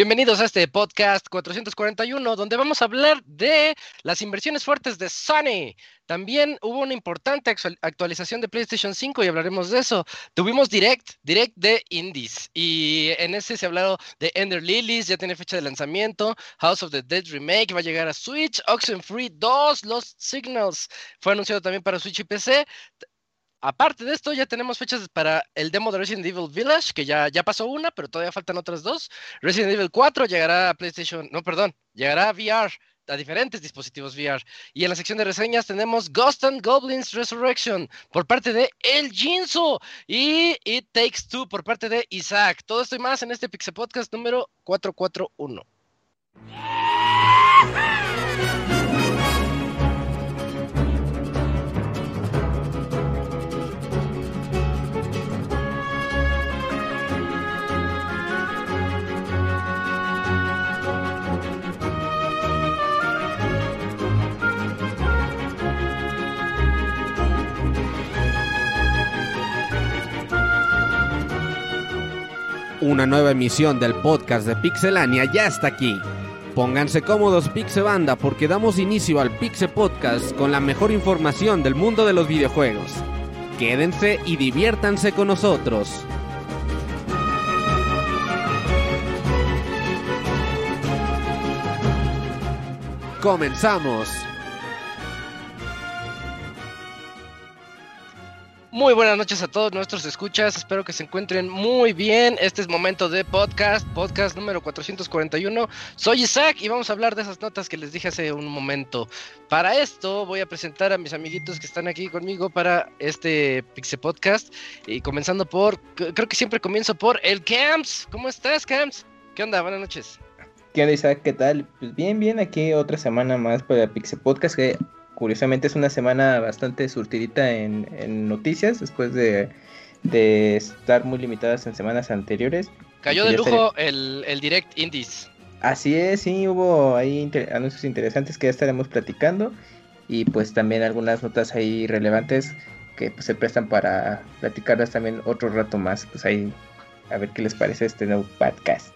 Bienvenidos a este podcast 441, donde vamos a hablar de las inversiones fuertes de Sony. También hubo una importante actualización de PlayStation 5 y hablaremos de eso. Tuvimos Direct, Direct de Indies. Y en ese se hablado de Ender Lilies, ya tiene fecha de lanzamiento. House of the Dead Remake va a llegar a Switch. Oxenfree 2, Lost Signals fue anunciado también para Switch y PC. Aparte de esto, ya tenemos fechas para el demo de Resident Evil Village, que ya, ya pasó una, pero todavía faltan otras dos. Resident Evil 4 llegará a PlayStation, no, perdón, llegará a VR, a diferentes dispositivos VR. Y en la sección de reseñas tenemos Ghost and Goblins Resurrection por parte de El Jinso y It Takes Two por parte de Isaac. Todo esto y más en este Pixel Podcast número 441. Una nueva emisión del podcast de Pixelania ya está aquí. Pónganse cómodos Pixebanda porque damos inicio al Pixel Podcast con la mejor información del mundo de los videojuegos. Quédense y diviértanse con nosotros. Comenzamos. Muy buenas noches a todos nuestros escuchas, espero que se encuentren muy bien. Este es momento de podcast, podcast número 441. Soy Isaac y vamos a hablar de esas notas que les dije hace un momento. Para esto voy a presentar a mis amiguitos que están aquí conmigo para este Pixel Podcast. Y comenzando por, creo que siempre comienzo por el Camps. ¿Cómo estás, Camps? ¿Qué onda? Buenas noches. ¿Qué onda, Isaac? ¿Qué tal? Pues bien, bien, aquí otra semana más para el Pixel Podcast que curiosamente es una semana bastante surtidita en, noticias después de, estar muy limitadas en semanas anteriores. Cayó de lujo el, Direct Indies. Así es, sí, hubo ahí anuncios interesantes que ya estaremos platicando y pues también algunas notas ahí relevantes que pues, se prestan para platicarlas también otro rato más. Pues ahí a ver qué les parece este nuevo podcast.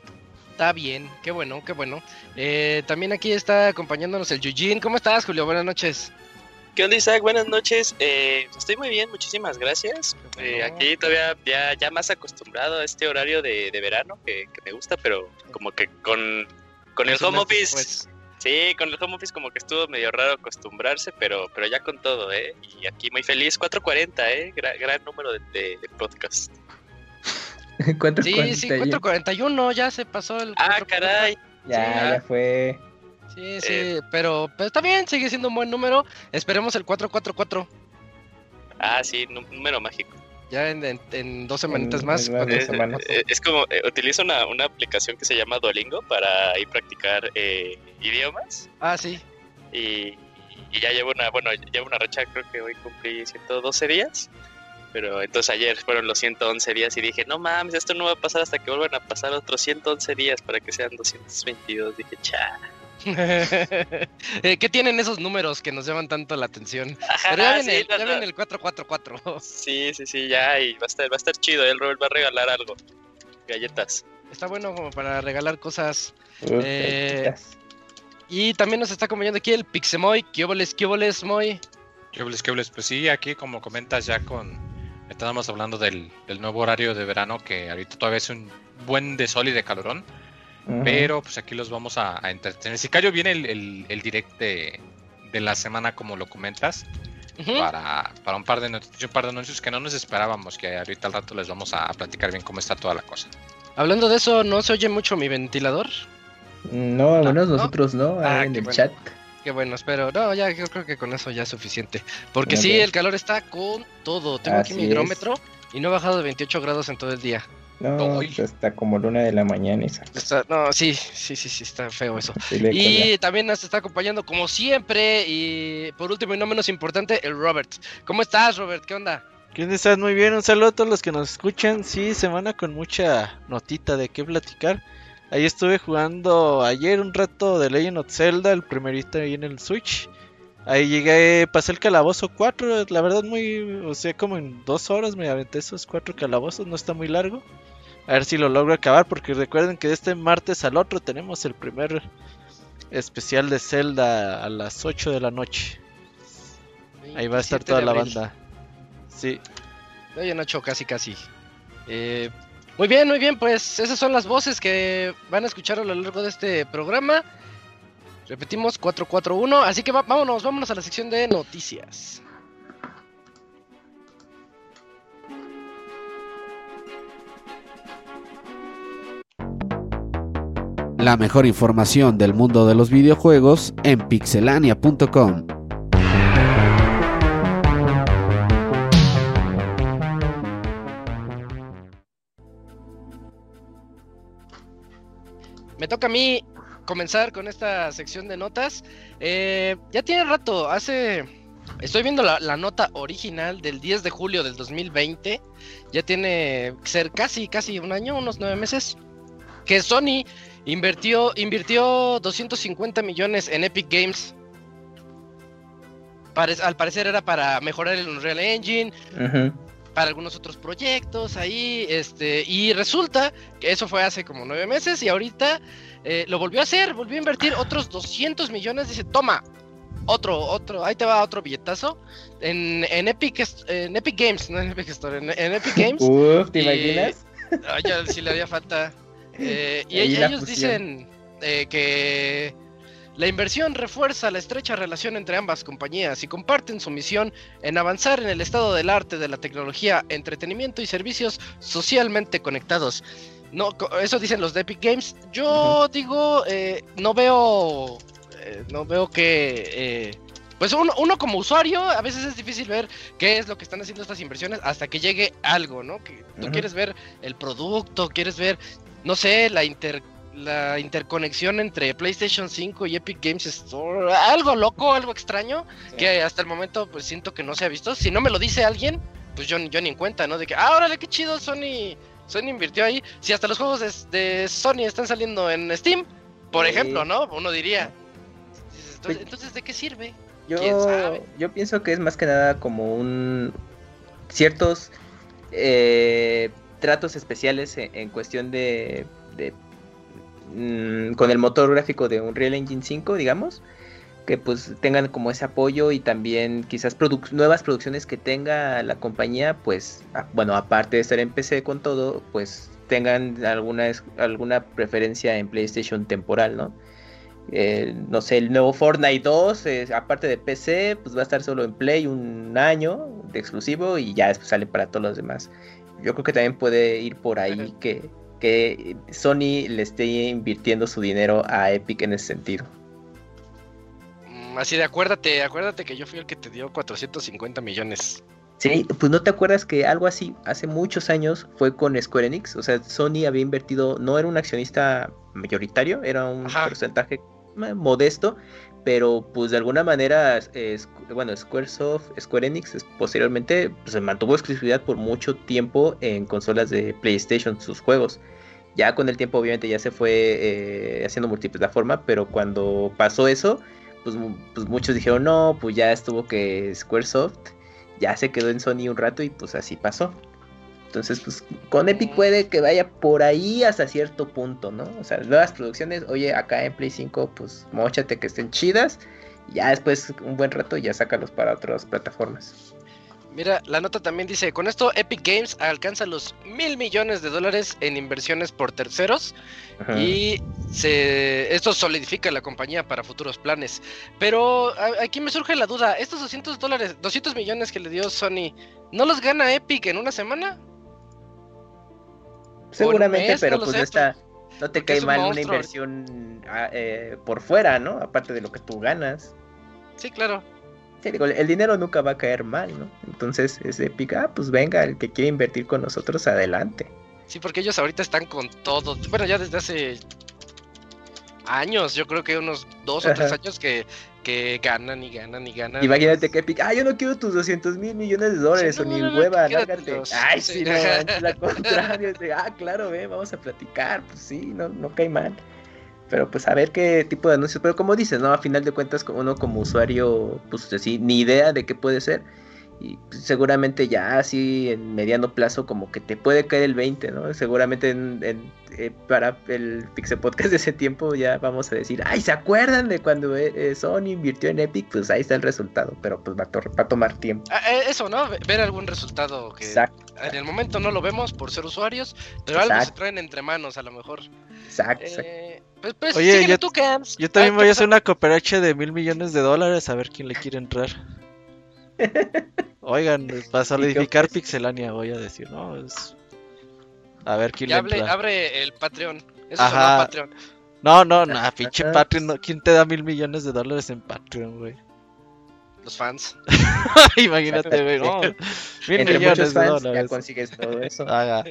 Está bien, qué bueno, qué bueno. Eh, también aquí está acompañándonos el Yujin. ¿Cómo estás, Julio? Buenas noches. ¿Qué onda, Isaac? Buenas noches. Eh, estoy muy bien, muchísimas gracias. Eh, aquí todavía ya, ya más acostumbrado a este horario de, verano que, me gusta, pero como que con, con el home office. Sí, con el home office como que estuvo medio raro acostumbrarse, pero, pero ya con todo, ¿eh? Y aquí muy feliz, 440, ¿eh? Gran, número de, de, de podcast. Sí, sí, 441, ya se pasó el. Ah, caray. Ya, ya fue. Sí, sí, eh. pero, pero está bien, sigue siendo un buen número. Esperemos el 444. Ah, sí, número mágico. Ya en, dos semanitas más. Eh, eh, es, como, utilizo una, aplicación que se llama Duolingo para ir practicar idiomas. Ah, sí. Y, y, ya llevo una, bueno, llevo una racha, creo que hoy cumplí 112 días. Pero entonces ayer fueron los 111 días y dije, no mames, esto no va a pasar hasta que vuelvan a pasar otros 111 días para que sean 222. Dije, cha. Eh, ¿Qué tienen esos números que nos llaman tanto la atención? Pero ya viene, el 444. Sí, sí, sí, ya, y va a estar, va a estar chido. El Robert va a regalar algo. Galletas. Está bueno como para regalar cosas. Eh, y también nos está acompañando aquí el Pixemoy. ¿Qué oboles, qué oboles, Moy? ¿Qué oboles, qué? Pues sí, aquí como comentas ya con Estábamos hablando del, nuevo horario de verano que ahorita todavía es un buen de sol y de calorón. Pero pues aquí los vamos a, entretener. Si cayó bien el, el, direct de, la semana, como lo comentas, para, para, un par de noticias, un par de anuncios que no nos esperábamos, que ahorita al rato les vamos a, platicar bien cómo está toda la cosa. Hablando de eso, ¿no se oye mucho mi ventilador? No, al menos nosotros no, ah, en el chat. Qué bueno, espero. No, ya yo creo que con eso ya es suficiente. Porque sí, el calor está con todo. Tengo aquí mi hidrómetro y no ha bajado de 28 grados en todo el día. No, está como luna de la mañana esa. no, sí, sí, sí, sí, está feo eso. y también nos está acompañando como siempre y por último y no menos importante, el Robert. ¿Cómo estás, Robert? ¿Qué onda? ¿Qué estás? Muy bien, un saludo a todos los que nos escuchan. Sí, semana con mucha notita de qué platicar. Ahí estuve jugando ayer un rato de Legend of Zelda, el primerito ahí en el Switch. Ahí llegué, pasé el calabozo 4, la verdad muy, o sea, como en dos horas me aventé esos cuatro calabozos, no está muy largo. A ver si lo logro acabar, porque recuerden que de este martes al otro tenemos el primer especial de Zelda a las 8 de la noche. Ahí va a estar toda la banda. Sí. Oye, Nacho, casi, casi. Eh, muy bien, muy bien, pues esas son las voces que van a escuchar a lo largo de este programa. Repetimos 441, así que vámonos, vámonos a la sección de noticias. La mejor información del mundo de los videojuegos en pixelania.com. Me toca a mí comenzar con esta sección de notas. Eh, ya tiene rato, hace... Estoy viendo la, nota original del 10 de julio del 2020. Ya tiene ser casi, casi un año, unos nueve meses. Que Sony Invirtió, invirtió 250 millones en Epic Games. al parecer era para mejorar el Unreal Engine, para algunos otros proyectos ahí, este, y resulta que eso fue hace como nueve meses y ahorita eh, lo volvió a hacer, volvió a invertir otros 200 millones, dice, toma, otro, otro, ahí te va otro billetazo en, en Epic, en Epic Games, no en Epic Store, en, Epic Games. Uf, ¿te imaginas? Ay, ya sí le haría falta. Eh, y ellos dicen eh, que la inversión refuerza la estrecha relación entre ambas compañías y comparten su misión en avanzar en el estado del arte, de la tecnología, entretenimiento y servicios socialmente conectados. No, eso dicen los de Epic Games. Yo digo, eh, no veo, no veo que pues uno, uno, como usuario a veces es difícil ver qué es lo que están haciendo estas inversiones hasta que llegue algo, ¿no? Que tú quieres ver el producto, quieres ver no sé, la inter la interconexión entre PlayStation 5 y Epic Games Store, algo loco, algo extraño, que hasta el momento pues siento que no se ha visto. Si no me lo dice alguien, pues yo, yo ni en cuenta, ¿no? De que, ah, órale, qué chido, Sony, Sony invirtió ahí. Si hasta los juegos de, Sony están saliendo en Steam, por ejemplo, ¿no? Uno diría. Entonces, ¿de qué sirve? Yo, yo pienso que es más que nada como un... ciertos... Eh, tratos especiales en, cuestión de, mm, con el motor gráfico de Unreal Engine 5, digamos, que pues tengan como ese apoyo y también quizás nuevas producciones que tenga la compañía, pues bueno, aparte de estar en PC con todo, pues tengan alguna alguna preferencia en PlayStation temporal, ¿no? Eh, no sé, el nuevo Fortnite 2, aparte de PC, pues va a estar solo en Play un año de exclusivo y ya después sale para todos los demás yo creo que también puede ir por ahí que, que Sony le esté invirtiendo su dinero a Epic en ese sentido. Mm, así de acuérdate, acuérdate que yo fui el que te dio 450 millones. Sí, pues no te acuerdas que algo así hace muchos años fue con Square Enix, o sea, Sony había invertido, no era un accionista mayoritario, era un porcentaje eh, modesto, pero pues de alguna manera, bueno, Squaresoft, Square Enix posteriormente pues, se mantuvo exclusividad por mucho tiempo en consolas de PlayStation, sus juegos. Ya con el tiempo obviamente ya se fue eh, haciendo multiplataforma, pero cuando pasó eso, pues, pues, muchos dijeron, no, pues ya estuvo que Squaresoft ya se quedó en Sony un rato y pues así pasó. Entonces, pues con Epic puede que vaya por ahí hasta cierto punto, ¿no? O sea, nuevas producciones, oye, acá en Play 5, pues mochate que estén chidas. Y ya después, un buen rato, ya sácalos para otras plataformas. Mira, la nota también dice, con esto Epic Games alcanza los mil millones de dólares en inversiones por terceros y se, esto solidifica la compañía para futuros planes. Pero aquí me surge la duda, estos 200 dólares, 200 millones que le dio Sony, ¿no los gana Epic en una semana? Seguramente, pero pues no está, no te cae mal una inversión ah, eh, por fuera, ¿no? Aparte de lo que tú ganas. Sí, claro. Digo, el dinero nunca va a caer mal, ¿no? Entonces es épica, ah, pues venga, el que quiere invertir con nosotros, adelante. Sí, porque ellos ahorita están con todo. Bueno, ya desde hace años, yo creo que unos dos o tres años que que ganan y ganan y ganan. Imagínate que Epic, ah, yo no quiero tus 200 mil millones de dólares o ni hueva, Ay, sí, no, la contraria. ah, claro, ve, vamos a platicar. Pues sí, no, no cae mal. Pero pues a ver qué tipo de anuncios. Pero como dices, ¿no? A final de cuentas, uno como usuario, pues sí, ni idea de qué puede ser. y seguramente ya así en mediano plazo como que te puede caer el 20, ¿no? Seguramente en, eh, para el Pixel Podcast de ese tiempo ya vamos a decir, ay, ¿se acuerdan de cuando eh, eh, Sony invirtió en Epic? Pues ahí está el resultado, pero pues va a, tomar tiempo. Ah, eso, ¿no? Ver algún resultado que en el momento no lo vemos por ser usuarios, pero algo se traen entre manos a lo mejor. Exacto. Pues, pues Oye, yo, yo también voy a hacer una cooperacha de mil millones de dólares a ver quién le quiere entrar. Oigan, para solidificar Pixelania voy a decir, ¿no? Es... A ver quién le entra. Abre el Patreon. Eso Ajá. Patreon. No, no, no, pinche Patreon. ¿Quién te da mil millones de dólares en Patreon, güey? Los fans. Imagínate, güey. No, mil millones de dólares. Ya consigues todo eso. Haga.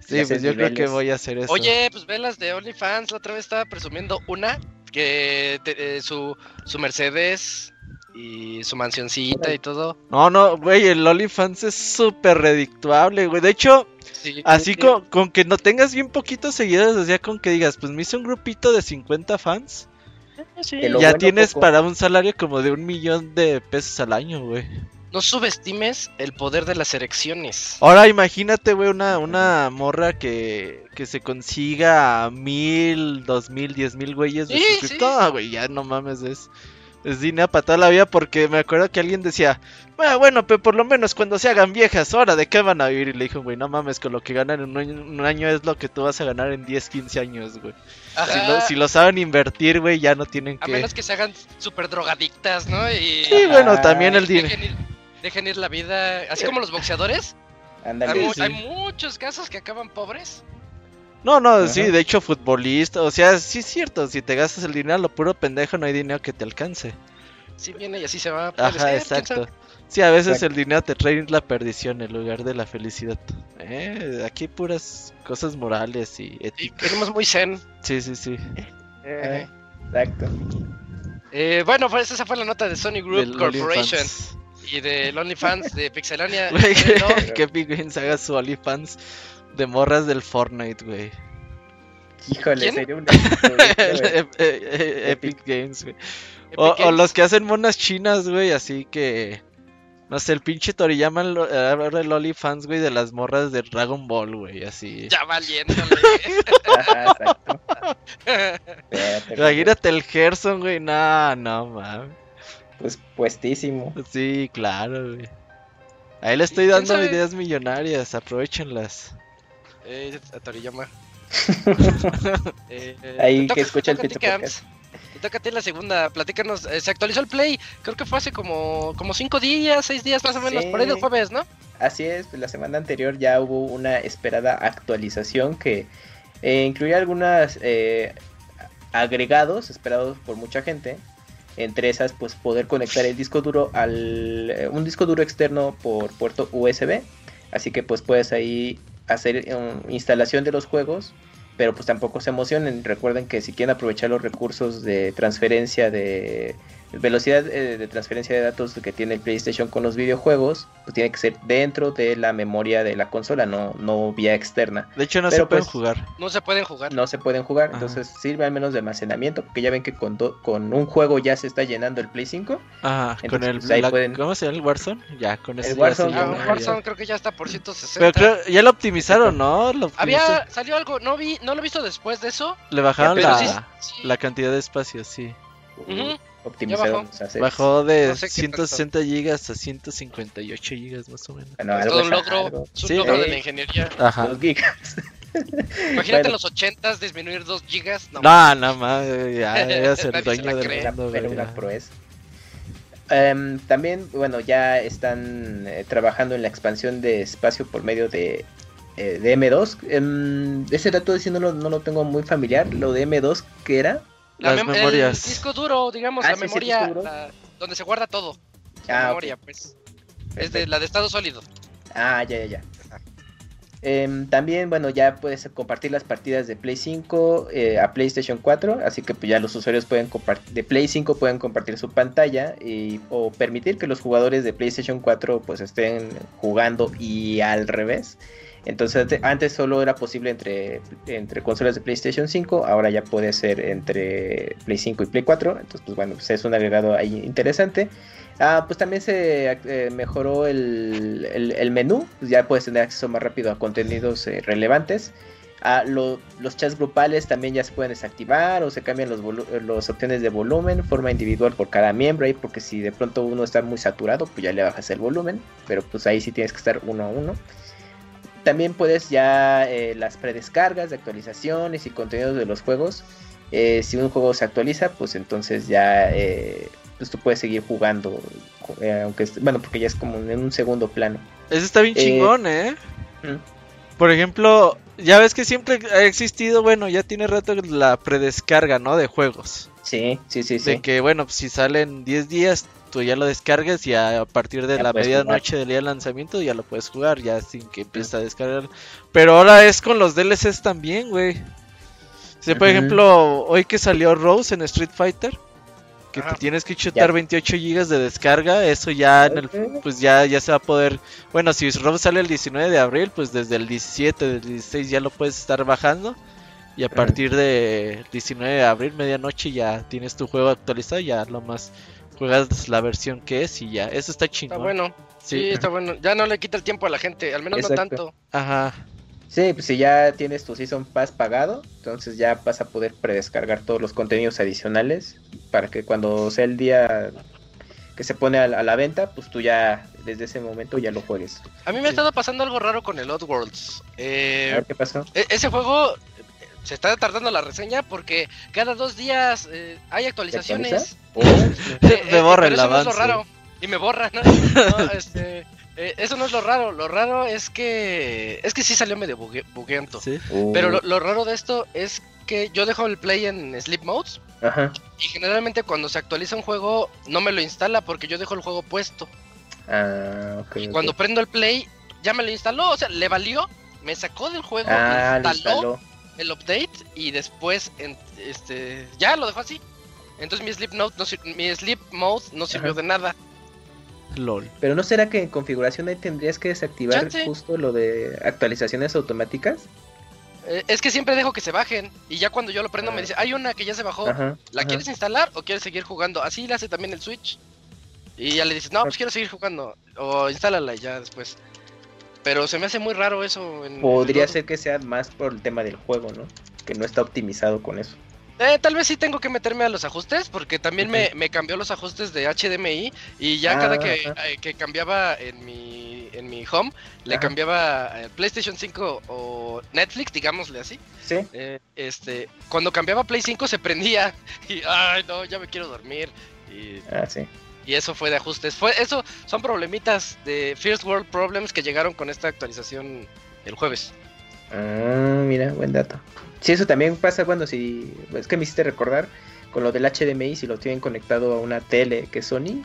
Sí, pues yo creo que voy a hacer eso. Oye, pues ve las de OnlyFans. La otra vez estaba presumiendo una que eh, su, su Mercedes y su mansioncita y todo. No, no, güey, el OnlyFans es súper redictuable, güey. De hecho, así Con, que no tengas bien poquitos seguidores, o sea, con que digas, pues me hice un grupito de 50 fans. Ya tienes para un salario como de un millón de pesos al año, güey. No subestimes el poder de las erecciones. Ahora imagínate, güey, una, una morra que, que se consiga mil, dos mil, diez mil güeyes de sí, güey, ya no mames, es es dinero para toda la vida porque me acuerdo que alguien decía, bueno, bueno, pero por lo menos cuando se hagan viejas, ahora de qué van a vivir? Y le dijo, güey, no mames, con lo que ganan en un año, es lo que tú vas a ganar en 10, 15 años, güey. Si lo, saben invertir, güey, ya no tienen que... A menos que se hagan súper drogadictas, ¿no? Y... Sí, bueno, también el dinero. Dejen ir, la vida, así como los boxeadores. hay muchos casos que acaban pobres. No, no, sí, de hecho futbolista, o sea, sí es cierto, si te gastas el dinero lo puro pendejo no hay dinero que te alcance. Sí viene y así se va. Ajá, exacto. Sí, a veces el dinero te trae la perdición en lugar de la felicidad. Eh, aquí puras cosas morales y éticas. queremos muy zen. Sí, sí, sí. Eh, exacto. Eh, bueno, pues esa fue la nota de Sony Group Corporation y de OnlyFans de Pixelania. que Epic Games haga su OnlyFans de morras del Fortnite, güey. Híjole, sería un eh, eh, Epic Games, güey. O, los que hacen monas chinas, güey, así que. No sé, el pinche Toriyama ahora el OnlyFans, güey, de las morras de Dragon Ball, güey, así. Ya valiéndole. Imagínate el Gerson, güey, no, no, mames. Pues puestísimo. Sí, claro, güey. Ahí le estoy dando ideas millonarias, aprovechenlas. Eh, Toriyama. eh, Ahí que escucha el Te toca a ti la segunda, platícanos. Eh, se actualizó el Play, creo que fue hace como, como cinco días, seis días más o menos, por ahí del jueves, ¿no? Así es, pues la semana anterior ya hubo una esperada actualización que eh, incluía algunos agregados esperados por mucha gente. Entre esas, pues poder conectar el disco duro al un disco duro externo por puerto USB. Así que pues puedes ahí hacer instalación de los juegos, pero pues tampoco se emocionen. Recuerden que si quieren aprovechar los recursos de transferencia de velocidad eh, de transferencia de datos que tiene el PlayStation con los videojuegos, pues tiene que ser dentro de la memoria de la consola, no, no vía externa. De hecho, no se pueden pues, jugar. No se pueden jugar. No se pueden jugar, entonces sirve al menos de almacenamiento, porque ya ven que con, con un juego ya se está llenando el Play 5. Ajá, con el pues, ¿Cómo se llama el Warzone? Ya, con el Warzone. Ah, Warzone creo que ya está por 160. Pero ya lo optimizaron, ¿no? Había salió algo, no vi, no lo he visto después de eso. Le bajaron la, la cantidad de espacio, sí optimizado. Bajó de 160 gigas a 158 gigas más o menos. es todo un logro, es un logro de la ingeniería. Ajá. 2 gigas. Imagínate en los 80 disminuir 2 gigas. No, no, no más, ya, ya se el dueño del mundo. Era una proeza. Um, también, bueno, ya están eh, trabajando en la expansión de espacio por medio de, eh, de M2. Um, ese dato sí no lo, no lo tengo muy familiar. Lo de M2, ¿qué era? La las memorias. El disco duro, digamos, ah, la memoria donde se guarda todo. la ah, memoria, pues. Es de la de estado sólido. Ah, ya, ya, ya. Em, también, bueno, ya puedes compartir las partidas de Play 5 eh, a PlayStation 4, así que pues ya los usuarios pueden compartir de Play 5 pueden compartir su pantalla y, o permitir que los jugadores de PlayStation 4 pues estén jugando y al revés. Entonces antes solo era posible entre, entre consolas de PlayStation 5, ahora ya puede ser entre Play 5 y Play 4. Entonces, pues bueno, pues es un agregado ahí interesante. Ah, pues también se eh, mejoró el, el, menú, pues ya puedes tener acceso más rápido a contenidos eh, relevantes. Ah, los chats grupales también ya se pueden desactivar o se cambian los, los opciones de volumen, forma individual por cada miembro, ahí porque si de pronto uno está muy saturado, pues ya le bajas el volumen, pero pues ahí sí tienes que estar uno a uno. También puedes ya eh, las predescargas de actualizaciones y contenidos de los juegos. si un juego se actualiza, pues entonces ya pues tú puedes seguir jugando, eh, aunque bueno, porque ya es como en un segundo plano. Eso está bien chingón, ¿eh? Por ejemplo, ya ves que siempre ha existido, bueno, ya tiene rato la predescarga, ¿no? De juegos. Sí, sí, sí, sí. De que, bueno, si salen 10 días, tú ya lo descargas y a partir de la medianoche del día de lanzamiento ya lo puedes jugar, ya sin que empiece a descargar. Pero ahora es con los DLCs también, güey. Si, por ejemplo, hoy que salió Rose en Street Fighter, que te tienes que chutar 28 GB de descarga, eso ya en el, pues ya, ya se va a poder, bueno, si ROM sale el 19 de abril, pues desde el 17, del 16 ya lo puedes estar bajando. Y a partir de 19 de abril, medianoche ya tienes tu juego actualizado, ya lo más juegas la versión que es y ya, eso está chingón. Está bueno. Sí, está bueno. Ya no le quita el tiempo a la gente, al menos no tanto. Ajá. Sí, pues si ya tienes tu Season Pass pagado, entonces ya vas a poder predescargar todos los contenidos adicionales para que cuando sea el día que se pone a, la venta, pues tú ya desde ese momento ya lo juegues. A mí me ha estado pasando algo raro con el Oddworlds. Eh, a ver qué pasó. E, ese juego se está tardando la reseña porque cada dos días eh, hay actualizaciones. me borra el avance. No es lo raro. Y me borra, ¿no? este, eh, eso no es lo raro, lo raro es que es que sí salió medio bugue, bugueento. Pero uh. lo, raro de esto es que yo dejo el play en sleep mode y generalmente cuando se actualiza un juego no me lo instala porque yo dejo el juego puesto. Ah, y cuando prendo el play ya me lo instaló, o sea, le valió, me sacó del juego, ah, instaló, el update y después este ya lo dejó así. Entonces mi sleep mode no, mi sleep mode no sirvió de nada. LOL. Pero ¿no será que en configuración ahí tendrías que desactivar justo lo de actualizaciones automáticas? Eh, es que siempre dejo que se bajen y ya cuando yo lo prendo me ah. dice, hay una que ya se bajó, ¿la quieres instalar o quieres seguir jugando? Así le hace también el Switch. Y ya le dices, no, pues quiero seguir jugando o instálala ya después. Pero se me hace muy raro eso. Podría ser que sea más por el tema del juego, ¿no? Que no está optimizado con eso. Eh, tal vez sí tengo que meterme a los ajustes, porque también me, cambió los ajustes de HDMI y ya cada eh, que, cambiaba en mi, en mi home, le cambiaba PlayStation 5 o Netflix, digámosle así. Sí. Eh, este, cuando cambiaba Play 5 se prendía y, ay, no, ya me quiero dormir. Y, ah, sí. Y eso fue de ajustes. Fue, eso son problemitas de First World Problems que llegaron con esta actualización el jueves. Ah, mira, buen dato. Sí, eso también pasa cuando si. Es que me hiciste recordar con lo del HDMI, si lo tienen conectado a una tele que es Sony,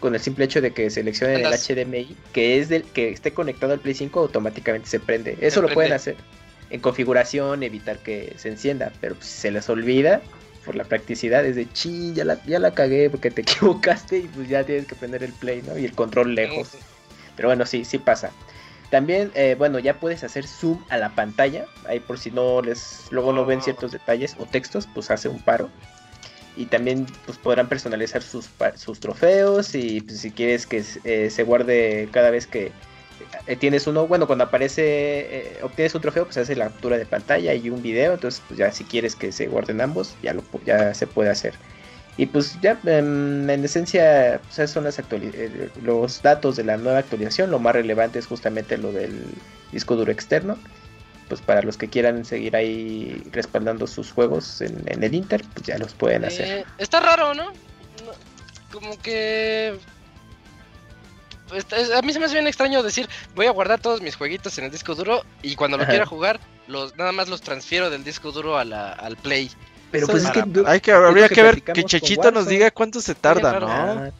con el simple hecho de que seleccionen el HDMI, que es del que esté conectado al Play 5, automáticamente se prende. Eso lo pueden hacer en configuración, evitar que se encienda, pero si se les olvida por la practicidad, es de chi, ya la, ya la cagué porque te equivocaste y pues ya tienes que prender el play, ¿no? Y el control lejos. Pero bueno, sí, sí pasa. También, eh, bueno, ya puedes hacer zoom a la pantalla. Ahí por si no les, luego no ven ciertos detalles o textos, pues hace un paro. Y también pues podrán personalizar sus, sus trofeos y pues, si quieres que eh, se guarde cada vez que tienes uno, bueno, cuando aparece, obtienes un trofeo, pues hace la captura de pantalla y un video. Entonces, pues ya si quieres que se guarden ambos, ya, lo, ya se puede hacer. Y pues ya em, en, esencia pues son las eh, los datos de la nueva actualización. Lo más relevante es justamente lo del disco duro externo. Pues para los que quieran seguir ahí respaldando sus juegos en, el Inter, pues ya los pueden eh, hacer. Está raro, ¿no? Como que... Pues, a mí se me hace bien extraño decir, voy a guardar todos mis jueguitos en el disco duro y cuando lo quiera jugar, los, nada más los transfiero del disco duro a la, al Play. Pero pues es que, hay que habría que, ver que Chechito nos diga cuánto se tarda, ¿no?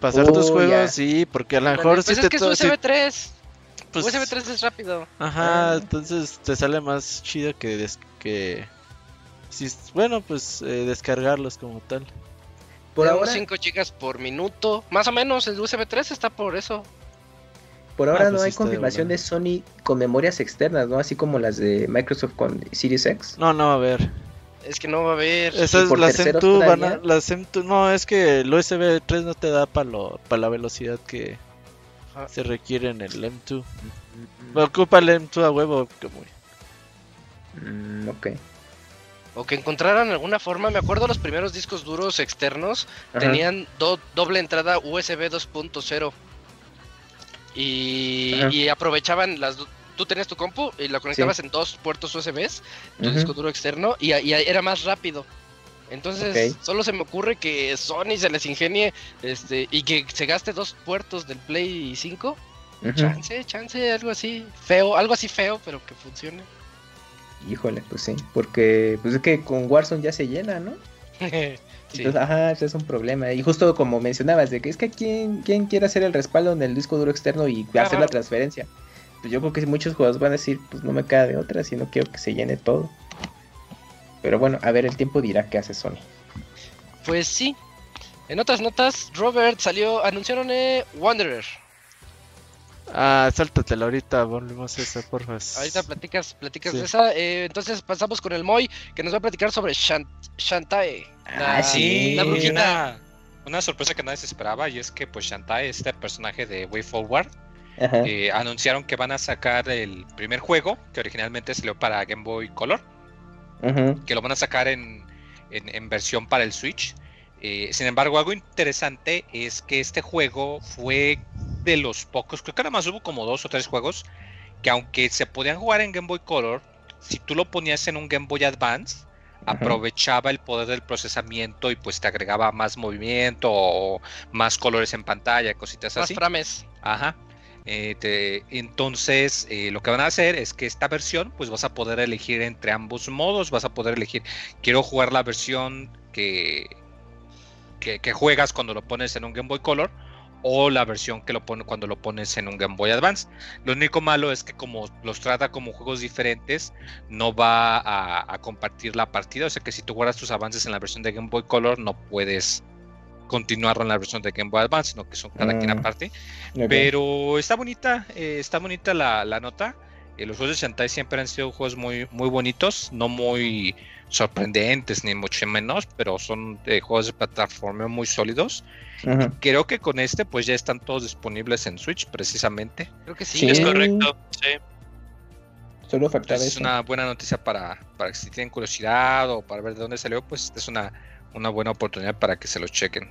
Pasar tus juegos, sí, porque a lo mejor pues es que es USB 3. Pues, USB 3 es rápido. Ajá, ah. entonces te sale más chido que que si, bueno, pues eh, descargarlos como tal. Por ahora 5 chicas por minuto, más o menos el USB 3 está por eso. Por ahora ah, no pues hay confirmación de, Sony con memorias externas, ¿no? Así como las de Microsoft con Series X. No, no, a ver. Es que no va a haber. Esa es por la terceros SEM2 van a- todavía? la SEM2 no, es que el USB 3 no te da para lo para la velocidad que Ajá. se requiere en el M2. Ocupa el M2 a huevo como Mm, ok. O que encontraran alguna forma. Me acuerdo los primeros discos duros externos Ajá. tenían do- doble entrada USB 2.0. Y, y aprovechaban las. Tú tenías tu compu y la conectabas en dos puertos USBs, tu disco duro externo, y, y era más rápido. Entonces, solo se me ocurre que Sony se les ingenie este y que se gaste dos puertos del Play 5. Ujú. Chance, chance, algo así feo, algo así feo, pero que funcione. Híjole, pues sí, porque pues es que con Warzone ya se llena, ¿no? sí. Entonces, ajá, ese es un problema. Y justo como mencionabas, de que es que quién, quién quiere hacer el respaldo en el disco duro externo y hacer Ajá. la transferencia. Pues yo creo que muchos jugadores van a decir, pues no me queda de otra, si no quiero que se llene todo. Pero bueno, a ver, el tiempo dirá qué hace Sony. Pues sí. En otras notas, Robert salió, anunciaron eh, Wanderer. Ah, sáltatela ahorita, volvemos a esa, porfa. Ahorita platicas, platicas Sí. de esa. eh, entonces pasamos con el Moy, que nos va a platicar sobre Shan- Shantae. Ah, sí. La y brujita. una, una sorpresa que nadie se esperaba y es que pues Shantae, este personaje de Way Forward, eh, anunciaron que van a sacar el primer juego que originalmente salió para Game Boy Color, que lo van a sacar en, en- en versión para el Switch. Eh, sin embargo, algo interesante es que este juego fue de los pocos, creo que nada más hubo como dos o tres juegos, que aunque se podían jugar en Game Boy Color, si tú lo ponías en un Game Boy Advance, aprovechaba el poder del procesamiento y pues te agregaba más movimiento o más colores en pantalla, cositas Más así. frames. Ajá. Eh, te- entonces, eh, lo que van a hacer es que esta versión, pues vas a poder elegir entre ambos modos. Vas a poder elegir, quiero jugar la versión que, que, que juegas cuando lo pones en un Game Boy Color o la versión que lo pone cuando lo pones en un Game Boy Advance. Lo único malo es que como los trata como juegos diferentes, no va a, a compartir la partida. O sea que si tú guardas tus avances en la versión de Game Boy Color, no puedes continuar en la versión de Game Boy Advance, sino que son cada quien Mm. aparte. Pero está bonita, eh, está bonita la, la nota. Eh, los juegos de Shantae siempre han sido juegos muy, muy bonitos, no muy sorprendentes ni mucho menos, pero son eh, juegos de plataforma muy sólidos. Ujú. Creo que con este pues ya están todos disponibles en Switch precisamente. Creo que sí. Sí. Es correcto, sí. Solo faltaba es eso. una buena noticia para, para que si tienen curiosidad o para ver de dónde salió, pues es una, una buena oportunidad para que se lo chequen.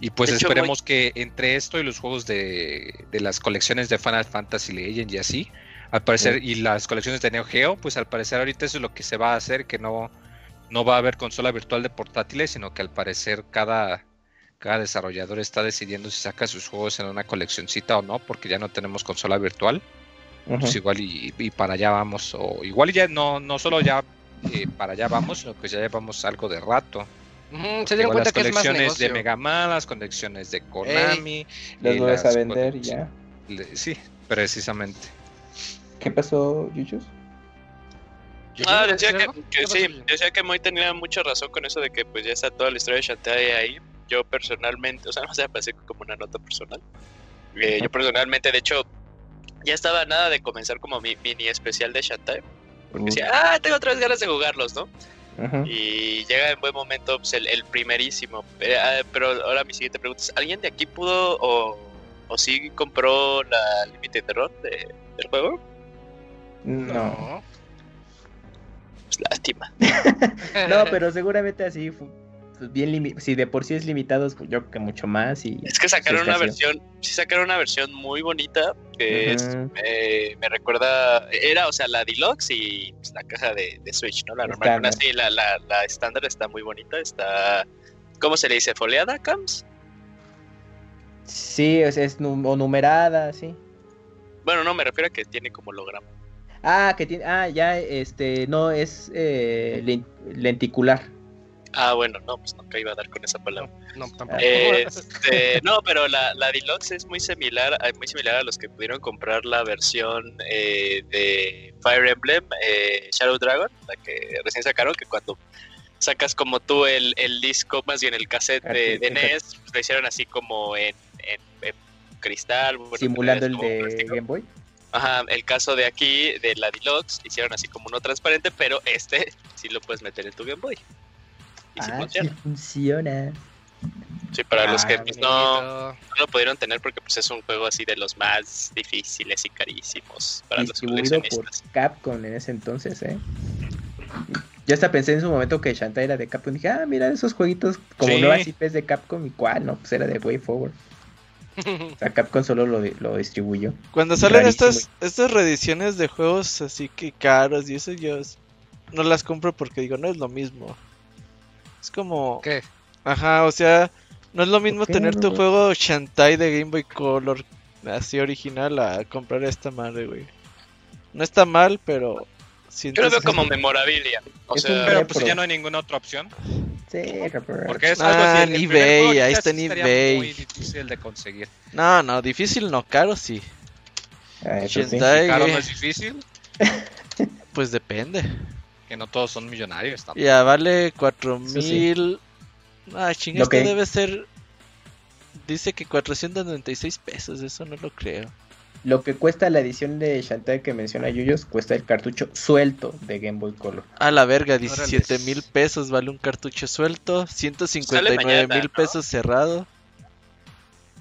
Y pues hecho, esperemos que entre esto y los juegos de, de las colecciones de Final Fantasy Legend y así, al parecer, y las colecciones de Neo Geo, pues al parecer ahorita eso es lo que se va a hacer, que no, no va a haber consola virtual de portátiles, sino que al parecer cada, cada desarrollador está decidiendo si saca sus juegos en una coleccioncita o no, porque ya no tenemos consola virtual pues igual y, y para allá vamos, o igual y ya no, no solo ya eh, para allá vamos, sino que ya llevamos algo de rato. Ujú, se dieron cuenta las que es más negocio. de Mega Man, las colecciones de Konami. Los eh, vuelves a vender ya. le- Sí, precisamente. ¿Qué pasó, Yuchus? Ah, decía que, que ¿Qué pasó, sí, decía que Moy tenía mucha razón con eso de que pues ya está toda la historia de Shantae ahí. Yo personalmente, o sea, no sé, parece como una nota personal. Eh, yo personalmente, de hecho, ya estaba nada de comenzar como mi mini especial de Shantae. Porque decía, ah, tengo otras ganas de jugarlos, ¿no? Y llega en buen momento pues, el, el primerísimo. Eh, ah, pero ahora mi siguiente pregunta es, ¿alguien de aquí pudo o, o sí compró la Limited Run de, del juego? No. Pues lástima. No, pero seguramente así, fu- pues, bien si de por sí es limitado, pues, yo creo que mucho más. Y, Es que sacaron una versión, sí sacaron una versión muy bonita que es, eh, me recuerda, era, o sea, la deluxe y pues, la caja de, de Switch, ¿no? La normal, así, la, la, la estándar está muy bonita, está, ¿cómo se le dice? ¿Foliada, Cams? Sí, es, es nu- o numerada, sí. Bueno, no, me refiero a que tiene como holograma. Ah, que tiene, ah, ya, este, no, es eh, len- lenticular. Ah, bueno, no, pues nunca iba a dar con esa palabra. No, tampoco. Este, no, pero la, la deluxe es muy similar, a- muy similar a los que pudieron comprar la versión eh, de Fire Emblem eh, Shadow Dragon, la que recién sacaron, que cuando sacas como tú el, el disco, más bien el cassette de, de NES, pues, lo hicieron así como en, en- en cristal, bueno, simulando el de. Game Boy. Ajá, el caso de aquí, de la Deluxe, hicieron así como uno transparente, pero este sí lo puedes meter en tu Game Boy. Y sí ah, funciona. Sí, funciona. sí para los que pues, no, no, lo pudieron tener porque pues es un juego así de los más difíciles y carísimos para los coleccionistas. por Capcom en ese entonces, ¿eh? Yo hasta pensé en su momento que Shantae era de Capcom. Dije, ah, mira esos jueguitos como nuevas IPs de Capcom. ¿Y cuál? No, pues era de Way Forward. O sea, Capcom solo lo, lo distribuyó. Cuando salen estas, estas reediciones de juegos así que caros y eso, yo no las compro porque digo, no es lo mismo. Es como. ¿Qué? Ajá, o sea, no es lo mismo tener tu juego Shantae de Game Boy Color así original a comprar esta madre, güey. No está mal, pero. Yo lo veo como memorabilia. O sea, pero pues ya no hay ninguna otra opción. Sí, Porque es algo ah, en eBay, ahí está en eBay. muy difícil de conseguir. No, no, difícil no, caro sí. Ah, ¿Caro no es difícil? pues depende. Que no todos son millonarios tampoco. Ya, vale 4000. Ah, chinga, esto debe ser. Dice que 496 pesos, eso no lo creo. Lo que cuesta la edición de Shantae que menciona Yuyos, cuesta el cartucho suelto de Game Boy Color. A la verga, 17 mil pesos vale un cartucho suelto, 159 mil pesos cerrado.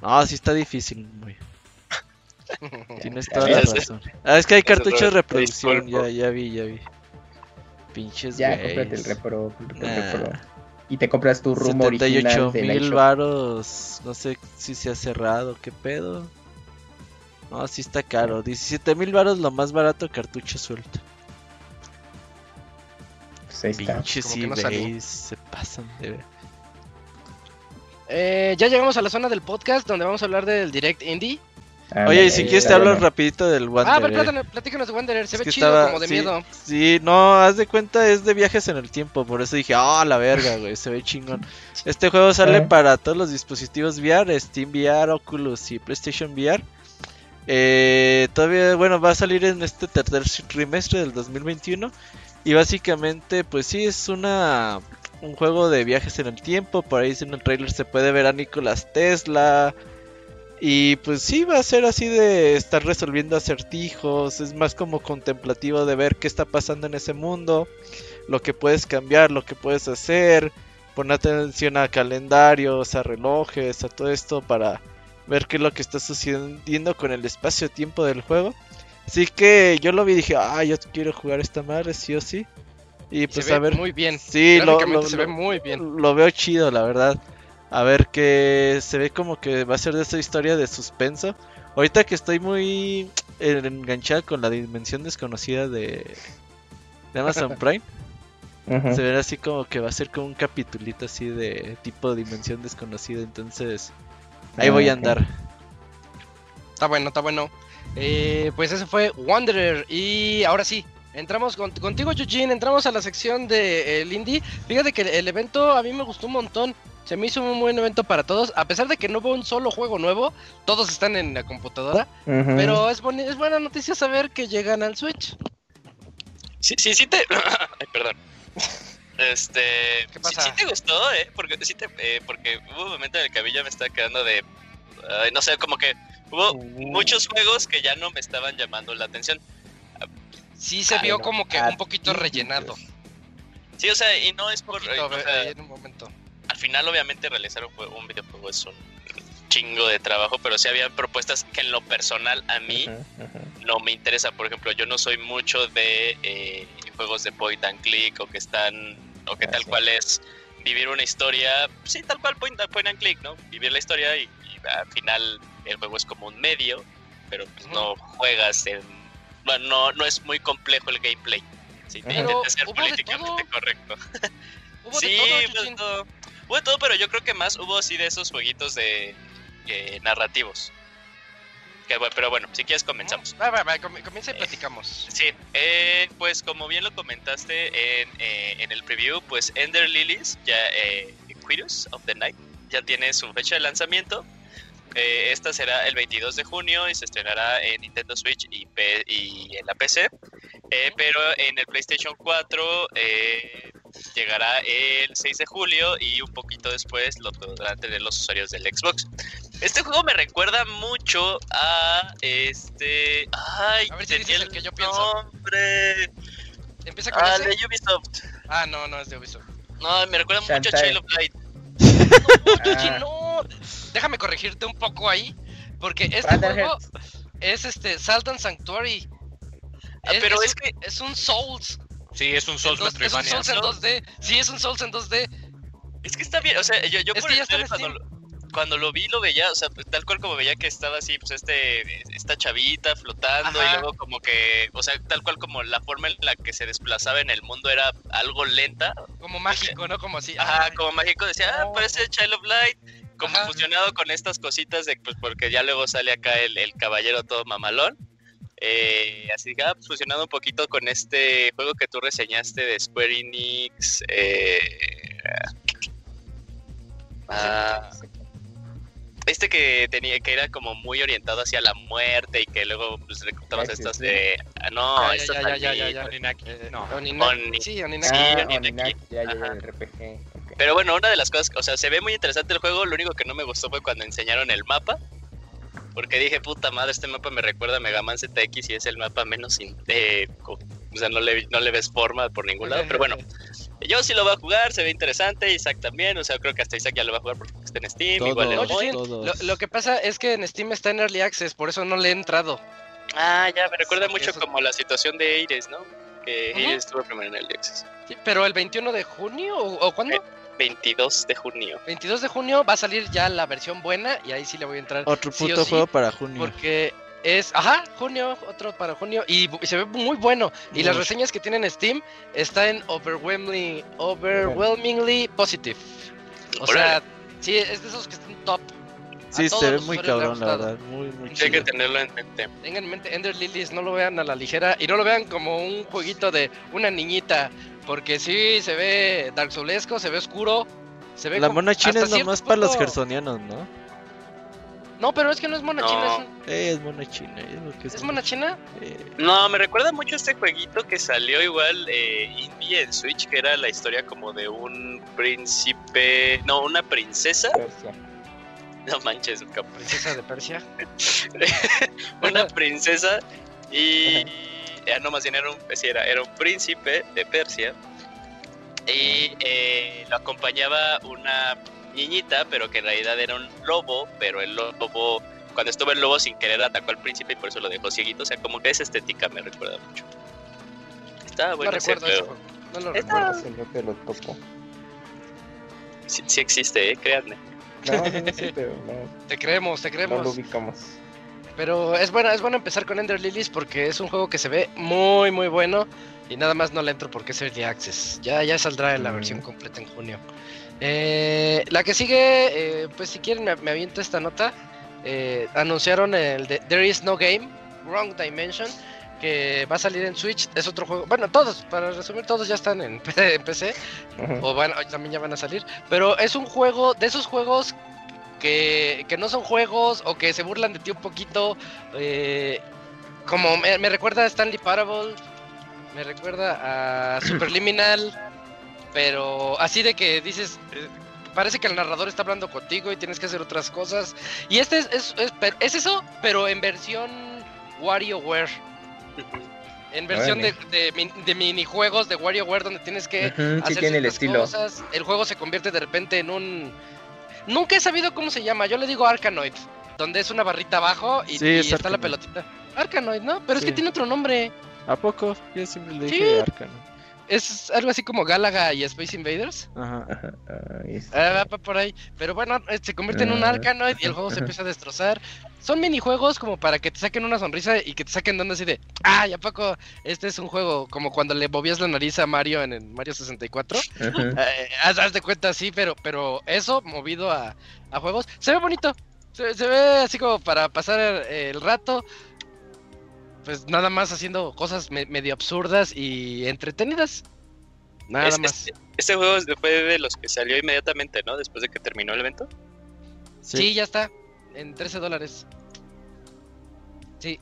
No, sí está difícil, güey. Tienes toda la razón. Ah, es que hay cartuchos de reproducción, ya, ya vi, ya vi. Pinches Ya, cómprate el repro, Y te compras tu rumor original de mil varos, no sé si se ha cerrado, qué pedo. No, sí está caro. 17 mil baros lo más barato cartucho suelto. Pues. Pinches eBays se pasan de ver. Eh, ya llegamos a la zona del podcast donde vamos a hablar del Direct Indie. Ah, Oye, y si quieres te hablo rapidito del Wanderer. Ah, pero platícanos de Wanderer, se ve chido como de miedo. Sí, no, haz de cuenta, es de viajes en el tiempo, por eso dije, ah, la verga, güey, se ve chingón. Este juego sale ah. para todos los dispositivos VR, Steam VR, Oculus y PlayStation VR. Eh, todavía, bueno, va a salir en este tercer trimestre del 2021. Y básicamente, pues sí, es una un juego de viajes en el tiempo. Por ahí en el trailer se puede ver a Nicolas Tesla. Y pues sí, va a ser así de estar resolviendo acertijos. Es más como contemplativo de ver qué está pasando en ese mundo. Lo que puedes cambiar, lo que puedes hacer. Poner atención a calendarios, a relojes, a todo esto para ver qué es lo que está sucediendo con el espacio-tiempo del juego. Así que yo lo vi y dije, ah, yo quiero jugar esta madre, sí o sí. Y pues se a ver. Muy bien. Sí, lo, se ve muy bien. Lo veo chido, la verdad. A ver que se ve como que va a ser de esa historia de suspenso. Ahorita que estoy muy enganchado con la dimensión desconocida de, de Amazon Prime. Se ve así como que va a ser como un capitulito así de tipo dimensión desconocida. Entonces, Ahí voy a andar. Está bueno, está bueno. Eh, pues ese fue Wanderer. Y ahora sí, entramos contigo, Eugene. Entramos a la sección de el indie. Fíjate que el, evento a mí me gustó un montón. Se me hizo un buen evento para todos. A pesar de que no hubo un solo juego nuevo, todos están en la computadora. Pero es, es buena noticia saber que llegan al Switch. Sí, sí, sí te. Ay, perdón. Este. ¿Qué pasa? Sí, te gustó, ¿eh? Porque, sí te, eh, porque hubo un momento en el que a mí ya me estaba quedando de. no sé, como que hubo uh. muchos juegos que ya no me estaban llamando la atención. Sí, se vio como que un poquito rellenado. Sí, o sea, y no es por. en un momento. Al final, obviamente, realizar un, un videojuego es un chingo de trabajo, pero sí había propuestas que en lo personal a mí no me interesa. Por ejemplo, yo no soy mucho de eh, juegos de point and click o que están o que tal cual es. vivir una historia, sí, tal cual point, point and click, ¿no? Vivir la historia y, al final el juego es como un medio, pero pues no juegas en... Bueno, no, no es muy complejo el gameplay. Sí, te ser políticamente correcto. ¿Hubo sí, de todo, hubo de todo, pero yo creo que más hubo así de esos jueguitos de eh, narrativos pero bueno, si quieres comenzamos. comienza y platicamos. sí, eh, pues como bien lo comentaste en, eh, en, el preview, pues Ender Lilies, ya eh, Quirus of the Night, ya tiene su fecha de lanzamiento. Eh, esta será el 22 de junio y se estrenará en Nintendo Switch y, y en la PC. pero en el PlayStation 4 llegará el 6 de julio y un poquito después lo podrán tener los usuarios del Xbox. Este juego me recuerda mucho a este. Ay, A ver si dices el que yo pienso. Nombre. Empieza con Ah, ese. de Ubisoft. Ah, no, no es de Ubisoft. No, me recuerda mucho a. Child of Light. No, Ah. no. Déjame corregirte un poco ahí. Porque este juego es este Saltan Sanctuary. Ah, pero es que- es un Souls. Sí, es un Souls dos- es un. Souls en ¿no? 2D. Sí, es un Souls en 2D. Es que está bien, o sea, yo, yo Es por que el ya está cuando cuando lo vi lo veía, o sea, pues, tal cual como veía que estaba así, pues este, esta chavita flotando Ajá. y luego como que, o sea, tal cual como la forma en la que se desplazaba en el mundo era algo lenta, Como mágico, ¿no? Como así. ajá, ay, como mágico, decía, ah, parece Child of Light, como Ajá. fusionado con estas cositas de, pues porque ya luego sale acá el, el caballero todo mamalón. Eh, así que, ah, pues, fusionado un poquito con este juego que tú reseñaste de Square Enix. Eh, ah, este que tenía que era como muy orientado hacia la muerte y que luego pues reclutabas Nexus, estas ¿sí? de ah, no, ya, estas ya, ya, ya, ya. Oninaki, Eh, no. Oninaki. Oni- Sí, Oninaki. Sí, Ah, Oninaki. Oninaki, ya, ya, Ajá. el RPG. Pero bueno, una de las cosas, o sea, se ve muy interesante el juego, lo único que no me gustó fue cuando enseñaron el mapa. Porque dije, puta madre, este mapa me recuerda a Mega Man ZX y es el mapa menos... in- eh, co- o sea, no le, no le ves forma por ningún lado. Pero bueno, yo sí lo voy a jugar, se ve interesante. Isaac también, o sea, creo que hasta Isaac ya lo va a jugar porque está en Steam. Todos, igual el No, sí. Lo, lo que pasa es que en Steam está en Early Access, por eso no le he entrado. Ah, ya, me recuerda Sí, mucho eso- como la situación de Aires, ¿no? Que Ujú. Aires estuvo primero en el Access. Sí, pero el 21 de junio, ¿o, o cuándo? Eh. 22 de junio. 22 de junio va a salir ya la versión buena y ahí sí le voy a entrar. Otro sí puto sí, juego para junio. Porque es, ajá, junio, otro para junio, y, se ve muy bueno. Y las reseñas que tienen en Steam está en overwhelmingly, overwhelmingly positive. O sea, sí, es de esos que están top. Sí, se ve muy cabrón, la verdad. Muy, muy Sí, hay que chido. tenerlo en mente. Tengan en mente Ender Lilies, no lo vean a la ligera y no lo vean como un jueguito de una niñita, porque sí se ve Dark Soulesco, se ve oscuro, se ve La mona china es nomás para los gersonianos, ¿no? No, pero es que no es mona No. china, es, un- Eh, es mona china. Es, lo que ¿es mona china. Eh, No, me recuerda mucho este jueguito que salió igual eh, indie en Switch, que era la historia como de un príncipe, no, una princesa, Persia. no manches, cabrón. Princesa de Persia. una princesa y eh, no más bien era un, sí, era, era un príncipe de Persia y eh, lo acompañaba una niñita, pero que en realidad era un lobo, pero el lobo cuando estuvo el lobo sin querer atacó al príncipe y por eso lo dejó cieguito, o sea, como que esa estética me recuerda mucho. Está bueno no ese recuerdo ese juego. juego. No lo Está- recuerdo. Te lo topo. Sí, sí existe, eh, créanme. No, sí, no sé, pero no, Te creemos, te no creemos. lo ubicamos. Pero es bueno, es bueno empezar con Ender Lilies porque es un juego que se ve muy muy bueno y nada más no le entro porque es Early Access. Ya, ya saldrá en la Mm. versión completa en junio. Eh, la que sigue, eh, pues si quieren me, me aviento esta nota. Eh, anunciaron el de There Is No Game, Wrong Dimension, que va a salir en Switch. Es otro juego. Bueno, todos, para resumir, todos ya están en, PC. O bueno, también ya van a salir. Pero es un juego de esos juegos que, que no son juegos o que se burlan de ti un poquito. eh, como me, me recuerda a Stanley Parable, me recuerda a Superliminal. Pero así de que dices. eh, Parece que el narrador está hablando contigo y tienes que hacer otras cosas. Y este es, es, es, es eso, pero en versión WarioWare. En versión de, de, de minijuegos de WarioWare donde tienes que sí hacer tiene el ciertas estilo. cosas, el juego se convierte de repente en un... Nunca he sabido cómo se llama, yo le digo Arkanoid, donde es una barrita abajo y, Sí, y es está la pelotita. Arkanoid, ¿no? Pero es que Sí. tiene otro nombre. ¿A poco? Yo siempre le Sí. dije Arcano. Es algo así como Galaga y Space Invaders. Ajá. Ajá, ahí está. Ah, va por ahí. Pero bueno, eh, se convierte en un Ah. Arkanoid y el juego se empieza a destrozar. Son minijuegos como para que te saquen una sonrisa y que te saquen de onda así de, ah, ¿y a poco este es un juego como cuando le movías la nariz a Mario en el Mario 64? Ujú. Eh, haz, haz de cuenta, sí, pero, pero eso movido a, a juegos, se ve bonito. Se, se ve así como para pasar el rato. Pues nada más haciendo cosas me- medio absurdas y entretenidas. Nada Es- más. Este, este juego fue de los que salió inmediatamente, ¿no? Después de que terminó el evento. Sí. ya está. En 13 dólares.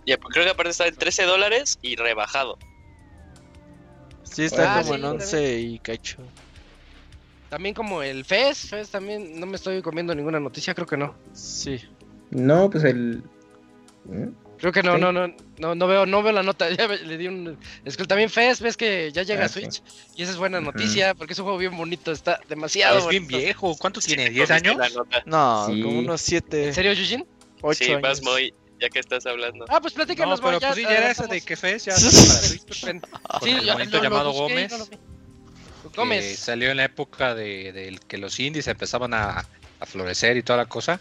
Ya, pues, creo que aparte está en 13 dólares y rebajado. Sí, está Ah, como sí, en 11 y cacho. También como el FES. FES también. No me estoy comiendo ninguna noticia, creo que no. Sí. No, pues el. ¿Mm? Creo que no, Sí. no, no, no, no veo, no veo la nota. Ya me- le di un. Es que también Fest, ves que ya llega Ah, a sí. Switch. Y esa es buena noticia, porque es un juego bien bonito, está demasiado es bien bonito. viejo. ¿Cuánto Sí, tiene? me ¿10 comiste años? No, Sí. como unos 7, ¿En serio, Yujin? 8 Sí, años. vas muy, ya que estás hablando. Ah, pues No, platícanos, pero Moy, pues sí, ya era esa de que Fez ya para Switch. Ven. con Sí, el yo lo- lo llamado busqué y Gómez. no lo Gómez. salió en la época de, de que los indies empezaban a, a florecer y toda la cosa.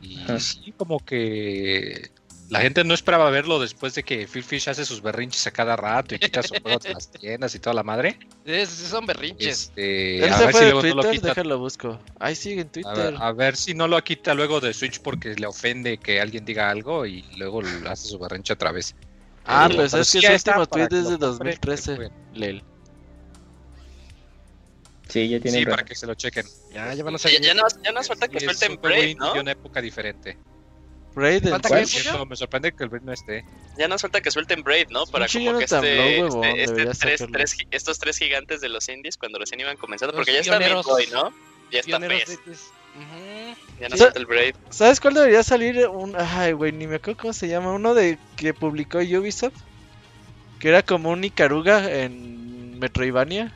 Y Ajá. sí, como que la gente no esperaba verlo después de que Phil Fish hace sus berrinches a cada rato y quita sus juegos de las tiendas y toda la madre. Es- son berrinches. Este, a se ver fue si luego no lo Twitter, quita. déjalo busco. Ay, sigue en A Twitter. ver, a ver si no lo quita luego de Switch porque le ofende que alguien diga algo y luego le hace su berrinche otra vez. ah, Pero- pues es sí que ya su último tweet es de lo compren, que 2013. jueguen. Lel. Sí, ya tiene Sí, para que se lo chequen. Ya, ya van a Ya, salir. ya, nos, ya nos falta que suelten juego indie ¿no? de una época diferente. Cierto, me sorprende que el Braid no esté. Ya nos falta que suelten Braid, ¿no? Para como que este, este- este tres, tres estos tres gigantes de los indies cuando recién iban comenzando, Los porque ya está Boy, ¿no? Ya está Fez, de- Ujú. ya nos Sí. falta el Braid. ¿Sabes cuál debería salir? Un... Ay, güey, ni me acuerdo cómo se llama. Uno de que publicó Ubisoft. Que era como un Ikaruga en Metroidvania.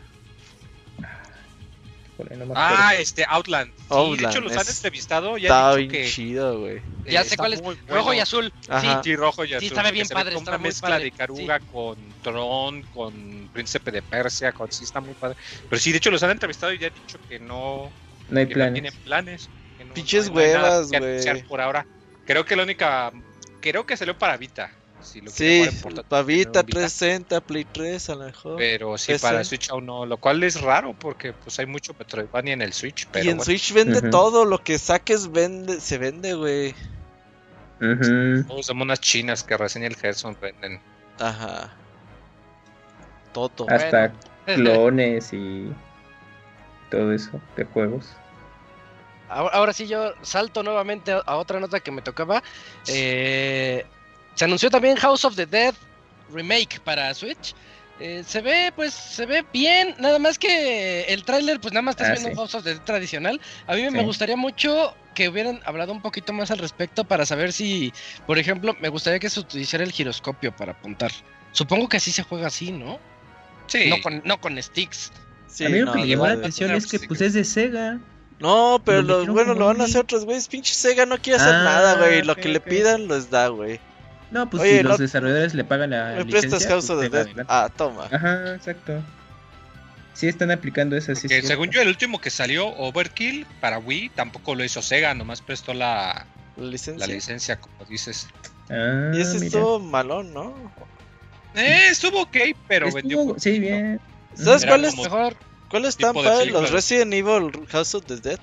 No. Ah, este, Outland. Sí, de Outland, hecho los han es- entrevistado y Estaba han bien dicho que chido, güey. Ya eh, sé está cuál es. muy Rojo bueno. y azul. Ajá. Sí, rojo y azul. sabe que bien se ve padre, como está una muy mezcla padre, de Caruga con Tron, con Príncipe de Persia, con sí está muy padre. Pero sí, de hecho los han entrevistado y ya han dicho que no, No hay que no planes. tienen planes. que no- Pinches no no huevas, güey. por ahora. Creo que la única, creo que salió para Vita. Si lo Sí, portátil, Pavita, no en Vita. 360, Play 3 a lo mejor. Pero sí, PC. para Switch aún no, lo cual es raro porque pues hay mucho Metroidvania en el Switch, pero y en bueno. Switch vende todo, lo que saques vende, se vende, güey. Ujú. Juegos de monas chinas que reseña el Gerson venden. Ajá. Todo. Hasta clones y todo eso de juegos. Ahora, ahora sí yo salto nuevamente a, a otra nota que me tocaba. Eh, se anunció también House of the Dead Remake para Switch. Eh, se ve, pues, se ve bien. Nada más que el tráiler, pues nada más estás Ah, viendo sí. House of the Dead tradicional. A mí me gustaría mucho que hubieran hablado un poquito más al respecto para saber si, por ejemplo, me gustaría que se utilizara el giroscopio para apuntar. Supongo que así se juega así, ¿no? Sí. No, con, no con sticks. Sí, a mí lo no, que me llamó la atención es que pues es de Sega. No, pero Lo bueno, lo van a hacer otros güeyes. Pinche Sega no quiere hacer Ah, nada, güey. Lo que le pidan los da, güey. No, pues Oye, si no- los desarrolladores le pagan la Me prestas licencia, House pues, of the Dead. Ah, toma. Ajá, exacto. Sí están aplicando eso, sí. Según yo, el último que salió, Overkill, para Wii, tampoco lo hizo Sega, nomás prestó la, La la licencia. licencia, como dices. Ah, y ese mira. estuvo malón, ¿no? Eh, estuvo ok, pero Estuvo- vendió. Sí, bien. ¿Sabes Era cuáles como- Mejor. cuáles están para los de- Resident Evil House of the Dead?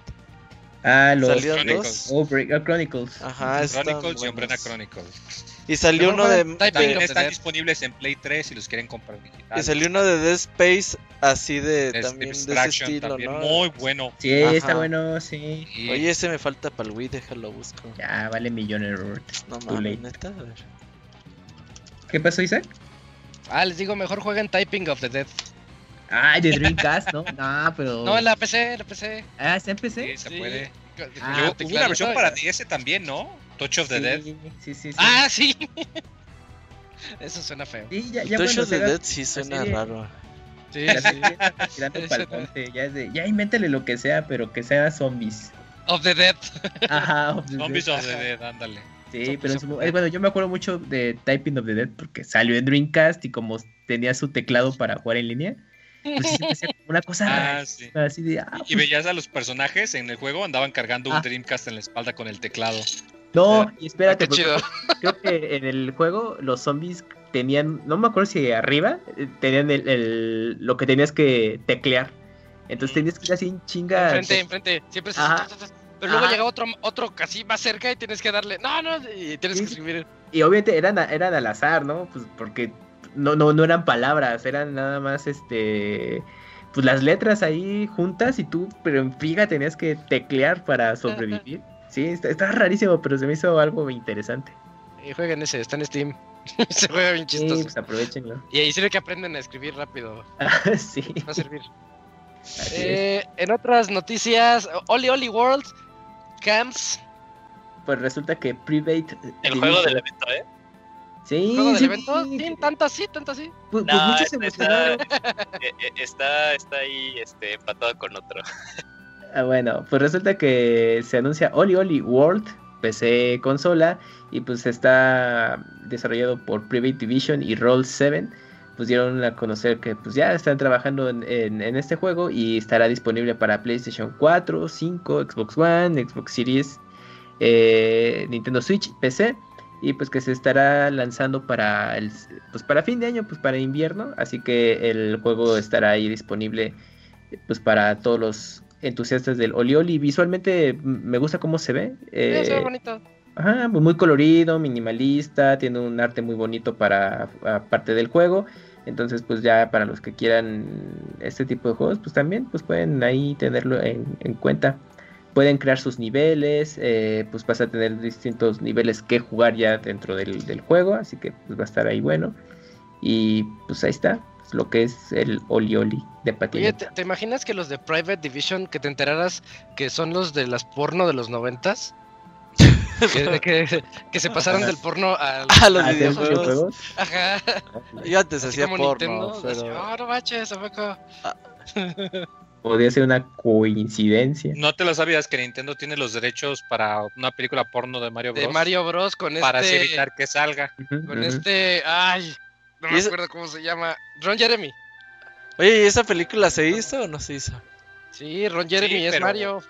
Ah, los Chronicles. dos. Oh, ah, Chronicles. Ajá, Chronicles y Umbrella. Chronicles. Y salió uno de, the Están disponibles en Play 3 si los quieren comprar digital. y salió uno de Dead Space así de también de ese Extraction estilo, también, ¿no? muy bueno. Sí, Ajá. está bueno, sí. Oye, ese me falta para el Wii, déjalo busco. Ya, vale millones, Robert. No mames, neta, a ver. ¿Qué pasó, Isaac? Ah, les digo, mejor jueguen Typing of the Dead. Ay, de Dreamcast, ¿no? No, pero. No, en la PC, en la PC. Ah, ¿está en PC? sí, se Sí. puede. Ah, Yo- hubo tecladito una versión para DS también, ¿no? Touch of the sí, Dead. Sí, sí, sí. Ah, sí. Eso suena feo. Sí, ya, ya Touch of the Dead sí suena así raro. Sí, sí. ya es de, ya invéntale lo que sea, pero que sea zombies. Of the Dead. Ajá, of the Zombies Dead. of the Dead, ándale. Sí, Zombies pero eh, bueno, yo me acuerdo mucho de Typing of the Dead porque salió en Dreamcast y como tenía su teclado para jugar en línea, pues sí se me hacía como una cosa Ah, rara, sí. así de, ah, Y pues, veías a los personajes en el juego, andaban cargando un Ah. Dreamcast en la espalda con el teclado. No, y espérate, chido. creo que en el juego los zombies tenían, no me acuerdo si arriba, eh, tenían el, el- lo que tenías que teclear. Entonces tenías que ir así en chinga. Enfrente, enfrente. Siempre se... Ajá. Pero luego Ajá. llega otro, otro casi más cerca y tienes que darle. No, no, y tienes que escribir. Y obviamente eran, eran al azar, ¿no? Pues porque no, no, no eran palabras, eran nada más este. Pues las letras ahí juntas y tú, pero en figa tenías que teclear para sobrevivir. Sí, está, está rarísimo, pero se me hizo algo interesante. Y jueguen ese, está en Steam. se juega bien Sí, chistoso. pues aprovechenlo. Y ahí sirve que aprenden a escribir rápido. sí. Va a servir. Eh, en otras noticias, Oli Oli World Camps pues resulta que Private. El juego del evento, ¿eh? Sí, ¿Juego del sí, evento? sí. Sí, tanto así, tanto así. Pues, pues No, se este emocionaron. Eh, eh, está, está ahí este, empatado con otro. Ah, bueno, pues resulta que se anuncia Oli Oli World, PC consola, y pues está desarrollado por Private Division y Roll 7. Pues dieron a conocer que pues ya están trabajando en, este juego y estará disponible para PlayStation 4, 5, Xbox One, Xbox Series, eh, Nintendo Switch, PC. Y pues que se estará lanzando para el pues para fin de año, pues para invierno. Así que el juego estará ahí disponible pues para todos los entusiastas del Oli Oli. Visualmente mm, me gusta cómo se ve. Sí, se ve eh, bonito. Ajá, muy colorido, minimalista, tiene un arte muy bonito para parte del juego. Entonces, pues ya para los que quieran este tipo de juegos, pues también pues pueden ahí tenerlo en, en cuenta. Pueden crear sus niveles, eh, pues vas a tener distintos niveles que jugar ya dentro del, del juego, así que pues va a estar ahí bueno. Y pues ahí está, lo que es el Oli Oli de Oye, patineta. ¿te, te imaginas que los de Private Division, que te enteraras que son los de las porno de los noventas? que, que- que se pasaron del porno al... A los Ah, ¿sí, videojuegos. videojuegos? Ajá. Yo antes Así hacía porno, Nintendo. decía, pero... "Oh, no manches, ¿a poco?". Podría ser una coincidencia. ¿No te lo sabías que Nintendo tiene los derechos para una película porno de Mario Bros? De Mario Bros. con para así este... evitar que salga. Con este... Ay, no ¿Y me acuerdo cómo se llama. Ron Jeremy. Oye, ¿y esa película se hizo o no se hizo? Sí, Ron Jeremy Sí, es pero- Mario.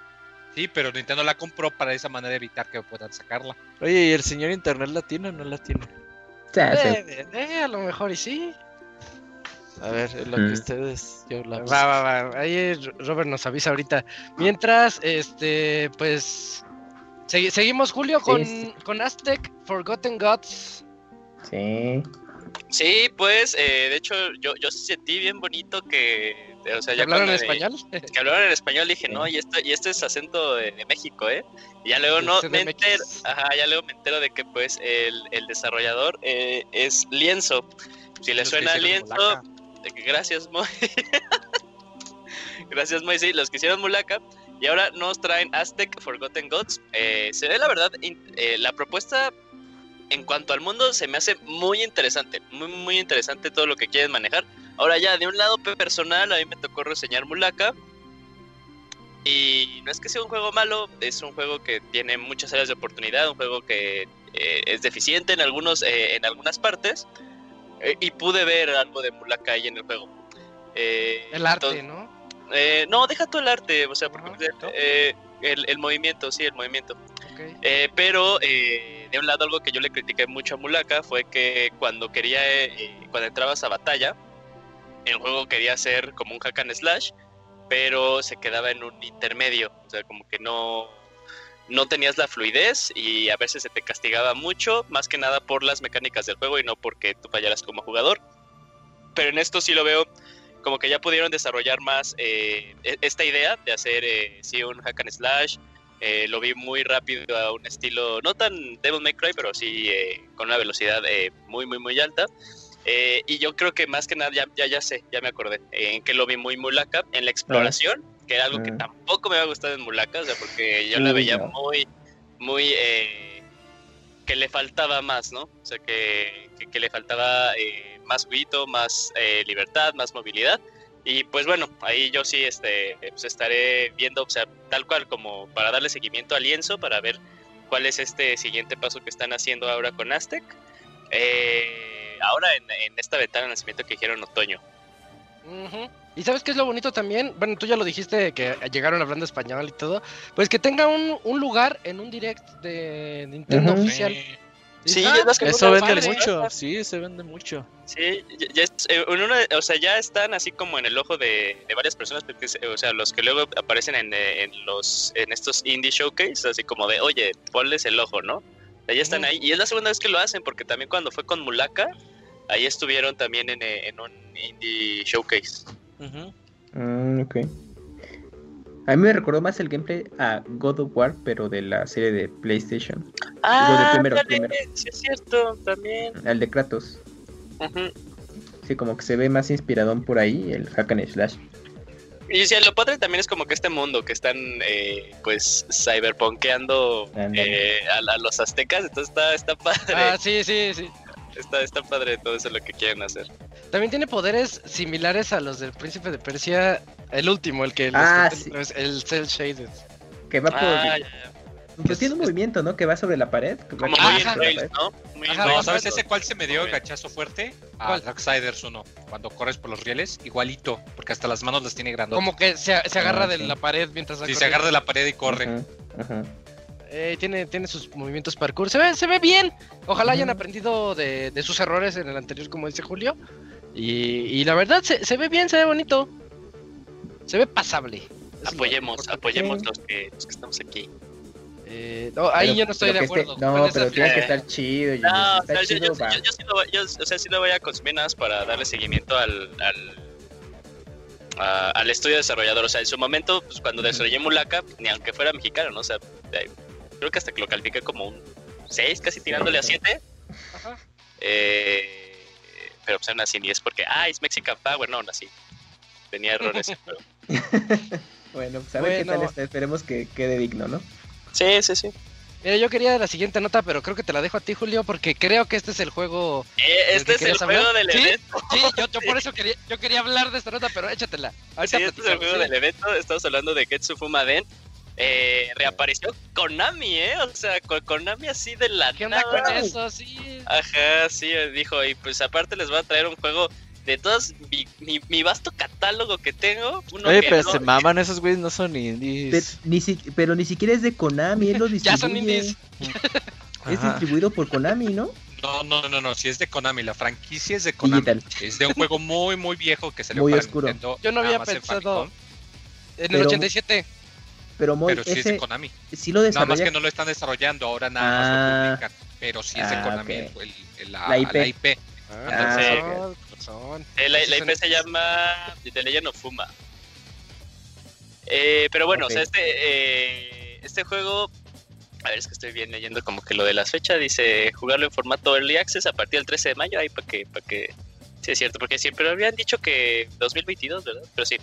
Sí, pero Nintendo la compró para de esa manera evitar que puedan sacarla. Oye, ¿y el señor internet la tiene o no la tiene? Se- Eh, eh, eh, a lo mejor y sí. A ver, lo Mm. que ustedes... Yo la Va, va, va. Ahí Robert nos avisa ahorita. Mientras, este, pues. segui- seguimos, Julio, con, Sí. con Aztec Forgotten Gods. sí. Sí, pues, eh, de hecho, yo, yo sentí bien bonito que. O sea, ¿Que ya hablaron en eh, español? que hablaron en español dije, no, y esto, y este es acento de, de México, ¿eh? Y ya luego no me entero, ajá, ya luego me entero de que pues el, el desarrollador eh, es Lienzo. Si le suena Lienzo, eh, gracias Moy. gracias Moy, sí, los que hicieron Mulaka. Y ahora nos traen Aztec Forgotten Gods. Eh, se ve la verdad, in- eh, la propuesta en cuanto al mundo se me hace muy interesante, muy muy interesante todo lo que quieren manejar. Ahora ya, de un lado personal, a mí me tocó reseñar Mulaka. Y no es que sea un juego malo, es un juego que tiene muchas áreas de oportunidad, un juego que eh, es deficiente en, algunos, eh, en algunas partes. eh, y pude ver algo de Mulaka ahí en el juego. Eh, El arte, entonces- ¿no? eh, no, deja todo el arte, o sea, porque, Ajá, eh, el, el movimiento, sí, el movimiento. Ok. Eh, pero eh, de un lado algo que yo le critiqué mucho a Mulaka fue que cuando quería, eh, cuando entrabas a batalla, el juego quería ser como un hack and slash, pero se quedaba en un intermedio, o sea, como que no, no tenías la fluidez y a veces se te castigaba mucho, más que nada por las mecánicas del juego y no porque tú fallaras como jugador. Pero en esto sí lo veo como que ya pudieron desarrollar más eh, e- esta idea de hacer eh, sí un hack and slash. Eh, lo vi muy rápido a un estilo, no tan Devil May Cry, pero sí eh, con una velocidad eh, muy, muy, muy alta. Eh, y yo creo que más que nada, ya, ya, ya sé, ya me acordé, en que lo vi muy Mulaka, en la exploración, que era algo que Ah. tampoco me había gustado en Mulaka, o sea, porque yo la Uy, veía muy, muy, eh, que le faltaba más, ¿no? O sea, que, que, que le faltaba eh, más juguito, más libertad, más movilidad. Y pues bueno, ahí yo sí este, pues estaré viendo, o sea, tal cual como para darle seguimiento al lienzo, para ver cuál es este siguiente paso que están haciendo ahora con Aztec. Eh, ahora en, en esta ventana de nacimiento que dijeron otoño. Ujú. ¿Y sabes qué es lo bonito también? Bueno, tú ya lo dijiste que llegaron hablando español y todo. Pues que tenga un, un lugar en un direct de Nintendo oficial. Sí. Sí, Ah, es más que Eso vende padre, mucho, ¿no? sí, se vende mucho. Sí, ya, ya es- eh, en una- o sea, ya están así como en el ojo de, de varias personas, porque, o sea, los que luego aparecen en, en los en estos indie showcase, así como de, oye, ponles el ojo, ¿no? Ya están ahí, y es la segunda vez que lo hacen, porque también cuando fue con Mulaka, ahí estuvieron también en, eh, en un indie showcase. Ujú. Mm, ok. A mí me recordó más el gameplay a God of War, pero de la serie de PlayStation. Ah, primero, dale, primero. sí es cierto, también. Al de Kratos. Sí, como que se ve más inspiradón por ahí el hack and slash. Y si lo padre también es como que este mundo que están eh, pues cyberpunkeando eh, a, los aztecas, entonces está, está padre. Ah, sí, sí, sí. Está, está padre todo eso lo que quieren hacer. También tiene poderes similares a los del príncipe de Persia, el último, el que, ah, el Cell Shaded. Que va por ah, pues tiene un movimiento, ¿no? Que va sobre la pared. Como muy Rails, ¿no? no, ¿sabes ese cuál se me dio el gachazo fuerte? A Darksiders 1. Cuando corres por los rieles, igualito. Porque hasta las manos las tiene grandes. Como que se, se agarra ah, de la pared mientras Sí, se agarra de la pared y corre. Eh, tiene, tiene sus movimientos parkour. Se ve, se ve bien. Ojalá hayan aprendido de, de, sus errores en el anterior, como dice Julio. Y, y la verdad, se, se, ve bien, se ve bonito. Se ve pasable. apoyemos, apoyemos los que, los que estamos aquí. Eh, no, ahí yo no estoy de acuerdo. no, pero tiene que estar chido. No, yo, yo, yo, sí lo, yo, o sea, sí lo voy a consumir nada más para darle seguimiento al, al, al estudio desarrollador. O sea, en su momento, pues, cuando desarrollé Mulaka, ni aunque fuera mexicano, ¿no? O sea, creo que hasta que lo califiqué como un 6, casi tirándole a 7. Ajá. Eh, pero pues aún así ni es porque, ah, es Mexican Power, no, aún así. Tenía errores. pero... bueno, pues a ver qué tal está. Esperemos que quede digno, ¿no? Sí, sí, sí. Mira, yo quería la siguiente nota, pero creo que te la dejo a ti, Julio, porque creo que este es el juego. Eh, este es el juego del evento. Sí, yo, por eso quería, yo quería hablar de esta nota, pero échatela. sí, este es el juego del evento. Estamos hablando de Getsu Den. Eh, reapareció Konami, ¿eh? O sea, con Konami así de la ¿Qué onda con eso? Sí. Ajá, sí, dijo. Y pues aparte les voy a traer un juego de todos mi, vasto catálogo que tengo. Uno Oye, pero se maman esos güeyes, no son indies. Pero ni, pero ni siquiera es de Konami, él lo distribuye. ya son indies. es distribuido por Konami, ¿no? No, no, no, no, si es de Konami, la franquicia es de Konami. Es de un juego muy, muy viejo que salió muy para oscuro. Nintendo. Yo no había pensado en, el 87. Pero, pero sí es de Konami. Sí lo Nada más que no lo están desarrollando, ahora nada más lo ah. publican. Pero sí es de ah, Konami el, la, IP. La IP. Ah, eh, la, IP se llama The Legend of Fuma. Eh, pero bueno, o sea, este, eh, este juego, a ver, es que estoy bien leyendo como que lo de las fechas, dice jugarlo en formato Early Access a partir del 13 de mayo, ahí para que, para que, sí es cierto, porque siempre habían dicho que 2022, ¿verdad? Pero sí.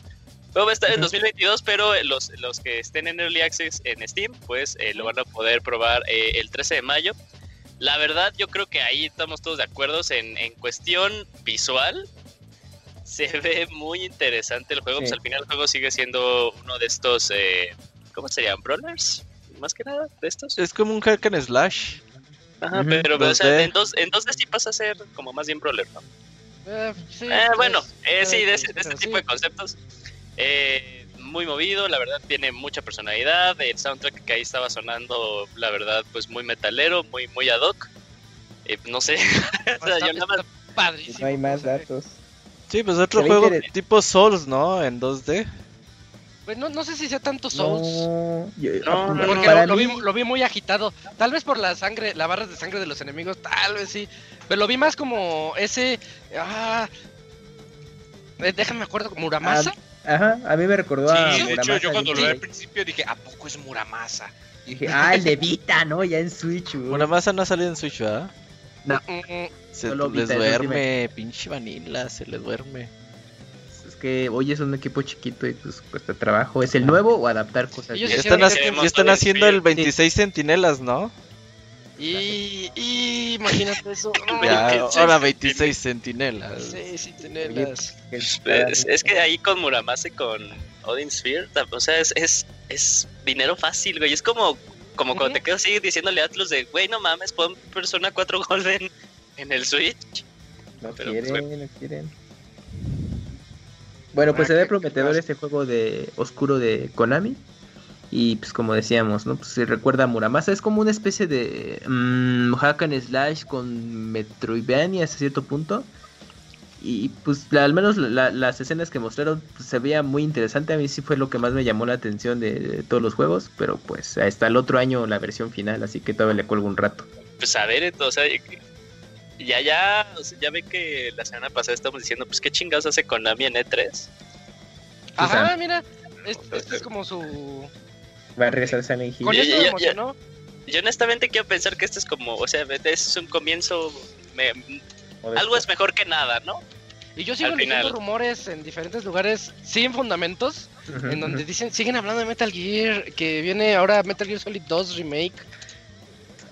Luego va a estar en 2022, pero los, los que estén en Early Access en Steam, pues lo van a poder probar el 13 de mayo. La verdad, yo creo que ahí estamos todos de acuerdo en, en cuestión visual. Se ve muy interesante el juego. Pues al final el juego sigue siendo uno de estos, eh, ¿cómo serían? ¿Brawlers? Más que nada, de estos. Es como un hack and slash. Ajá, pero, o sea, en, dos, en dos sí pasa a ser como más bien brawler, ¿no? Eh, sí, eh, bueno, eh, sí, de, ese, de este tipo de conceptos. Eh, muy movido, la verdad tiene mucha personalidad, el soundtrack que ahí estaba sonando, la verdad, pues muy metalero, muy, muy ad hoc. Eh, no sé, o sea, yo nada más... Padrísimo, no hay más datos. Sí, pues otro juego tipo Souls, ¿no? En 2D. Pues no, no sé si sea tanto Souls. No, no, porque lo, vi, lo, vi, muy agitado. Tal vez por la sangre, la barra de sangre de los enemigos, tal vez sí. Pero lo vi más como ese. Ah, eh, déjame acuerdo, como Muramasa. Ah, Ajá, a mí me recordó a sí, de hecho, yo cuando lo vi al principio dije, ¿a poco es Muramasa? dije, ah, el de Vita, ¿no? Ya en Switch, güey. Muramasa no ha salido en Switch, ¿verdad? No. Se les duerme, pinche vanilla, se le duerme. Es que hoy es un equipo chiquito y pues cuesta trabajo. ¿Es el nuevo o adaptar cosas? Ya están, ya están haciendo el 26 centinelas, ¿no? Y, y imagínate eso. ahora 26 centinelas. Sí, centinelas. Es, que ahí con Muramasa y con Odin Sphere, o sea, es, es, es dinero fácil, güey. Es como, como cuando te quedas así diciéndole a Atlus de, güey, no mames, pon Persona 4 Golden en el Switch. No pues, quieren, no quieren. Bueno, pues se ve prometedor este juego de oscuro de Konami. Y pues como decíamos, ¿no? Pues se recuerda a Muramasa, es como una especie de mmm, hack and slash con Metroidvania hasta cierto punto. Y pues al menos las escenas que mostraron pues, se veía muy interesante. A mí sí fue lo que más me llamó la atención de, todos los juegos. Pero pues hasta el otro año la versión final, así que todavía le cuelgo un rato. Pues a ver, entonces, ya, ya, ya ve que la semana pasada estamos diciendo, pues qué chingados hace Konami en E3. Ajá, mira, este, este es como su Va a regresar Silent Hill. Con eso me emocionó. Yo honestamente quiero pensar que esto es como, o sea, es un comienzo, algo es mejor que nada, ¿no? Y yo sigo Al leyendo final. rumores en diferentes lugares sin fundamentos, Ujú, en donde dicen, siguen hablando de Metal Gear, que viene ahora Metal Gear Solid 2 Remake.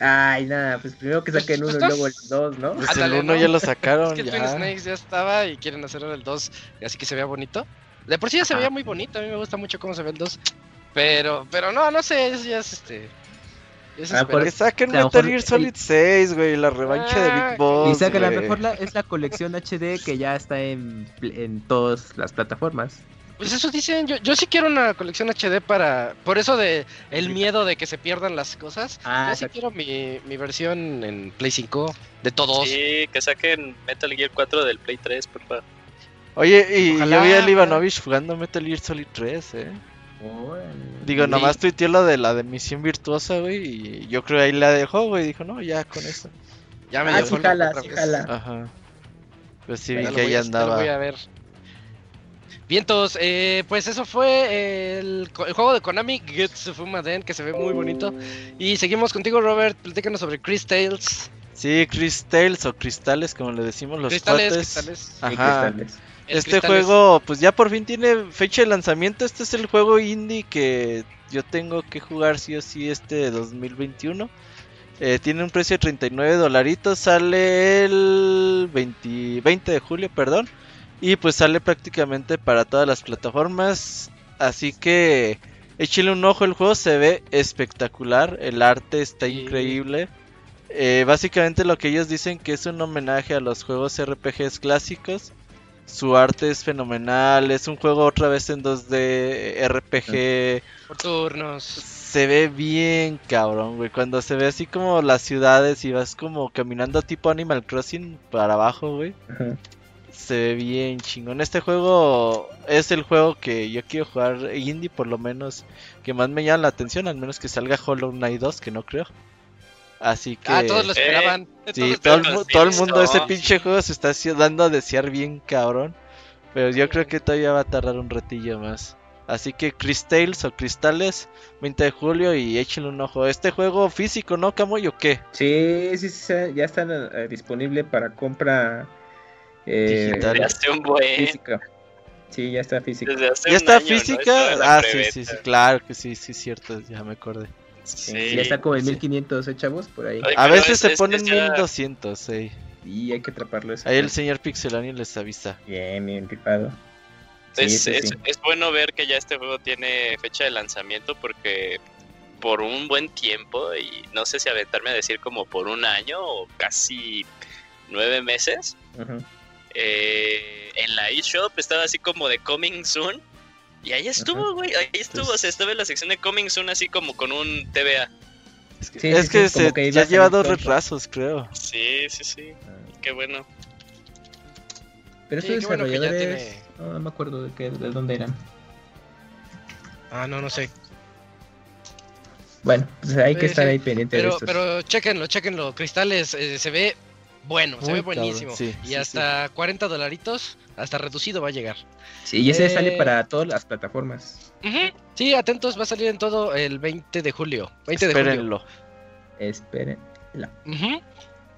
Ay, nada, pues primero que Pues, saquen uno y luego el estás- dos, ¿no? Pues Ándale, el 1 ¿no? ya lo Es sacaron, que Twin ya. Snakes ya estaba y quieren hacer el 2, así que se vea bonito. De por sí ya se veía muy bonito, a mí me gusta mucho cómo se ve el 2. Pero, pero no, no sé, eso ya es este. es Ah, Que saquen Metal Gear el- Solid 6, güey, la revancha de Ah, Big Boss. Y sacan a lo mejor la, es la colección HD que ya está en, en todas las plataformas. Pues eso dicen, yo, yo sí quiero una colección HD para. Por eso de el miedo de que se pierdan las cosas. Ah, yo sí quiero mi, mi versión en Play 5 de todos. Sí, que saquen Metal Gear 4 del Play 3, por favor. Oye, y Ojalá, yo vi a Ivanovich jugando Metal Gear Solid 3, eh. Digo, Sí. nomás tuiteó lo de la de misión virtuosa, güey, y yo creo ahí la dejó, güey, dijo, no, ya con eso. Ya me Ah, sí jala, otra sí vez. jala. Ajá. Pues sí, vi que voy ahí a- ya lo voy andaba. a ver. Vientos, eh, pues eso fue el, co- el juego de Konami, Getsu Fumaden, que se ve muy bonito. Y seguimos contigo, Robert. Platícanos sobre Chris Tales. Sí, Crystals o cristales, como le decimos los cristales, cuates. cristales. Cristales. Este juego, pues ya por fin tiene fecha de lanzamiento. Este es el juego indie que yo tengo que jugar sí o sí este 2021. Eh, tiene un precio de 39 dolaritos. Sale el 20, 20 de julio, perdón. Y pues sale prácticamente para todas las plataformas. Así que échale un ojo. El juego se ve espectacular. El arte está Sí. increíble. Eh, básicamente lo que ellos dicen que es un homenaje a los juegos RPGs clásicos. Su arte es fenomenal, es un juego otra vez en 2D RPG. Por turnos. Se ve bien cabrón, güey. Cuando se ve así como las ciudades y vas como caminando tipo Animal Crossing para abajo, güey. Se ve bien chingón. Este juego es el juego que yo quiero jugar indie, por lo menos que más me llama la atención, al menos que salga Hollow Knight 2, que no creo. Así que Ah, todos lo Eh, esperaban. Sí, todo el, todo el mundo ese pinche juego se está dando a desear bien cabrón. Pero yo creo que todavía va a tardar un ratillo más. Así que Crystales o Cristales, 20 de julio y échenle un ojo. Este juego físico, ¿no, Camoy o qué? Sí, sí, sí, ya están eh, disponible para compra eh, Digital. Desde hace un buen. física. Sí, ya está física. Desde hace ¿Ya un está física? Ah, sí, sí, sí, claro que sí, sí, cierto, ya me acordé. Sí. Ya está como en sí. 1500, ¿eh, chavos? Por ahí. Ay, A veces es- se ponen ya- 1200, eh. Y hay que atraparlo eso. Ahí el señor Pixelani les avisa. Bien, bien rifado. Sí, Es, sí, es- sí. es bueno ver que ya este juego tiene fecha de lanzamiento porque por un buen tiempo, y no sé si aventarme a decir como por un año o casi nueve meses, eh, en la eShop estaba así como de Coming Soon. Y ahí estuvo, güey, ahí estuvo, Pues- o sea, estaba en la sección de Coming Soon así como con un TVA. Es que, Sí, es sí, que sí, se- que ya lleva dos retrasos, creo. Sí, sí, sí, qué bueno. Pero Sí, estos qué bueno desarrolladores, tiene- no, no me acuerdo de, qué, de dónde eran. Ah, no, no sé. Bueno, pues hay que Sí, estar sí. ahí pendiente de Pero, estos. pero chéquenlo, chéquenlo. Cristales eh, se ve bueno, se Muy ve cabrón, buenísimo. sí, y sí, hasta 40 dolaritos, hasta reducido va a llegar. Sí, y ese Eh, sale para todas las plataformas. Sí, atentos, va a salir en todo el 20 de julio. 20 de julio. Espérenlo. Esperen. Ujú.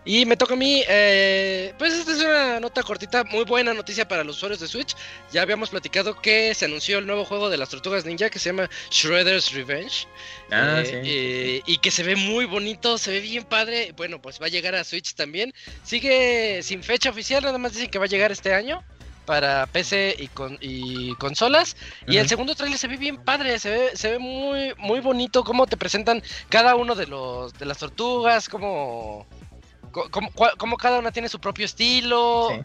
Y me toca a mí, eh, pues esta es una nota cortita, muy buena noticia para los usuarios de Switch. Ya habíamos platicado que se anunció el nuevo juego de las tortugas ninja que se llama Shredder's Revenge. Ah, Eh, sí. eh, y que se ve muy bonito, se ve bien padre. Bueno, pues va a llegar a Switch también. Sigue sin fecha oficial, nada más dicen que va a llegar este año para PC y, con, y consolas. Y el segundo trailer se ve bien padre, se ve, se ve muy, muy bonito cómo te presentan cada uno de los de las tortugas, cómo, cómo, cómo cada una tiene su propio estilo. Sí.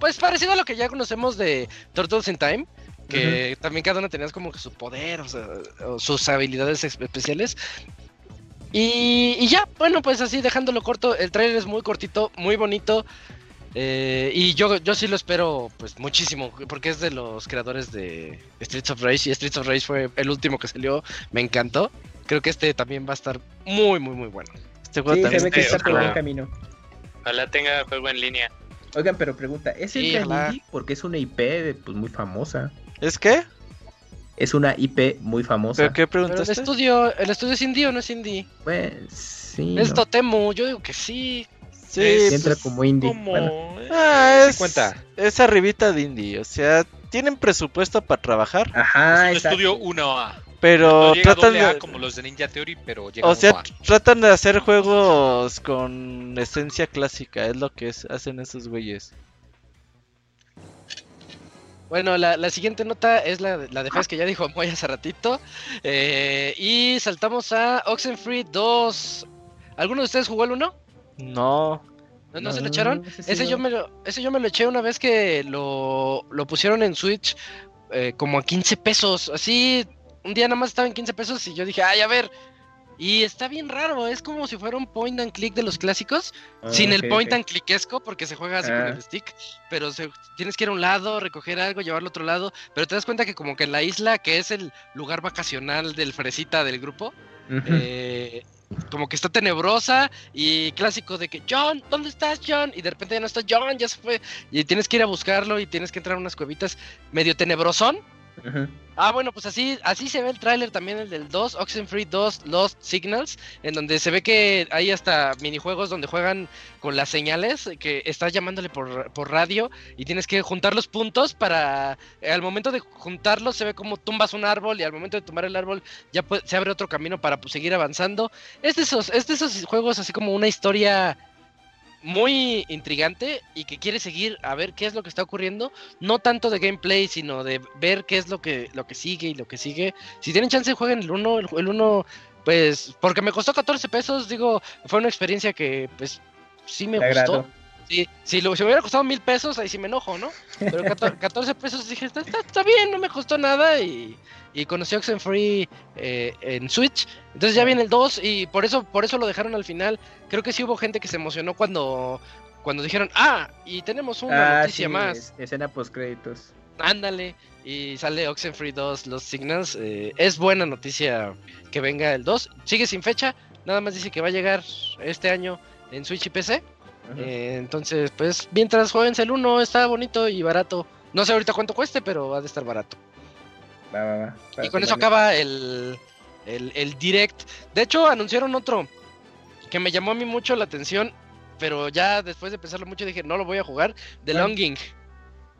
Pues parecido a lo que ya conocemos de Turtles in Time. Que también cada una tenía como que su poder, o sea, o sus habilidades especiales. Y, y ya, bueno, pues así dejándolo corto, el trailer es muy cortito, muy bonito. Eh, y yo, yo sí lo espero pues muchísimo, porque es de los creadores de Streets of Rage y Streets of Rage fue el último que salió, me encantó. Creo que este también va a estar muy, muy, muy bueno. Este juego Sí, se también ve que está por ojalá. buen camino. Ojalá tenga juego en línea. Oigan, pero pregunta, ¿es Sí, el indie? Porque es una IP pues, muy famosa. ¿Es qué? Es una IP muy famosa. ¿Pero qué Pero el estudio, el estudio es indie o no es indie. Pues sí. Es ¿no? Totemu, yo digo que sí. Sí, Es- entra pues, como indie. Como... Bueno, ah, es, cuenta. es arribita de indie. O sea, tienen presupuesto para trabajar, Ajá, un exacto. estudio 1A. pero no llega a tratan A de... como los de Ninja Theory, pero llega O sea, 1A. tratan de hacer juegos con esencia clásica, es lo que es- hacen esos güeyes. Bueno, la, la siguiente nota es la, de- la de Fez que ya dijo Moy hace ratito. Eh, y saltamos a Oxenfree 2. ¿Alguno de ustedes jugó el 1? No, ¿No, no se lo echaron? ese sí Ese no. yo, me lo, ese yo me lo eché una vez que lo, lo pusieron en Switch eh, como a 15 pesos. Así, un día nada más estaba en 15 pesos y yo dije, ay, a ver. Y está bien raro, es como si fuera un point and click de los clásicos, Ah, sin el point and clickesco, porque se juega así con Ah. el stick, pero se- tienes que ir a un lado, recoger algo, llevarlo a otro lado, pero te das cuenta que como que en la isla, que es el lugar vacacional del fresita del grupo, eh, como que está tenebrosa y clásico de que John, ¿dónde estás John? Y de repente ya no está John, ya se fue. Y tienes que ir a buscarlo y tienes que entrar a unas cuevitas medio tenebrosón. Ah, bueno, pues así, así se ve el tráiler también el del 2, Oxenfree 2 Lost Signals, en donde se ve que hay hasta minijuegos donde juegan con las señales, que estás llamándole por, por radio y tienes que juntar los puntos para, al momento de juntarlos se ve como tumbas un árbol y al momento de tumbar el árbol ya se abre otro camino para pues, seguir avanzando. Es esos, es de esos juegos así como una historia muy intrigante y que quiere seguir a ver qué es lo que está ocurriendo no tanto de gameplay, sino de ver qué es lo que, lo que sigue y lo que sigue. Si tienen chance, jueguen el 1. El, el 1, pues, porque me costó 14 pesos, digo, fue una experiencia que, pues, sí me Te gustó. Sí, si, lo, si me hubiera costado mil pesos, ahí sí me enojo, ¿no? Pero 14, 14 pesos dije, está, está- está bien, no me costó nada y, y conocí Oxenfree eh, en Switch. Entonces ya viene el 2 y por eso, por eso lo dejaron al final. Creo que sí hubo gente que se emocionó cuando, cuando dijeron, ah, y tenemos una Ah, noticia sí, más. es- escena post créditos. Ándale. Y sale Oxenfree 2, los Signals. eh, es buena noticia que venga el 2. Sigue sin fecha. Nada más dice que va a llegar este año en Switch y PC. Eh, entonces, pues, mientras jueguen el 1, está bonito y barato. No sé ahorita cuánto cueste, pero va a estar barato. Va, va, va. Y con eso acaba el, el, el direct. De hecho, anunciaron otro que me llamó a mí mucho la atención, pero ya después de pensarlo mucho dije, no lo voy a jugar. The. Longing.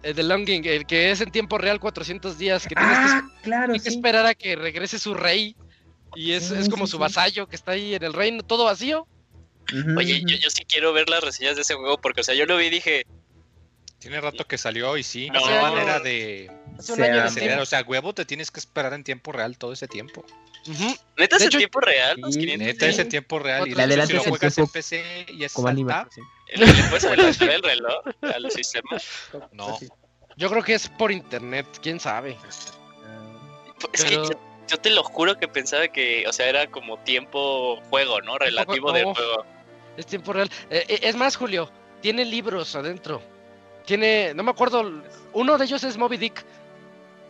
Eh, The Longing, el que es en tiempo real 400 días, que tienes que Ah, claro, hay que esperar a que regrese su rey. Y es, Sí, es como sí, su vasallo que está ahí en el reino, todo vacío. Oye, yo, yo sí quiero ver las reseñas de ese juego porque, o sea, yo lo vi y dije, Tiene rato que salió y sí, No. no hay manera de, Se acelerar. O sea, huevo, te tienes que esperar en tiempo real todo ese tiempo. Neta es hecho- tiempo real, los Sí. 500 Neta, es en tiempo real. Y hecho, si lo el juegas en PC y es Como sí. ¿Le puedes adelantar el reloj al sistema? No. Yo creo que es por internet, quién sabe. Ah, Es Pero- que yo, te lo juro que pensaba que, o sea, era como tiempo juego, ¿no? Relativo no. del juego. Es tiempo real. Eh, eh, es más, Julio, tiene libros adentro. Tiene, no me acuerdo, uno de ellos es Moby Dick.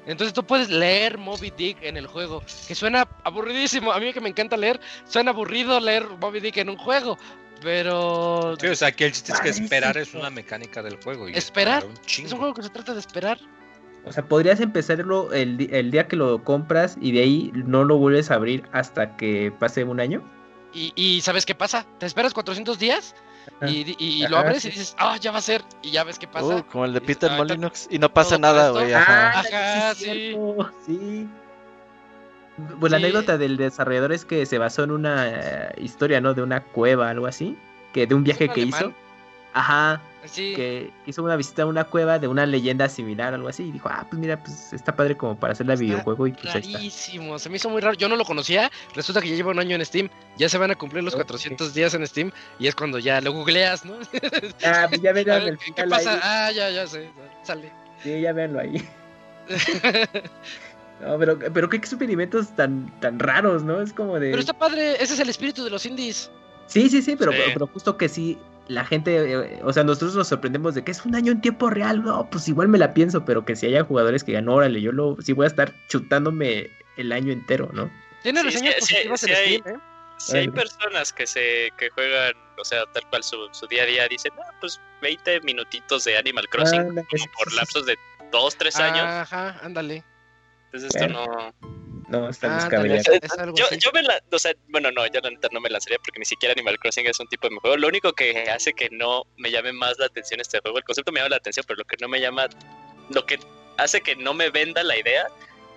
Entonces tú puedes leer Moby Dick en el juego, que suena aburridísimo. A mí que me encanta leer, suena aburrido leer Moby Dick en un juego, pero Sí, o sea, que el chiste es que esperar es una mecánica del juego. Y Esperar. un es un juego que se trata de esperar. O sea, podrías empezarlo el, día que lo compras y de ahí no lo vuelves a abrir hasta que pase un año. Y, y ¿sabes qué pasa? Te esperas 400 días Ajá. y, y lo Ajá, abres sí. y dices, ah, ya va a ser. Y ya ves qué pasa. Uh, como el de Peter "Ah, Molyneux y no pasa nada, esto". güey. Ajá. Ajá, sí. sí. Pues la Sí. anécdota del desarrollador es que se basó en una historia, ¿no? De una cueva, algo así. Que de un viaje un que alemán. hizo. Ajá. Sí. Que hizo una visita a una cueva de una leyenda similar, algo así. Y dijo, ah, pues mira, pues está padre como para hacer la Está videojuego y pues. Rarísimo, se me hizo muy raro. Yo no lo conocía. Resulta que ya lleva un año en Steam. Ya se van a cumplir los Ok. 400 días en Steam. Y es cuando ya lo googleas, ¿no? Ah, pues ya A verán ver, ¿qué, qué final pasa? ahí. Ah, ya, ya sé. Sale. Sí, ya véanlo ahí. No, pero, pero qué experimentos tan, tan raros, ¿no? Es como de. Pero está padre. Ese es el espíritu de los indies. Sí, sí, sí, pero, Sí. pero justo que sí, la gente, eh, o sea, nosotros nos sorprendemos de que es un año en tiempo real, no, pues igual me la pienso, pero que si haya jugadores que digan, órale, yo lo, sí voy a estar chutándome el año entero, ¿no? Tiene Sí, reseñas sí, sí, positivas sí en hay- Steam, ¿eh? Si hay Órale. personas que se que juegan, o sea, tal cual su, su día a día, dicen, ah, pues 20 minutitos de Animal Crossing, como por lapsos de 2, 3 años. Ajá, ándale. Entonces esto Bueno. no... No, está Ah, descabellado. dale, es algo Yo, yo me la, o sea, bueno, no, yo la neta no me lanzaría porque ni siquiera Animal Crossing es un tipo de juego. Lo único que hace que no me llame más la atención este juego, el concepto me llama la atención, pero lo que no me llama, lo que hace que no me venda la idea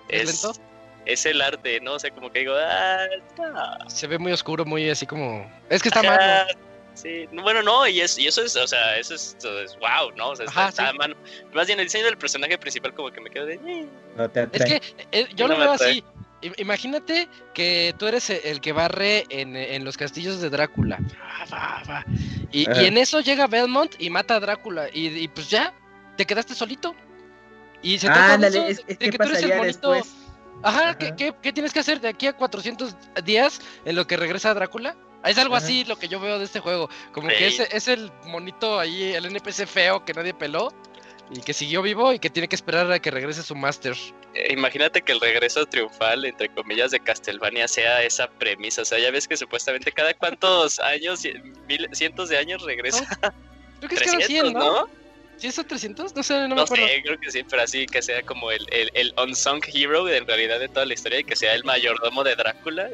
¿Es es, lento? es el arte, ¿no? O sea, como que digo, ah, no. Se ve muy oscuro, muy así como. Es que está Ajá, malo. Sí, no, bueno, no, y, es, y eso es, o sea, eso es, eso es wow, ¿no? O sea, está, Ajá, está sí. mano. Más bien, el diseño del personaje principal, como que me quedo de. "Eh". No te Es que eh, yo No lo veo así. Imagínate que tú eres e- el que barre en, en los castillos de Drácula. Va, va, va. Y, y en eso llega Belmont y mata a Drácula. Y, y pues ya, te quedaste solito. Y se trata de, eso, es, de- es de que tú eres el después. Ajá, Ajá. ¿qué, qué, qué tienes que hacer de aquí a 400 días en lo que regresa Drácula? Es algo Ajá. así lo que yo veo de este juego. Como Sí. que ese es el monito ahí, el NPC feo que nadie peló. Y que siguió vivo y que tiene que esperar a que regrese su máster. Eh, Imagínate que el regreso triunfal, entre comillas, de Castlevania sea esa premisa. O sea, ya ves que supuestamente cada cuántos años, mil- cientos de años regresa. Creo que es cada 300, 100, ¿no? ¿no? ¿Sí es a 300? No sé, no, me No acuerdo. sé, creo que sí, pero así que sea como el, el, el unsung hero en realidad de toda la historia y que sea el mayordomo de Drácula.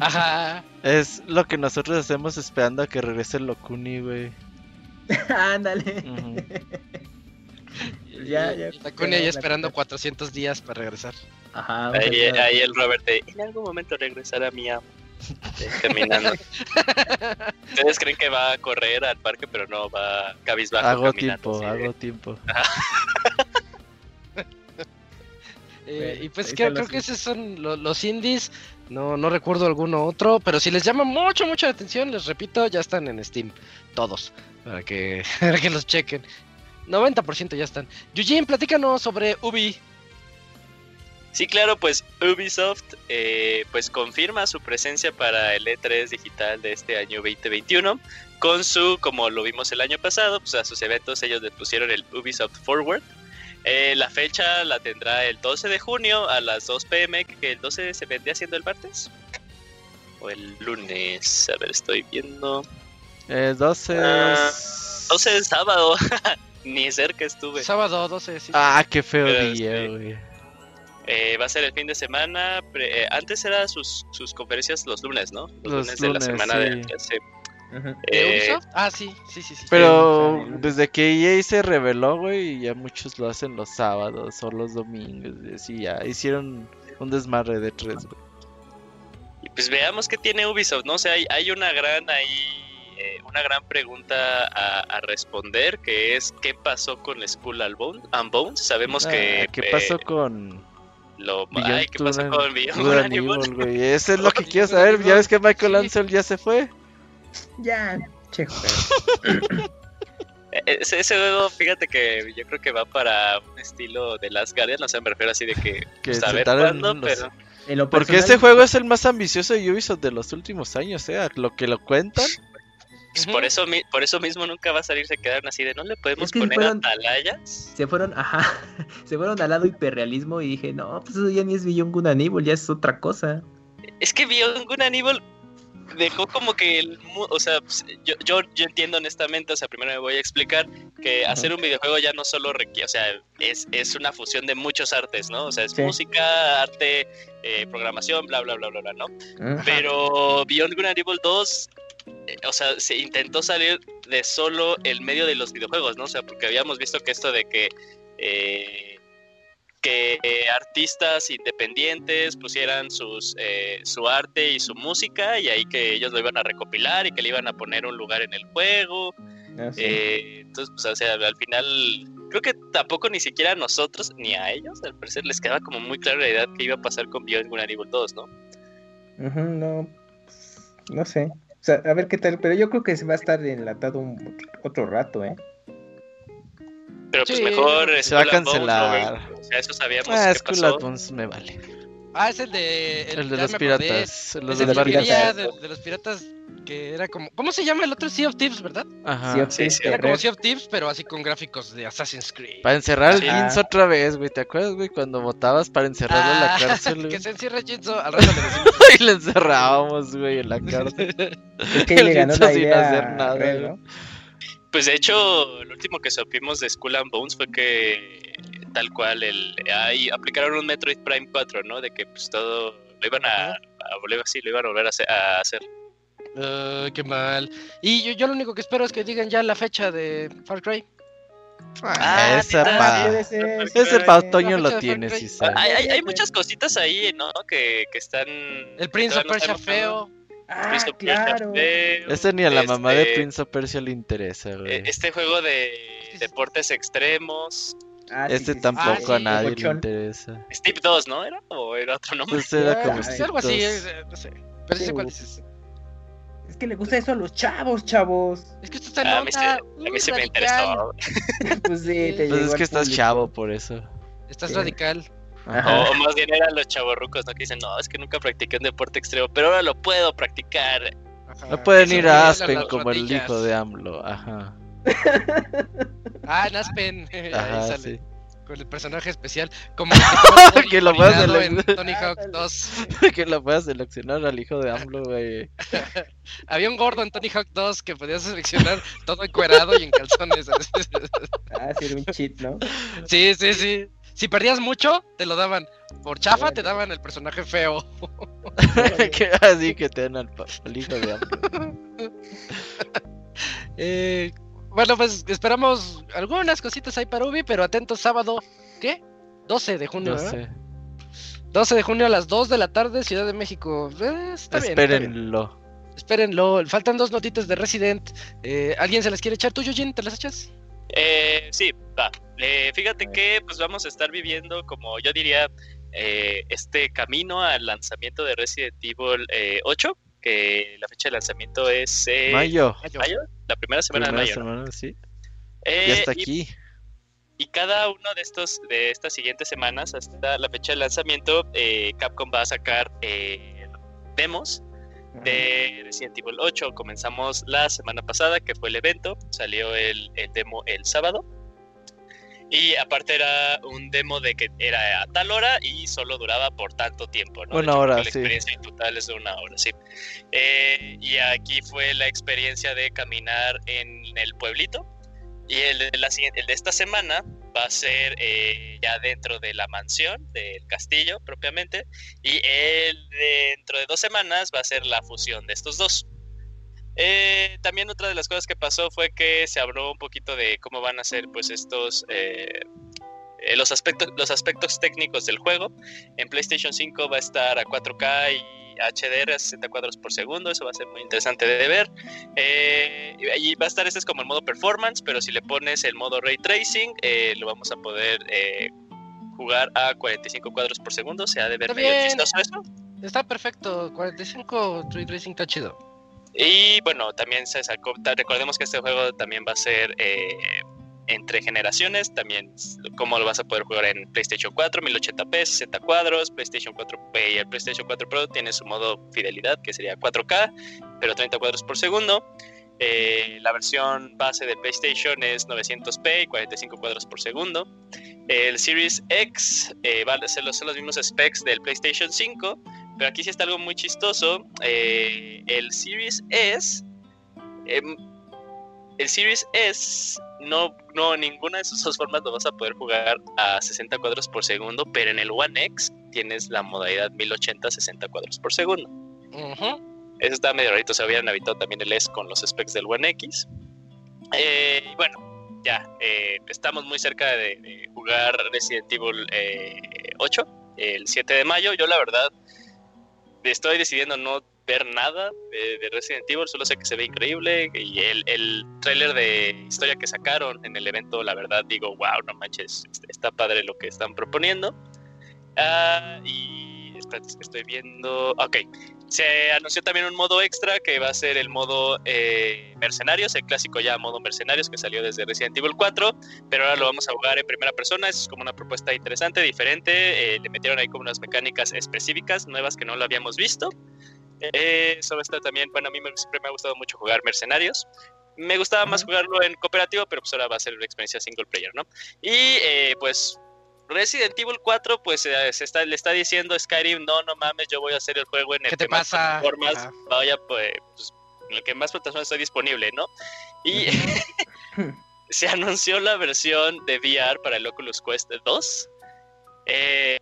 Ajá. Es lo que nosotros hacemos esperando a que regrese el Locuni, güey. Ándale. Ujú. Ya, ya. Y Laconia ya ya, esperando la- 400 días para regresar. Ajá. Ahí, ahí el Robert de, en algún momento regresará mi amo. Caminando. Ustedes creen que va a correr al parque, pero no, va cabizbajo Hago caminando. tiempo, de- hago tiempo. Eh, y pues creo, creo los que esos son lo- los indies. No, no recuerdo alguno otro, pero si les llama mucho, mucho la atención, les repito, ya están en Steam. Todos. Para que, para que los chequen. 90% ya están. Eugene, platícanos sobre Ubi. Sí, claro, pues Ubisoft eh, pues confirma su presencia para el E3 digital de este año 2021 con su, como lo vimos el año pasado, pues a sus eventos ellos le pusieron el Ubisoft Forward. Eh, la fecha la tendrá el 12 de junio a las 2 pm, que el 12 se vendría siendo el martes. O el lunes, a ver, estoy viendo. Eh, 12. Ah, es- 12 de sábado, ni cerca estuve. Sábado 12, sí. Ah, qué feo Pero día, sí. güey. Eh, va a ser el fin de semana. pre- eh, antes eran sus, sus conferencias los lunes, ¿no? Los, Los lunes, de la semana sí. de sí. Ujú. ¿De Eh, Ubisoft? Ah, sí, sí, sí. sí. Pero sí. desde que EA se reveló, güey, ya muchos lo hacen los sábados o los domingos. y así ya hicieron un desmadre de tres, güey. y pues veamos qué tiene Ubisoft, ¿no? O sea, hay, hay una gran ahí. Una gran pregunta a, a responder que es qué pasó con Skull and Bones, and Bones? sabemos que Ah, ¿Qué eh, pasó con lo Beyond ay, qué pasó con Beyond Evil? Güey? Eso es lo que quiero saber. Ya ves que Michael sí. Ansel ya se fue. Ya, che. Eh, Ese, ese juego, fíjate que yo creo que va para un estilo de Last Guardian, o sea, me refiero así de que, Que pues, a ver sentaron cuándo, los- pero Porque personal, este juego es el más ambicioso de Ubisoft de los últimos años, ¿eh? Lo que lo cuentan. Pues, por eso por eso mismo nunca va a salir, se quedaron así de no le podemos Es que poner fueron- atalayas. Se fueron, ajá, se fueron al lado hiperrealismo y dije, no, pues eso ya ni es Beyond Good Evil, ya es otra cosa. Es que Beyond Good Evil dejó como que el o sea, pues, yo, yo, yo entiendo honestamente, o sea, primero me voy a explicar que hacer un videojuego ya no solo requiere, o sea, es, es una fusión de muchos artes, ¿no? O sea, es Sí. música, arte, eh, programación, bla, bla, bla, bla, bla, ¿no? Pero Beyond Good and Evil 2, eh, o sea, se intentó salir de solo el medio de los videojuegos, ¿no? O sea, porque habíamos visto que esto de que eh, que eh, artistas independientes pusieran sus eh, su arte y su música y ahí que ellos lo iban a recopilar y que le iban a poner un lugar en el juego. Ah, sí. Entonces, pues, o sea, al final creo que tampoco ni siquiera a nosotros ni a ellos, al parecer les quedaba como muy clara la idea que iba a pasar con Beyond Good Evil 2, ¿no? No, no sé. O sea, a ver qué tal, pero yo creo que se va a estar enlatado un, otro rato, ¿eh. Pero pues Sí. mejor Se va a Bones, cancelar. Robert. O sea, eso sabíamos Ah, qué pasó. Bones me vale. Ah, es el de. El de ya los piratas. Es el del de los piratas. de, de los piratas que era como. ¿Cómo se llama el otro? Sea of Thieves, ¿verdad? Ajá. Sí, sí, Era como. Sea of Thieves, pero así con gráficos de Assassin's Creed. Para encerrar al Sí. Ginz otra vez, güey. ¿Te acuerdas, güey? Cuando votabas para encerrarlo en la Ah, cárcel, que se encierre Jinzo. Al rato le decimos. y le encerrábamos, güey, en la cárcel. Es que le ganó sin idea hacer nada, Red. ¿no? Pues de hecho, lo último que supimos de Skull and Bones fue que tal cual el ahí aplicaron un Metroid Prime 4, ¿no? De que pues todo lo iban a, a volver así, lo iban a volver a hacer. A hacer. Uh, qué mal. Y yo, yo lo único que espero es que digan ya la fecha de Far Cry. Ah, esa neta, pa- Ese pa' otoño lo fecha de tiene, Far sí. Hay, hay, hay muchas cositas ahí, ¿no? Que, que están. El Prince of Persia feo. Ah, Prince of Persia claro. feo, Ese ni a la mamá de este, Prince of Persia le interesa, güey. eh, Este juego de deportes extremos. Ah, Este sí, sí, tampoco sí, a nadie le interesa. Steve 2, ¿no? ¿Era? ¿O era otro nombre? Pues era Ah, como Es algo así, Stick eh, no sé. Pero sí sé cuál dices. Es que le gusta eso a los chavos, chavos. Es que esto está en a mí, se, onda, a mí uh, se me interesó. pues sí, te Pues es que estás público. chavo por eso. Estás Sí. radical. Ajá. O, más bien eran los chavorrucos, ¿no? Que dicen, no, es que nunca practiqué un deporte extremo, pero ahora lo puedo practicar. Ajá. No pueden Eso ir a Aspen como el hijo de AMLO. Ajá. Ah, en Aspen. Ahí Ajá, sale. sí. Con el personaje especial. Como que lo puedas en Tony Hawk 2. que lo puedas seleccionar al hijo de AMLO, güey. Había un gordo en Tony Hawk 2 que podías seleccionar todo encuerado y en calzones. Ah, sí, era un cheat, ¿no? sí, sí, sí. Si perdías mucho, te lo daban. Por chafa, te daban el personaje feo. que así que te dan al hijo de AMLO. Eh, bueno, pues esperamos algunas cositas ahí para Ubi, pero atentos sábado. ¿Qué? 12 de junio, No ¿verdad? sé. 12 de junio a las 2 de la tarde, Ciudad de México. Eh, está bien, está bien. Espérenlo. Espérenlo. Faltan dos notitas de Resident. Eh, ¿Alguien se las quiere echar? ¿Tú, Eugene? ¿Te las echas? Eh, sí, va. Eh, fíjate que pues vamos a estar viviendo, como yo diría, eh, este camino al lanzamiento de Resident Evil eh, 8, que la fecha de lanzamiento es eh, Mayo. mayo, la primera semana Primera de mayo. ¿no? semana, sí. Eh, Ya está y- aquí. Y cada uno de estos de estas siguientes semanas hasta la fecha de lanzamiento, eh, Capcom va a sacar eh, demos de Resident Evil 8. Comenzamos la semana pasada, que fue el evento. Salió el, el demo el sábado. Y aparte era un demo de que era a tal hora y solo duraba por tanto tiempo, ¿no? Una hecho, hora, que sí. La experiencia en total es de una hora, sí. Eh, y aquí fue la experiencia de caminar en el pueblito. Y el de, la, el de esta semana va a ser eh, ya dentro de la mansión, del castillo propiamente. Y el de dentro de dos semanas va a ser la fusión de estos dos. Eh, también otra de las cosas que pasó fue que se habló un poquito de cómo van a ser pues estos eh, eh, los aspectos los aspectos técnicos del juego. En PlayStation 5 va a estar a 4K y HDR a 60 cuadros por segundo, eso va a ser muy interesante de ver. Eh, y va a estar este es como el modo performance, pero si le pones el modo ray tracing, eh, lo vamos a poder eh, jugar a 45 cuadros por segundo, se ha de ver Está medio bien. chistoso eso. Está perfecto. 45 Ray Tracing está chido. Y bueno, también se sacó, recordemos que este juego también va a ser eh, entre generaciones, también cómo lo vas a poder jugar en PlayStation 4, 1080p, 60 cuadros, PlayStation 4 y el PlayStation 4 Pro tiene su modo fidelidad que sería 4K, pero 30 cuadros por segundo. Eh, la versión base del PlayStation es 900p y 45 cuadros por segundo. El Series X eh, va a ser son los mismos specs del PlayStation 5, pero aquí sí está algo muy chistoso. eh, el Series S, em, el Series S, no, no, ninguna de sus dos formas lo vas a poder jugar a 60 cuadros por segundo, pero en el One X tienes la modalidad 1080 60 cuadros por segundo. Ujú. Eso está medio rarito, se habían habitado también el S con los specs del One X. Eh, bueno, ya, eh, estamos muy cerca de, de jugar Resident Evil eh, 8, el 7 de mayo. Yo la verdad estoy decidiendo no ver nada de, de Resident Evil, solo sé que se ve increíble y el, el tráiler de historia que sacaron en el evento, la verdad digo, wow, no manches, está padre lo que están proponiendo. Ah, y estoy viendo, ok, se anunció también un modo extra que va a ser el modo eh, mercenarios, el clásico ya modo mercenarios que salió desde Resident Evil 4, pero ahora lo vamos a jugar en primera persona, es como una propuesta interesante, diferente, eh, le metieron ahí como unas mecánicas específicas, nuevas que no lo habíamos visto. Eh, estar también, bueno, a mí me- siempre me ha gustado mucho jugar mercenarios. Me gustaba más jugarlo en cooperativo, pero pues ahora va a ser una experiencia single player, ¿no? Y eh, pues Resident Evil 4, pues eh, se está, le está diciendo a Skyrim, no, no mames, yo voy a hacer el juego en el ¿Qué te que más plataformas Ajá. vaya, pues, pues, en el que más plataformas está disponible, ¿no? Y se anunció la versión de VR para el Oculus Quest 2. Eh,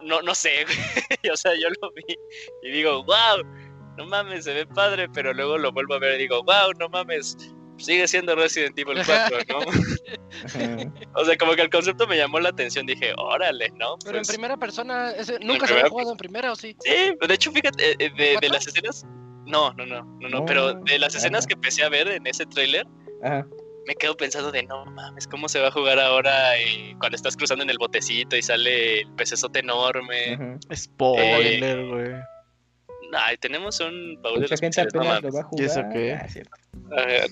no, no sé, o sea, yo lo vi y digo, wow, no mames, se ve padre, pero luego lo vuelvo a ver y digo, wow, no mames, sigue siendo Resident Evil 4, ¿no? o sea, como que el concepto me llamó la atención, dije, órale, ¿no? Pero en Pues, primera persona, ese- nunca se había jugado en primera, ¿o sí? Sí, de hecho, fíjate, eh, eh, de, las escenas, no, no, no, no, no, pero de las escenas ajá. que empecé a ver en ese tráiler, Ajá. me quedo pensando de no mames, ¿cómo se va a jugar ahora eh, cuando estás cruzando en el botecito y sale el pecesote enorme? ujú. Spoiler, güey. Ay, tenemos un baúl de Mucha los gente especiales, no apenas lo va a ¿Y jugar. eso qué? Ah, cierto.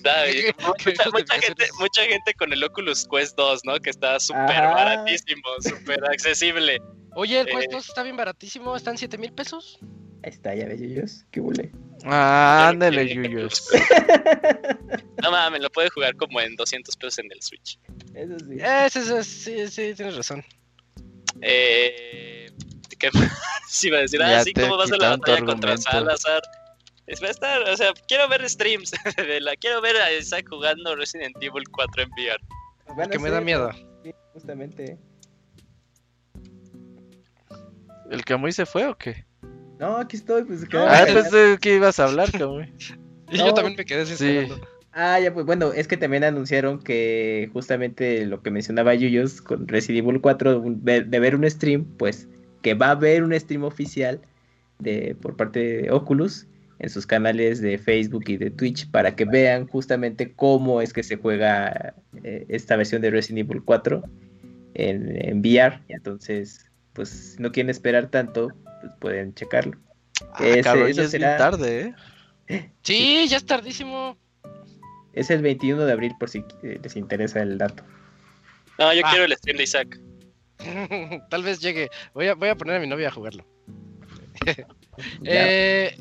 Da, y ¿Qué- mucha, qué mucha gente, mucha gente con el Oculus Quest 2, ¿no? Que está súper baratísimo, súper accesible. Oye, el Eh. Quest 2 está bien baratísimo, están 7 mil pesos. Ahí está, ya ves, Yuyos. Qué bule. Ah, ándale, Yuyos. No mames, lo puede jugar como en 200 pesos en el Switch. Eso sí. Ese, ese, sí, sí, tienes razón. Eh, ¿Qué más iba a decir? Ya Ah, sí, ¿cómo vas a la batalla contra. Salazar? Es, va a estar, o sea, quiero ver streams de la, quiero ver a Isaac jugando Resident Evil 4 en VR. Que me da miedo. sí, justamente. ¿El Camuy se fue o qué? No, aquí estoy, pues. No, Ah, de qué ibas a hablar, Camuy. Y No. yo también me quedé así Sí. Ah, ya, pues bueno, es que también anunciaron que justamente lo que mencionaba Yuyos con Resident Evil 4, un- de, de ver un stream, pues que va a haber un stream oficial de por parte de Oculus en sus canales de Facebook y de Twitch para que vean justamente cómo es que se juega eh, esta versión de Resident Evil 4 en, en VR. Entonces, pues si no quieren esperar tanto, pues pueden checarlo. Ah, Ese- cabrón, eso ya es bien será- tarde, ¿eh? Sí, ya es tardísimo. Es el 21 de abril por si eh, les interesa el dato. No, yo Ah. quiero el stream de Isaac. Tal vez llegue. Voy a, voy a poner a mi novia a jugarlo. Eh,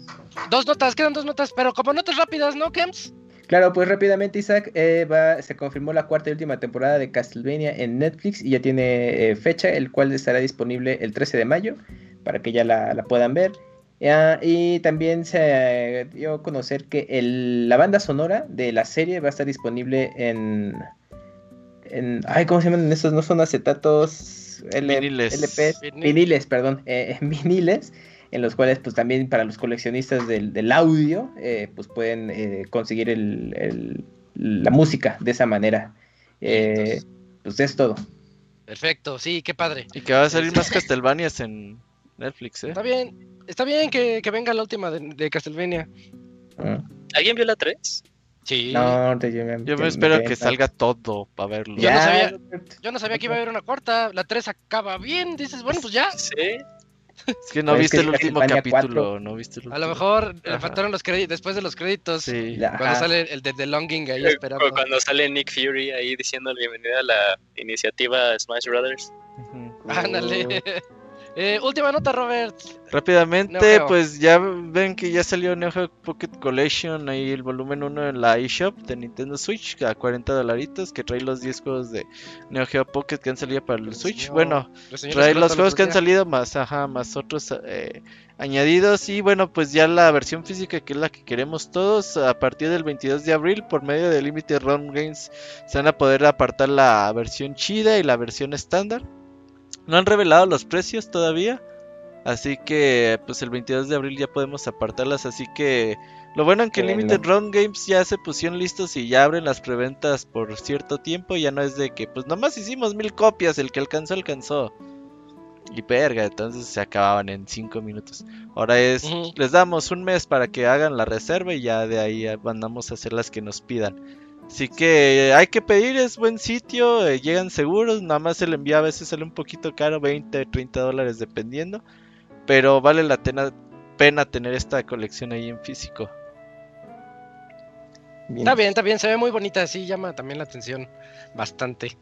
dos notas, quedan dos notas, pero como notas rápidas, ¿no, Kems? Claro, pues rápidamente Isaac, eh, va, se confirmó la cuarta y última temporada de Castlevania en Netflix y ya tiene eh, fecha, el cual estará disponible el 13 de mayo para que ya la, la puedan ver. Ah, y también se dio a conocer que el- la banda sonora de la serie va a estar disponible en... en ay, ¿cómo se llaman esos? No son acetatos L- Viniles. LP, Vinil. viniles, perdón, eh, en viniles en los cuales pues también para los coleccionistas del, del audio eh, pues pueden eh, conseguir el, el- la música de esa manera. Eh, Entonces, pues es todo. Perfecto, sí, qué padre. Y que va a salir más Castlevanias en Netflix, ¿eh? Está bien, está bien que, que venga la última de, de Castlevania. Mm. ¿Alguien vio la 3? Sí. No, te- yo me, Yo te- me espero quedé que salga todo para verlo. Ya no sabía-. Yo no sabía que iba a haber una cuarta. La 3 acaba bien. Dices, bueno, pues ya. Sí. Es que no No, es viste que el último capítulo, 4. no viste el A lo mejor le Ajá. faltaron los créditos después de los créditos. Sí. Ya. Cuando Ajá. sale el de The Longing ahí Eh, esperando. cu- Cuando sale Nick Fury ahí diciendo bienvenida a la iniciativa Smash Brothers. Ándale. Eh, última nota, Robert. Rápidamente, pues ya ven que ya salió Neo Geo Pocket Collection, ahí el volumen 1 en la eShop de Nintendo Switch a 40 dolaritos, que trae los 10 juegos de Neo Geo Pocket que han salido para el Switch. Señor- Bueno, trae los lo juegos que han salido más, ajá, más otros eh, añadidos y bueno, pues ya la versión física que es la que queremos todos, a partir del 22 de abril por medio de Limited Run Games se van a poder apartar la versión chida y la versión estándar. No han revelado los precios todavía, así que pues el 22 de abril ya podemos apartarlas, así que lo bueno en que Bueno. Limited Run Games ya se pusieron listos y ya abren las preventas por cierto tiempo, ya no es de que pues nomás hicimos mil copias, el que alcanzó alcanzó. Y verga, entonces se acababan en 5 minutos. Ahora es, les damos un mes para que hagan la reserva y ya de ahí eh, mandamos a hacer las que nos pidan. Así que hay que pedir, es buen sitio, eh, llegan seguros, nada más el envío a veces sale un poquito caro, 20, 30 dólares dependiendo. Pero vale la tena- pena tener esta colección ahí en físico. Bien. Está bien, está bien. Se ve muy bonita. Sí, llama también la atención bastante.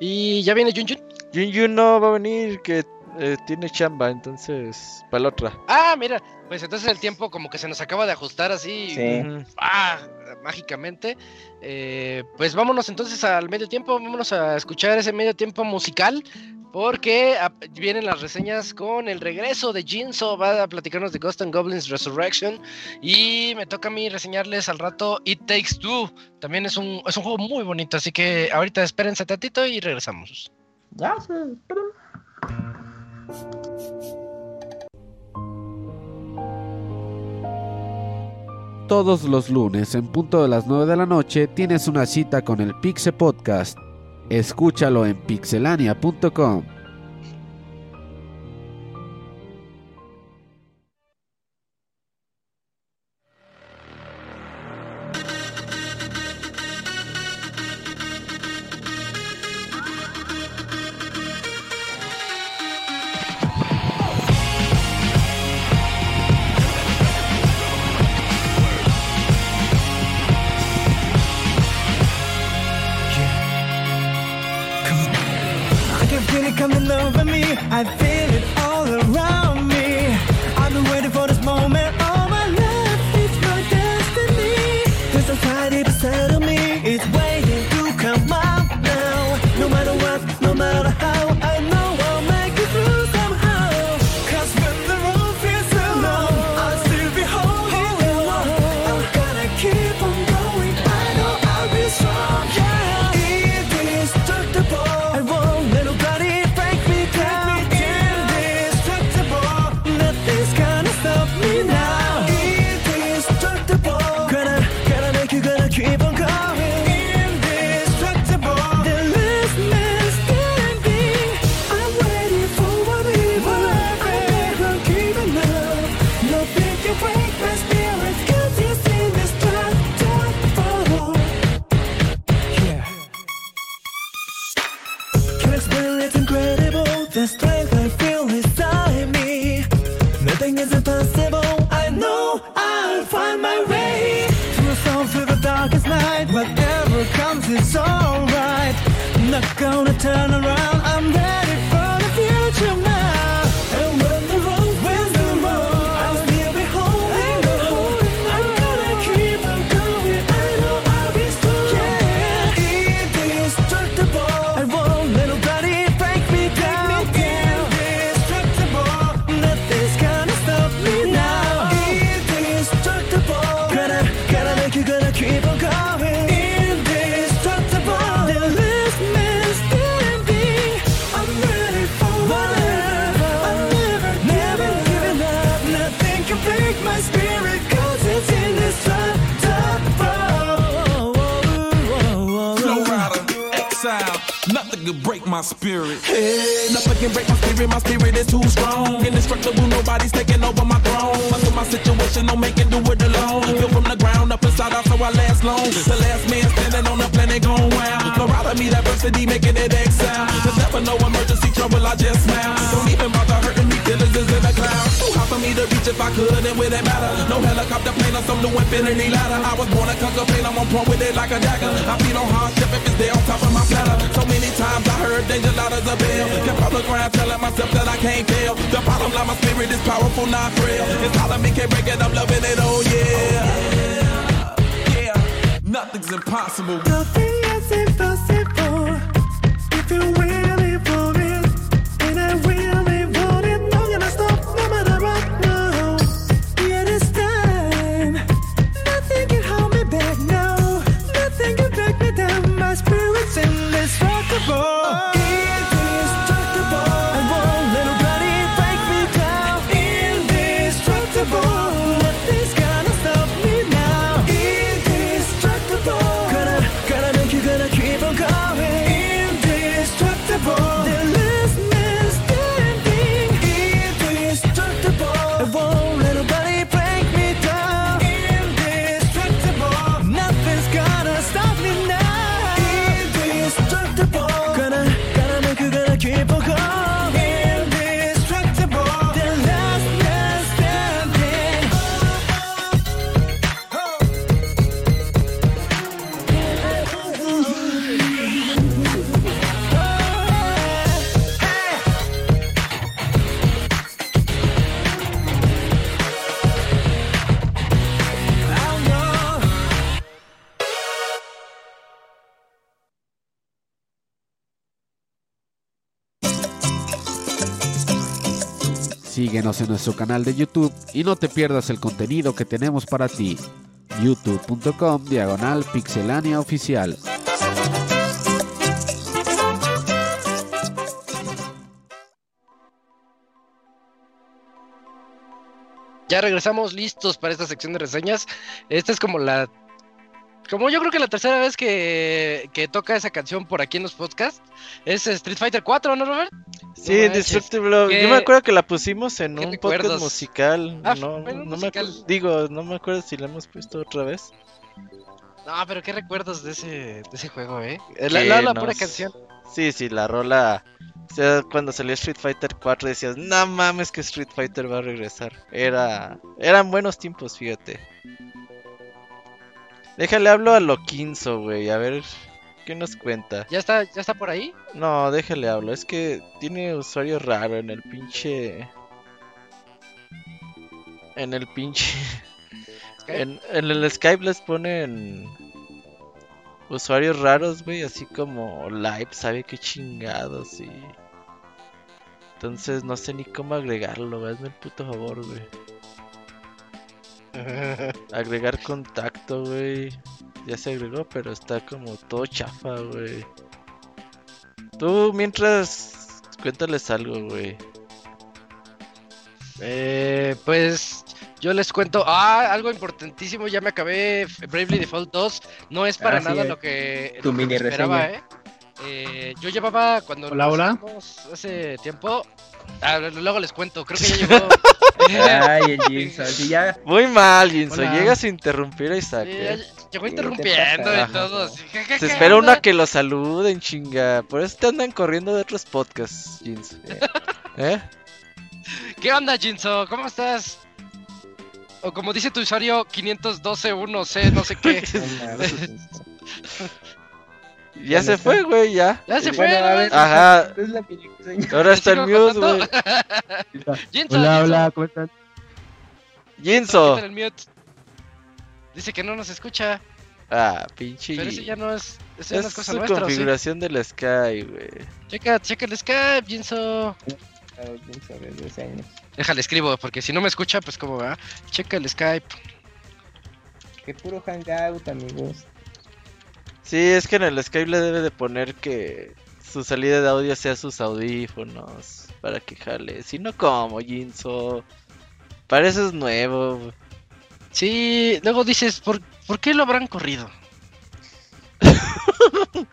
Y ya viene Jun Jun. No va a venir, que eh, tiene chamba, entonces, para la otra. Ah, mira. Pues entonces el tiempo como que se nos acaba de ajustar así. Sí. Ah, mágicamente. Eh, pues vámonos entonces al medio tiempo, vámonos a escuchar ese medio tiempo musical porque vienen las reseñas con el regreso de Jinzo, va a platicarnos de Ghost and Goblins Resurrection y me toca a mí reseñarles al rato It Takes Two, también es un, es un juego muy bonito, así que ahorita espérense tantito y regresamos. Ya, sí, Todos los lunes en punto de las 9 de la noche tienes una cita con el Pixe Podcast. Escúchalo en pixelania.com. it's alright. Not gonna turn around. My spirit. Hey, nothing can break my spirit, my spirit is too strong. Indestructible, nobody's taking over my throne. Under my situation, don't do it alone. Built from the ground up inside out, so I last long. The last man standing on the planet going wild. Me, diversity making it excel. There's never no emergency trouble, I just smile. Don't if I could, it matter. No helicopter plane or some new infinity ladder. I was born a conquer pain, I'm on point with it like a dagger. I feed on hardship if it's there on top of my platter. So many times I heard danger loud as a bell. Kept on the ground telling myself that I can't fail. The bottom line, my spirit is powerful, not frail. It's all of me, can't break it, I'm loving it, oh yeah. Yeah, yeah. nothing's impossible. Nothing is impossible if you really En nuestro canal de YouTube y no te pierdas el contenido que tenemos para ti. youtube.com diagonal pixelania oficial. Ya regresamos listos para esta sección de reseñas. Esta es como la. Como yo creo que la tercera vez que, que toca esa canción por aquí en los podcasts es Street Fighter 4, ¿no, Robert? Sí, No. ¿Qué- Yo me acuerdo que la pusimos en un recuerdos? podcast musical. Ah, no, no me musical. acuerdo. Digo, no me acuerdo si la hemos puesto otra vez. No, pero qué recuerdos de ese, de ese juego, ¿eh? Que La, la, la nos- pura canción. Sí, sí, la rola. O sea, cuando salió Street Fighter 4 decías, no mames que Street Fighter va a regresar. Era, eran buenos tiempos, fíjate. Déjale hablo a Loquinzo, güey, a ver qué nos cuenta. ¿Ya está, ¿Ya está por ahí? No, déjale hablo, es que tiene usuario raro en el pinche... En el pinche... En, en el Skype les ponen usuarios raros, güey, así como live, sabe qué chingados y... Entonces no sé ni cómo agregarlo, güey, hazme el puto favor, güey. Agregar contacto, güey. Ya se agregó, pero está como todo chafa, güey. Tú mientras cuéntales algo, güey. Eh, pues yo les cuento. Ah, algo importantísimo. Ya me acabé Bravely Default 2. No es para Ah, sí, nada eh. lo que, Tu lo que esperaba, reseña. ¿eh? Eh, Yo llevaba cuando Hola, hola. hace tiempo. Ah, luego les cuento. Creo que ya llegó. Ay, el Jinso, así ya. Muy mal, Jinso. Hola. Llegas a interrumpir a Isaac, Sí, eh. llegó ¿Qué interrumpiendo te y todo. así, ¿qué- qué- Se espera uno onda? a que lo saluden, chinga. Por eso te andan corriendo de otros podcasts, Jinso. ¿Eh? ¿Eh? ¿Qué onda, Jinso? ¿Cómo estás? O como dice tu usuario 512.1C, no sé qué. Ya se fue, güey, ya. Ya se fue. Ajá. Ahora está el mute, güey. Hola, hola, ¿cómo están? Mute. Dice que no nos escucha. Ah, pinche. Pero ese ya no es. Es Es cosa su nuestra. ¿o sí? configuración del Sky, güey. Checa, checa el Skype, Jinso. Ay, Jinso, de 12 años. Déjale, escribo, porque si no me escucha, pues como va. Checa el Skype. Que puro hangout, amigos. Sí, es que en el Skype le debe de poner que su salida de audio sea sus audífonos para que jale. Si no, como, Jinso. Para eso es nuevo. Sí, luego dices, ¿por, ¿por qué lo habrán corrido?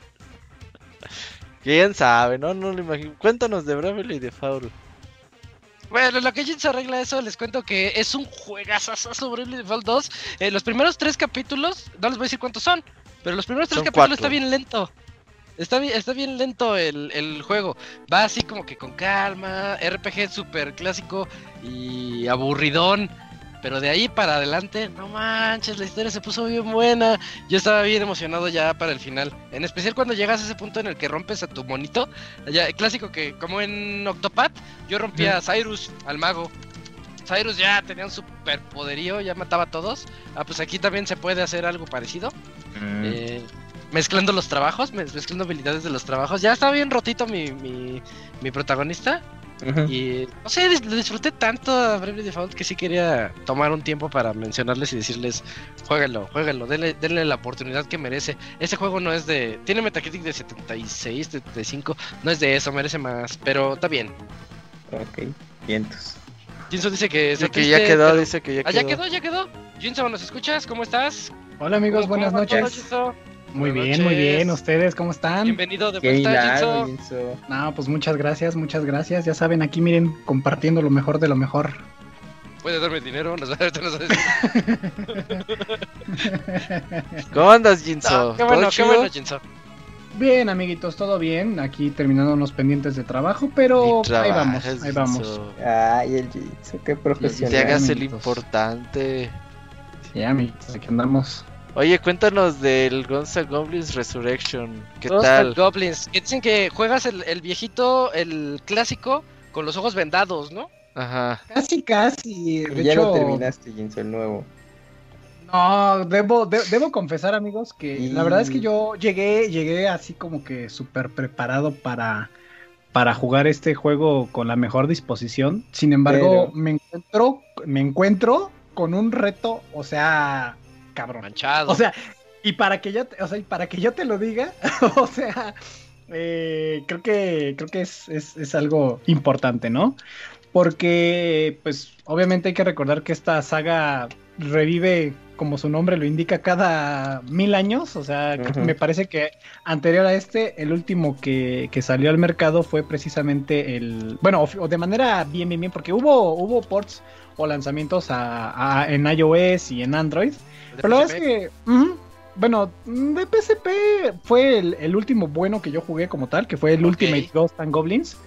¿Quién sabe? No, no lo imagino. Cuéntanos de Bravely Default. Bueno, lo que Jinso arregla eso, les cuento que es un juegazazo sobre Bravely Default 2. Eh, los primeros tres capítulos, no les voy a decir cuántos son, pero los primeros tres Son capítulos cuatro. está bien lento. Está bien, está bien lento el, el juego. Va así como que con calma, RPG super clásico y aburridón. Pero de ahí para adelante, no manches, la historia se puso bien buena. Yo estaba bien emocionado ya para el final. En especial cuando llegas a ese punto en el que rompes a tu monito. Ya, clásico que, como en Octopath, yo rompía a Cyrus, al mago. Cyrus ya tenía un super poderío, ya mataba a todos. Ah, pues aquí también se puede hacer algo parecido. Eh, mezclando los trabajos, mez- mezclando habilidades de los trabajos. Ya estaba bien rotito mi, mi, mi protagonista. Y no sé, lo disfruté tanto a Bravely Default que sí quería tomar un tiempo para mencionarles y decirles: jueguenlo, jueguenlo, denle, denle la oportunidad que merece. Este juego no es de. Tiene Metacritic de 76, 75. No es de eso, merece más. Pero está bien. Ok, vientos. Jinso dice que, está Dice que ya quedó, pero- dice que ya Ah, quedó. ya quedó, ya quedó. Jinso, ¿nos escuchas? ¿Cómo estás? Hola amigos, ¿Cómo- buenas noches. Jinso? Muy Buenas bien, muy bien. noches. ¿Ustedes cómo están? Bienvenido de vuelta, Jinso. Jinso. No, pues muchas gracias, muchas gracias. Ya saben, aquí miren, compartiendo lo mejor de lo mejor. Puede darme dinero, nos va ahorita nos va a. ¿Cómo andas, Jinso? No, qué ¿Todo bueno, qué bueno, Jinso. Bien, amiguitos, todo bien. Aquí terminando unos pendientes de trabajo, pero ahí vamos, ahí vamos. Ay, el Jinso, qué Te profesional. hagas el importante. Sí, amiguitos, aquí andamos. Oye, cuéntanos del Gonza Goblins Resurrection. ¿Qué Ghost tal? Goblins. Que dicen que juegas el, el viejito, el clásico, con los ojos vendados, ¿no? Ajá. Casi, casi. De ya hecho, lo terminaste, Jinso, el nuevo. No, debo, de- debo confesar, amigos, que Y- la verdad es que yo llegué, llegué así como que súper preparado para, para jugar este juego con la mejor disposición. Sin embargo, Pero- me encuentro, me encuentro con un reto, o sea, cabrón. Manchado. O sea, y para que yo, te- o sea, y para que yo te lo diga, o sea, eh, creo que creo que es, es- es algo importante, ¿no? Porque, pues, obviamente hay que recordar que esta saga revive, como su nombre lo indica, cada mil años. O sea, me parece que anterior a este, el último que, que salió al mercado fue precisamente el. Bueno, o, o de manera bien, bien, bien, porque hubo, hubo ports o lanzamientos a- a- en iOS y en Android. ¿De Pero la verdad PSP? es que, bueno, de PSP fue el, el último bueno que yo jugué como tal, que fue el. Ultimate Ghost and Goblins,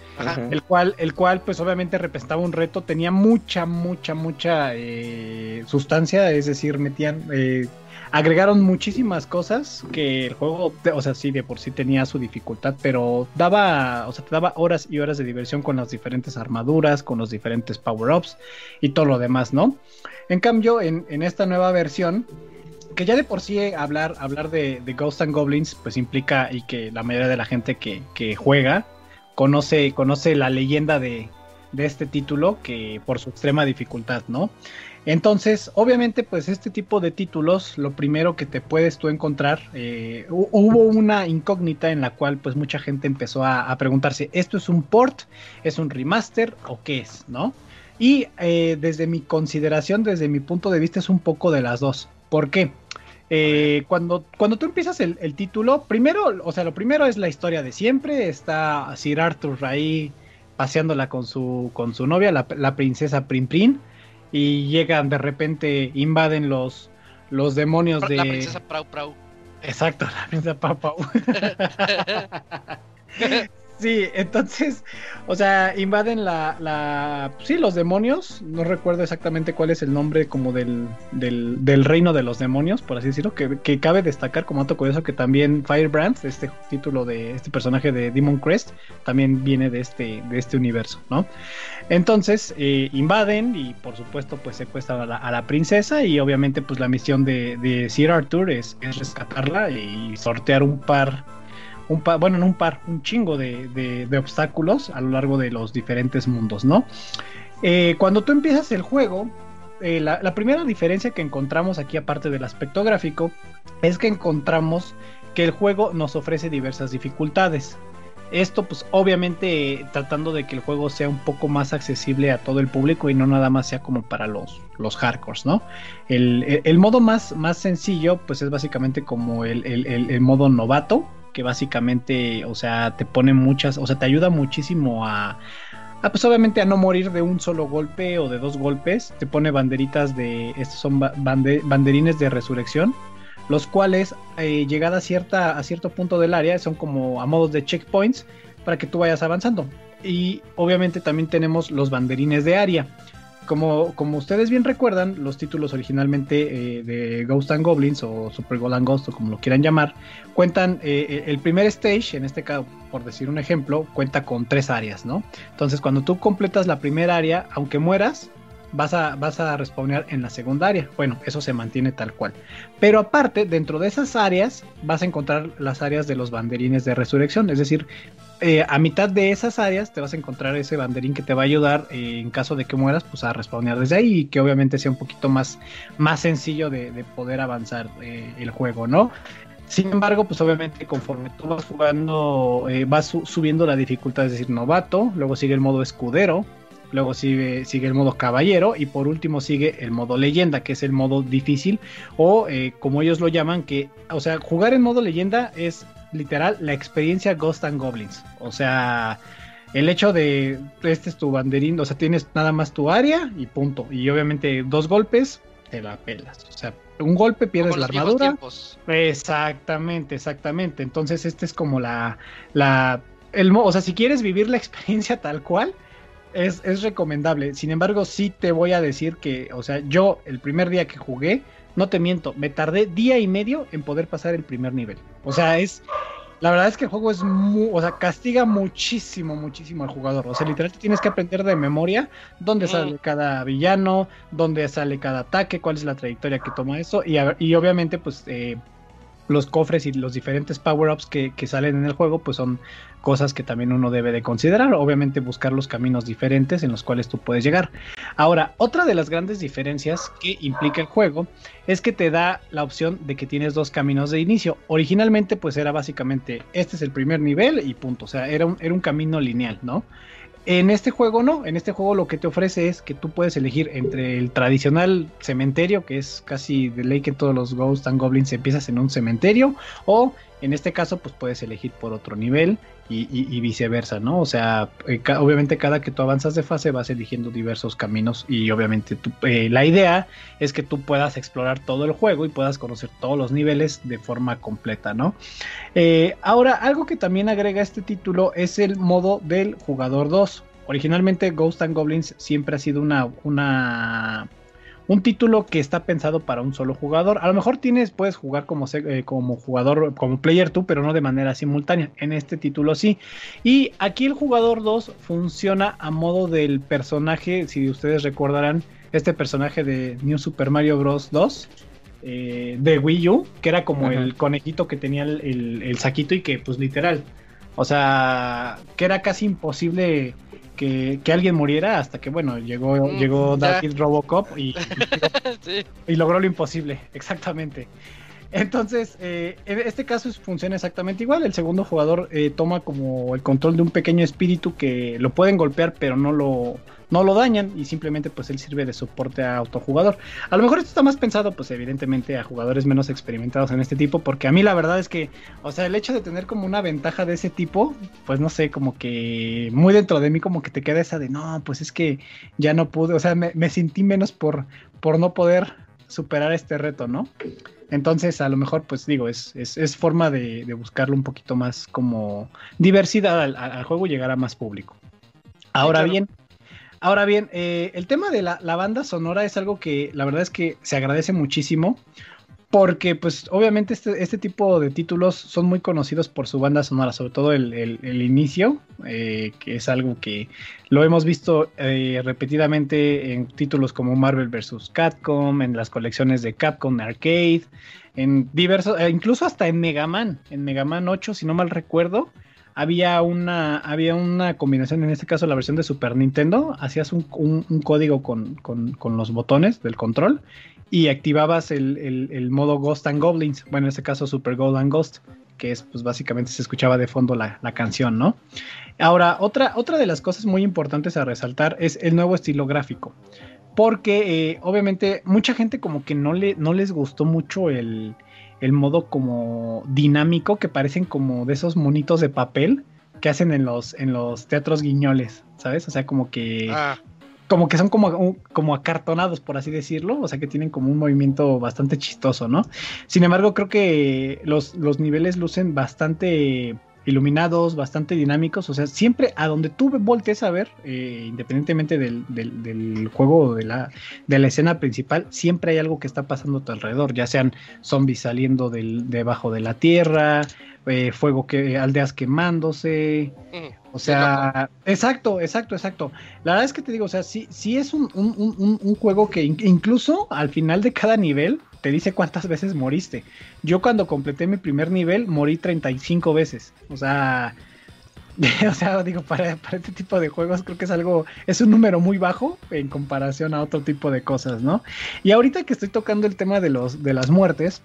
El cual, el cual pues obviamente representaba un reto, tenía mucha, mucha, mucha eh, sustancia, es decir, metían, eh, agregaron muchísimas cosas que el juego, o sea, sí, de por sí tenía su dificultad, pero daba, o sea, te daba horas y horas de diversión con las diferentes armaduras, con los diferentes power-ups y todo lo demás, ¿no? En cambio, en, esta nueva versión, que ya de por sí eh, hablar, hablar de, Ghosts and Goblins, pues implica y que la mayoría de la gente que juega conoce, conoce la leyenda de, este título que por su extrema dificultad, ¿no? Entonces, obviamente, pues este tipo de títulos, lo primero que te puedes tú encontrar, eh, hu- hubo una incógnita en la cual pues mucha gente empezó a, a preguntarse, ¿esto es un port? ¿Es un remaster? ¿O qué es? ¿No? Y eh, desde mi consideración, desde mi punto de vista, es un poco de las dos. ¿Por qué? Eh, cuando, cuando tú empiezas el, el título, primero, o sea, lo primero es la historia de siempre. Está Sir Arthur ahí paseándola con su, con su novia, la, la princesa Prin Prin. Y llegan de repente, invaden los, los demonios de. La princesa Prau Prau. Exacto, la princesa Pau Pau. Sí, entonces, o sea, invaden la, la, sí, los demonios, no recuerdo exactamente cuál es el nombre como del, del, del reino de los demonios, por así decirlo, que, que cabe destacar como dato curioso que también Firebrand, este título de este personaje de Demon Crest, también viene de este, de este universo, ¿no? Entonces, eh, invaden y por supuesto pues secuestran a la, a la princesa y obviamente pues la misión de, de Sir Arthur es, es rescatarla y sortear un par un par, bueno, no un par, un chingo de, de- obstáculos a lo largo de los diferentes mundos, ¿no? Eh, cuando tú empiezas el juego, eh, la, primera diferencia que encontramos aquí, aparte del aspecto gráfico, es que encontramos que el juego nos ofrece diversas dificultades. Esto, pues, obviamente, tratando de que el juego sea un poco más accesible a todo el público y no nada más sea como para los, los hardcores, ¿no? El, el- el modo más, más sencillo, pues, es básicamente como el- el modo novato, que básicamente, o sea, te pone muchas, o sea, te ayuda muchísimo a, pues obviamente a no morir de un solo golpe o de dos golpes, te pone banderitas de, estos son ba- bande- banderines de resurrección, los cuales eh, llegada a, cierta, a cierto punto del área son como a modos de checkpoints para que tú vayas avanzando. Y obviamente también tenemos los banderines de área. Como, ustedes bien recuerdan, los títulos originalmente eh, de Ghost and Goblins o Super Gold and Ghost o como lo quieran llamar, cuentan eh, el primer stage, en este caso, por decir un ejemplo, cuenta con tres áreas, ¿no? Entonces, cuando tú completas la primera área, aunque mueras, vas a, vas en la segunda área. Bueno, eso se mantiene tal cual. Pero aparte, dentro de esas áreas, vas a encontrar las áreas de los banderines de resurrección, es decir, eh, a mitad de esas áreas te vas a encontrar ese banderín que te va a ayudar eh, en caso de que mueras, pues a respawnear desde ahí y que obviamente sea un poquito más, más sencillo de, de poder avanzar eh, el juego, ¿no? Sin embargo, pues obviamente conforme tú vas jugando, vas su- subiendo la dificultad, es decir, novato, luego sigue el modo escudero, luego sigue, sigue el modo caballero y por último sigue el modo leyenda, que es el modo difícil o como ellos lo llaman, que, o sea, jugar en modo leyenda es literal la experiencia Ghost and Goblins, o sea, el hecho de este es tu banderín, o sea, tienes nada más tu área y punto, y obviamente dos golpes te la pelas, o sea, un golpe pierdes Como la armadura. Exactamente, exactamente. Entonces, este es como la, la, el, o sea, si quieres vivir la experiencia tal cual, es, es recomendable. Sin embargo, sí te voy a decir que, o sea, yo el primer día que jugué, no te miento, me tardé día y medio en poder pasar el primer nivel. O sea, es, la verdad es que el juego es muy, o sea, castiga muchísimo, muchísimo al jugador. O sea, literalmente tienes que aprender de memoria dónde Mm. sale cada villano, dónde sale cada ataque, cuál es la trayectoria que toma eso. Y, y obviamente, pues, eh, los cofres y los diferentes power-ups que, que salen en el juego, pues son cosas que también uno debe de considerar. Obviamente buscar los caminos diferentes en los cuales tú puedes llegar. Ahora, otra de las grandes diferencias que implica el juego es que te da la opción de que tienes dos caminos de inicio. Originalmente pues era básicamente este es el primer nivel y punto. O sea, era un, era un camino lineal, ¿no? En este juego no, en este juego lo que te ofrece es que tú puedes elegir entre el tradicional cementerio, que es casi de ley que todos los Ghosts and Goblins empiezas en un cementerio, o en este caso pues puedes elegir por otro nivel y, viceversa, ¿no? O sea, eh, obviamente cada que tú avanzas de fase vas eligiendo diversos caminos y obviamente eh, la idea es que tú puedas explorar todo el juego y puedas conocer todos los niveles de forma completa, ¿no? Eh, ahora, algo que también agrega este título es el modo del jugador 2. Originalmente Ghost and Goblins siempre ha sido una, una un título que está pensado para un solo jugador. A lo mejor tienes, puedes jugar como, eh, como jugador, como player 2, pero no de manera simultánea. En este título sí. Y aquí el jugador 2 funciona a modo del personaje, si ustedes recordarán, este personaje de New Super Mario Bros. 2. eh, de Wii U, que era como Ajá. el conejito que tenía el, el- el saquito y que pues literal, o sea, que era casi imposible que, que alguien muriera hasta que bueno, llegó, Mm, llegó. Dark Kid Robocop y, Sí. y logró lo imposible, exactamente. Entonces, eh, en este caso es- funciona exactamente igual. El segundo jugador eh, toma como el control de un pequeño espíritu que lo pueden golpear, pero no lo, no lo dañan y simplemente pues él sirve de soporte a otro jugador. A lo mejor esto está más pensado pues evidentemente a jugadores menos experimentados en este tipo, porque a mí la verdad es que, o sea, el hecho de tener como una ventaja de ese tipo, pues no sé, como que muy dentro de mí como que te queda esa de, no, pues es que ya no pude, o sea, me, me sentí menos por, por no poder superar este reto, ¿no? Entonces, a lo mejor, pues digo, es, es, es forma de, de buscarlo un poquito más como diversidad al, al juego y llegar a más público. Ahora claro. bien, ahora bien, eh, el tema de la, banda sonora es algo que la verdad es que se agradece muchísimo. Porque, pues, obviamente este, este tipo de títulos son muy conocidos por su banda sonora, sobre todo el, el- el inicio, eh, que es algo que lo hemos visto eh, repetidamente en títulos como Marvel vs. Capcom, en las colecciones de Capcom Arcade, en diversos, eh, incluso hasta en Mega Man, en Mega Man 8, si no mal recuerdo, había una, había una combinación, en este caso la versión de Super Nintendo, hacías un, un- código con, con- con los botones del control y activabas el, el- el modo Ghost and Goblins, bueno, en este caso Super Gold and Ghost, que es pues básicamente se escuchaba de fondo la, la canción, ¿no? Ahora, otra, otra de las cosas muy importantes a resaltar es el nuevo estilo gráfico. Porque eh, obviamente mucha gente como que no, le, no les gustó mucho el, el modo como dinámico que parecen como de esos monitos de papel que hacen en los, en los teatros guiñoles, ¿sabes? O sea, como que Ah, como que son como, como acartonados, por así decirlo, o sea que tienen como un movimiento bastante chistoso, ¿no? Sin embargo, creo que los, los niveles lucen bastante iluminados, bastante dinámicos, o sea, siempre a donde tú voltees a ver, eh, independientemente del, del- del juego o de la, de la escena principal, siempre hay algo que está pasando a tu alrededor, ya sean zombies saliendo del, debajo de la tierra, eh, fuego que, aldeas quemándose, o sea, exacto, exacto, exacto. La verdad es que te digo, o sea, sí, sí es un, un- un- un- juego que in- incluso al final de cada nivel te dice cuántas veces moriste. Yo cuando completé mi primer nivel morí 35 veces. O sea, o sea, digo, para, para este tipo de juegos creo que es algo, es un número muy bajo en comparación a otro tipo de cosas, ¿no? Y ahorita que estoy tocando el tema de, los, de las muertes,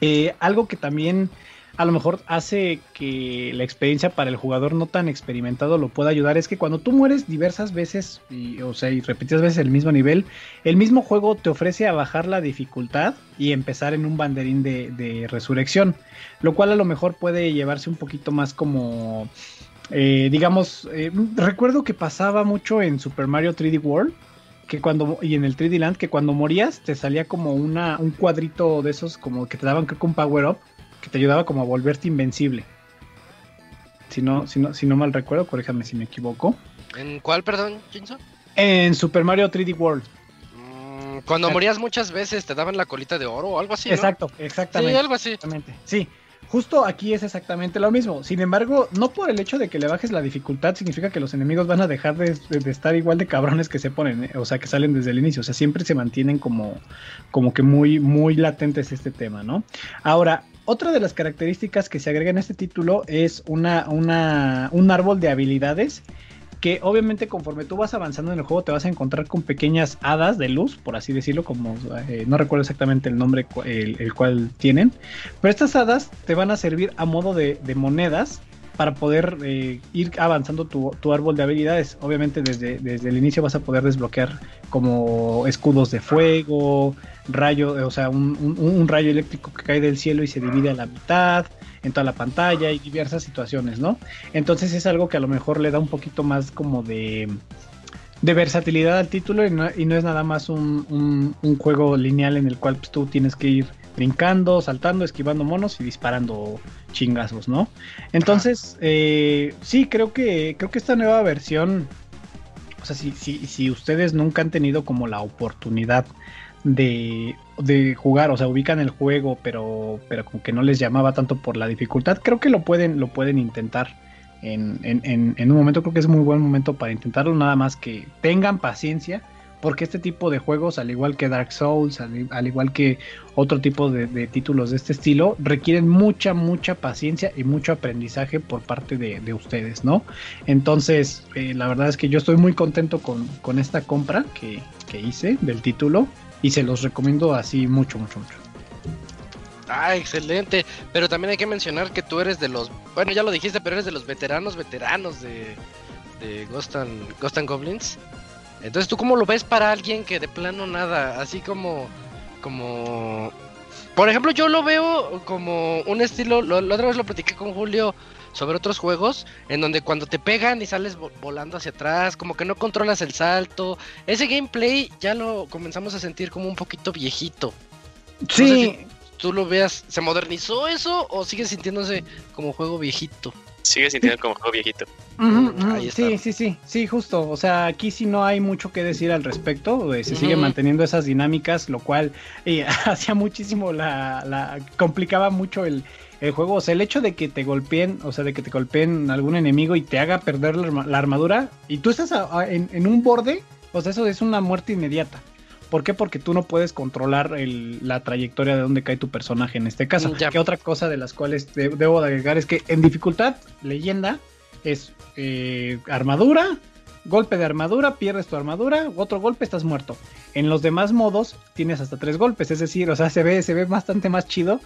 eh, algo que también a lo mejor hace que la experiencia para el jugador no tan experimentado lo pueda ayudar. Es que cuando tú mueres diversas veces, y, o sea, y repetidas veces el mismo nivel, el mismo juego te ofrece a bajar la dificultad y empezar en un banderín de, resurrección, lo cual a lo mejor puede llevarse un poquito más como, eh, digamos, eh, recuerdo que pasaba mucho en Super Mario 3D World, que cuando y en el 3D Land que cuando morías te salía como una un cuadrito de esos como que te daban creo que un power up que te ayudaba como a volverte invencible. Si no, si no, si no mal recuerdo, corríjame si me equivoco. ¿En cuál, perdón, Jinson? En Super Mario 3D World. Mm, Cuando morías muchas veces te daban la colita de oro o algo así, ¿no? Exacto, exactamente. Sí, algo así. Exactamente. Sí, justo aquí es exactamente lo mismo. Sin embargo, no por el hecho de que le bajes la dificultad significa que los enemigos van a dejar de, de- de estar igual de cabrones que se ponen, ¿eh? o sea, que salen desde el inicio. O sea, siempre se mantienen como, como que muy, muy latentes este tema, ¿no? Ahora, otra de las características que se agrega en este título es una, un árbol de habilidades que obviamente conforme tú vas avanzando en el juego te vas a encontrar con pequeñas hadas de luz, por así decirlo, como eh, no recuerdo exactamente el nombre el, cual tienen, pero estas hadas te van a servir a modo de, de monedas para poder eh, ir avanzando tu, tu árbol de habilidades. Obviamente desde, desde el inicio vas a poder desbloquear como escudos de fuego, rayo, eh, o sea, un, un- un rayo eléctrico que cae del cielo y se divide a la mitad en toda la pantalla y diversas situaciones, ¿no? Entonces es algo que a lo mejor le da un poquito más como de, de versatilidad al título y no, y no es nada más un, un- un juego lineal en el cual pues, tú tienes que ir brincando, saltando, esquivando monos y disparando chingazos, ¿no? Entonces, eh, sí, creo que, creo que esta nueva versión, o sea, si, si, si ustedes nunca han tenido como la oportunidad de, jugar, o sea, ubican el juego, pero, pero como que no les llamaba tanto por la dificultad, creo que lo pueden, lo pueden intentar en, en, un momento, creo que es muy buen momento para intentarlo, nada más que tengan paciencia, porque este tipo de juegos, al igual que Dark Souls, al, al igual que otro tipo de, títulos de este estilo, requieren mucha, mucha paciencia y mucho aprendizaje por parte de, de ustedes, ¿no? Entonces, eh, la verdad es que yo estoy muy contento con, con esta compra que, que hice del título y se los recomiendo así mucho, mucho, mucho. Ah, excelente. Pero también hay que mencionar que tú eres de los. Bueno, ya lo dijiste, pero eres de los veteranos, veteranos de, de Ghost, and, Goblins. Entonces, ¿tú cómo lo ves para alguien que de plano nada? Así como. Como. Por ejemplo, yo lo veo como un estilo. lo- La otra vez lo platiqué con Julio sobre otros juegos. En donde cuando te pegan y sales vo- volando hacia atrás, como que no controlas el salto. Ese gameplay ya lo comenzamos a sentir como un poquito viejito. sé Sí, tú lo veas, ¿se modernizó eso o sigue sintiéndose como juego viejito? Sigue sintiendo como juego viejito. Ahí está. Sí, sí, sí, sí, justo. O sea, aquí sí no hay mucho que decir al respecto. eh, se Ujú. siguen manteniendo esas dinámicas, lo cual eh, hacía muchísimo la, la- complicaba mucho el, el juego. O sea, el hecho de que te golpeen, o sea, de que te golpeen algún enemigo y te haga perder la, arma- la armadura y tú estás a- a- en, en un borde, o sea, eso es una muerte inmediata. ¿Por qué? Porque tú no puedes controlar el- la trayectoria de dónde cae tu personaje en este caso. Ya. Que otra cosa de las cuales de- debo de agregar es que en dificultad, leyenda, es eh, armadura, golpe de armadura, pierdes tu armadura, otro golpe, estás muerto. En los demás modos tienes hasta tres golpes, es decir, o sea, se ve, se ve bastante más chido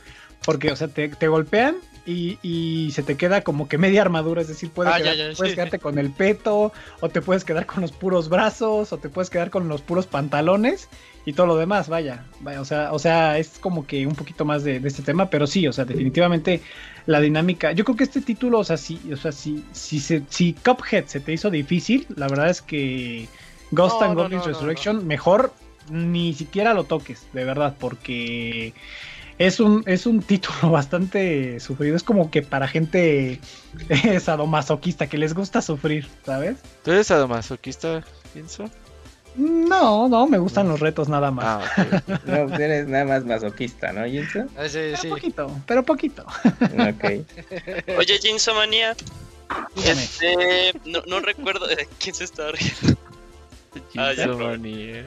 porque, o sea, te, te golpean y, y se te queda como que media armadura, es decir, puedes, Ah, ya, quedar- ya, puedes sí. quedarte con el peto, o te puedes quedar con los puros brazos, o te puedes quedar con los puros pantalones y todo lo demás, vaya, vaya, o sea, o sea, es como que un poquito más de, de este tema, pero sí, o sea, definitivamente la dinámica, yo creo que este título, o sea, sí, o sea, si, si, se, si Cuphead se te hizo difícil, la verdad es que Ghost No, and no, Goblins no, no, Resurrection, mejor ni siquiera lo toques, de verdad, porque es un, es un título bastante sufrido, es como que para gente eh, sadomasoquista, que les gusta sufrir, ¿sabes? ¿Tú eres sadomasoquista, pienso? No, no, me gustan los retos nada más. Ah. No, pues eres nada más masoquista, ¿no, Jinso? Ah, sí, pero sí. poquito, pero poquito. Ok. Oye, Jinsomanía, Dígame. este, no, no recuerdo quién se está riendo. Ah, ya, Jinsomanía.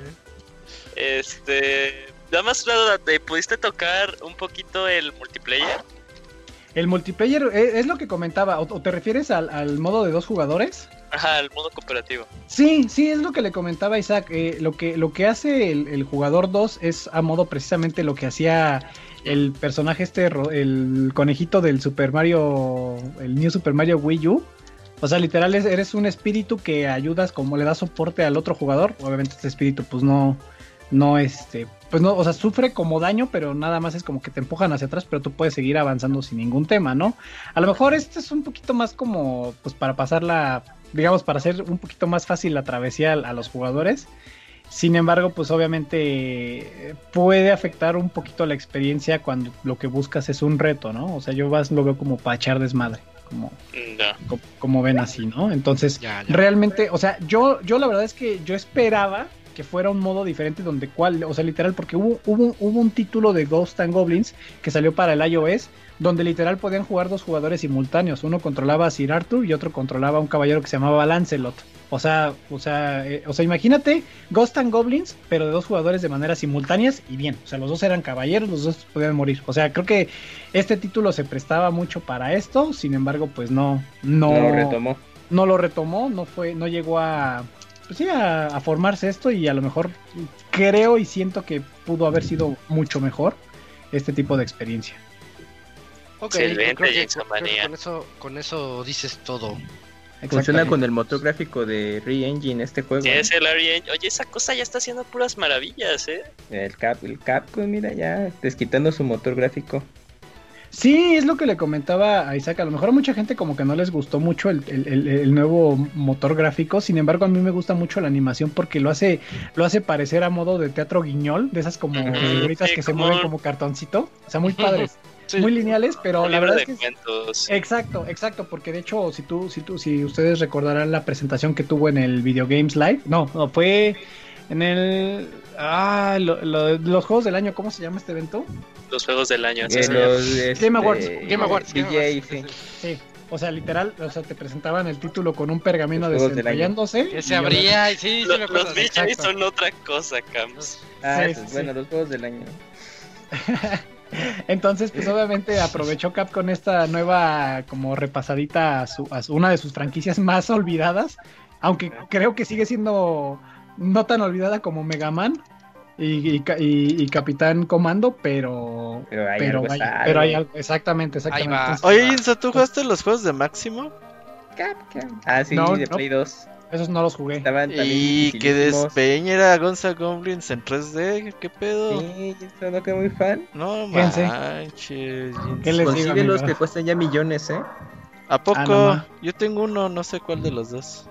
Este, nada más una duda, ¿te pudiste tocar un poquito el multiplayer? El multiplayer eh, es, lo que comentaba, o, o te refieres al, al modo de dos jugadores? Ajá, el modo cooperativo. Sí, sí, es lo que le comentaba Isaac. eh, lo, que, lo que hace el, el jugador 2 es a modo precisamente lo que hacía el personaje este, el conejito del Super Mario, el New Super Mario Wii U. O sea, literal es- eres un espíritu que ayudas como le da soporte al otro jugador. Obviamente este espíritu pues no, no este, pues no, o sea, sufre como daño, pero nada más es como que te empujan hacia atrás, pero tú puedes seguir avanzando sin ningún tema, ¿no? A lo mejor este es un poquito más como, pues para pasarla, digamos, para hacer un poquito más fácil la travesía a, a los jugadores. Sin embargo, pues obviamente puede afectar un poquito la experiencia cuando lo que buscas es un reto, ¿no? O sea, yo más lo veo como para echar desmadre, como, No. como, como ven así, ¿no? Entonces, Ya, ya. realmente, o sea, yo, yo la verdad es que yo esperaba que fuera un modo diferente donde cual, o sea, literal, porque hubo, hubo, hubo un título de Ghost and Goblins que salió para el iOS, donde literal podían jugar dos jugadores simultáneos, uno controlaba a Sir Arthur y otro controlaba a un caballero que se llamaba Lancelot. O sea, o sea, eh, o sea, imagínate Ghost and Goblins, pero de dos jugadores de manera simultáneas y bien. O sea, los dos eran caballeros, los dos podían morir. O sea, creo que este título se prestaba mucho para esto. Sin embargo, pues no, no, No lo retomó. no lo retomó, no fue, no llegó a, pues sí, a, a formarse esto y a lo mejor creo y siento que pudo haber sido mucho mejor este tipo de experiencia. Ok, Excelente, creo que- Jason creo que Manía. con eso, con eso dices todo. Funciona con el motor gráfico de Re-Engine este juego. Sí, ¿eh? es el Ari- Oye, esa cosa ya está haciendo puras maravillas, ¿eh? El, Cap, el Capcom, mira, ya desquitando su motor gráfico. Sí, es lo que le comentaba a Isaac. A lo mejor a mucha gente como que no les gustó mucho el, el- el- el nuevo motor gráfico. Sin embargo, a mí me gusta mucho la animación porque lo hace, lo hace parecer a modo de teatro guiñol, de esas como figuritas sí, que se mueven como cartoncito. O sea, muy padres, Sí. muy lineales, pero la verdad de es que cuentos. Exacto, exacto, porque de hecho, si tú, si tú, si ustedes recordarán la presentación que tuvo en el Video Games Live, no, no fue en el ah, lo- lo- los juegos del año, ¿cómo se llama este evento? Los juegos del año. así Eh, se los, llama. este, Game Awards, Game Awards, Game Awards, sí. Sí, o sea, literal, o sea, te presentaban el título con un pergamino desenrollándose. Que se abría y sí, sí Lo- me acuerdo. los DJs exacto. son otra cosa, Cams. Ah, Sí, sí, bueno, sí. los juegos del año. Entonces, pues obviamente aprovechó Capcom esta nueva como repasadita a, su, a su- una de sus franquicias más olvidadas, aunque creo que sigue siendo no tan olvidada como Mega Man y, y Ca- y- y Capitán Comando, pero Pero hay pero, algo hay, algo, exactamente, exactamente. va. Entonces, Oye, Inso, ¿tú jugaste los juegos de Máximo? Capcom. Ah, sí, No, de no. Play 2. esos no los jugué. Estaban Y que dificilísimos. despeña era Gonza Goblins en 3D, ¿qué pedo? Sí, yo no quedé muy fan. No manches. ¿Qué les digo, los que cuestan ya millones, ¿eh? ¿A poco? Ah, no. Yo tengo uno, no sé cuál de los dos.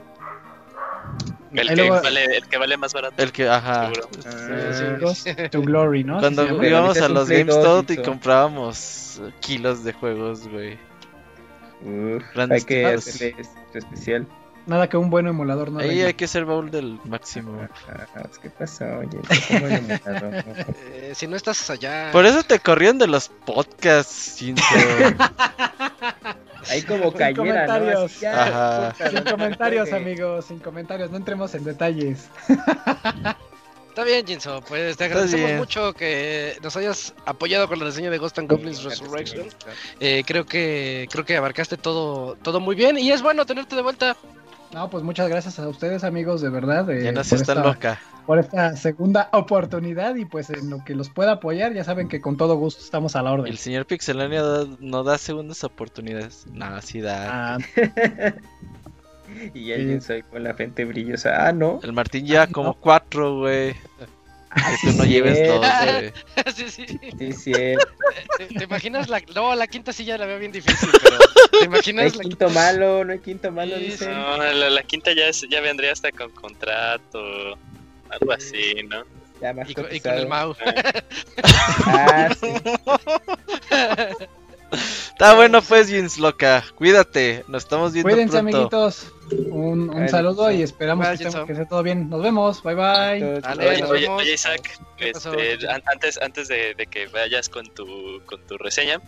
El que, luego- vale, el que vale más barato. El que, ajá. Seguro. Ah, to Glory, ¿no? Cuando íbamos a los dos, GameStop y comprábamos kilos de juegos, güey. Uf, hay que hacerle este especial. Nada que un buen emulador no Ahí hay que ser baúl del máximo. Ah, ¿Qué pasó? Oye, ¿cómo el emulador? Eh, si no estás allá. Por eso te corrieron de los podcasts, Jinso. Ahí como Sin comentarios. Así, ya, Ajá. puta, Sin no comentarios, amigos, sin comentarios, no entremos en detalles. Está bien, Jinso. Pues te agradecemos mucho que nos hayas apoyado con la reseña de Ghost and Goblins Resurrection. Eh, creo que creo que abarcaste todo todo muy bien y es bueno tenerte de vuelta. No, pues muchas gracias a ustedes, amigos, de verdad. eh, ya no esta, loca. por esta segunda oportunidad y pues en lo que los pueda apoyar, ya saben que con todo gusto estamos a la orden. El señor Pixelania da- no da segundas oportunidades. No, sí da. Ah, Y alguien soy con la frente brillosa. Ah, no. El Martín ya como cuatro, güey. Que tú no lleves sí. dos, sí, sí. Sí, sí. ¿Te, te imaginas la no, la quinta sí ya la veo bien difícil, pero ¿te No hay imaginas la quinto malo, no hay quinto malo, Sí, dice. No, la, la quinta ya, es- ya vendría hasta con contrato. Algo así, ¿no? Ya más y, con- y con el. Mau? Ah, sí. Está bueno pues, Jins loca. Cuídate. Nos estamos viendo cuídense, pronto. amiguitos. Un, saludo y esperamos bye, que, estemos- que esté todo bien. Nos vemos. Bye bye. Dale, Oye, nos oye, vemos. oye, Isaac, este, an- antes, antes de, de que vayas con tu, con tu reseña,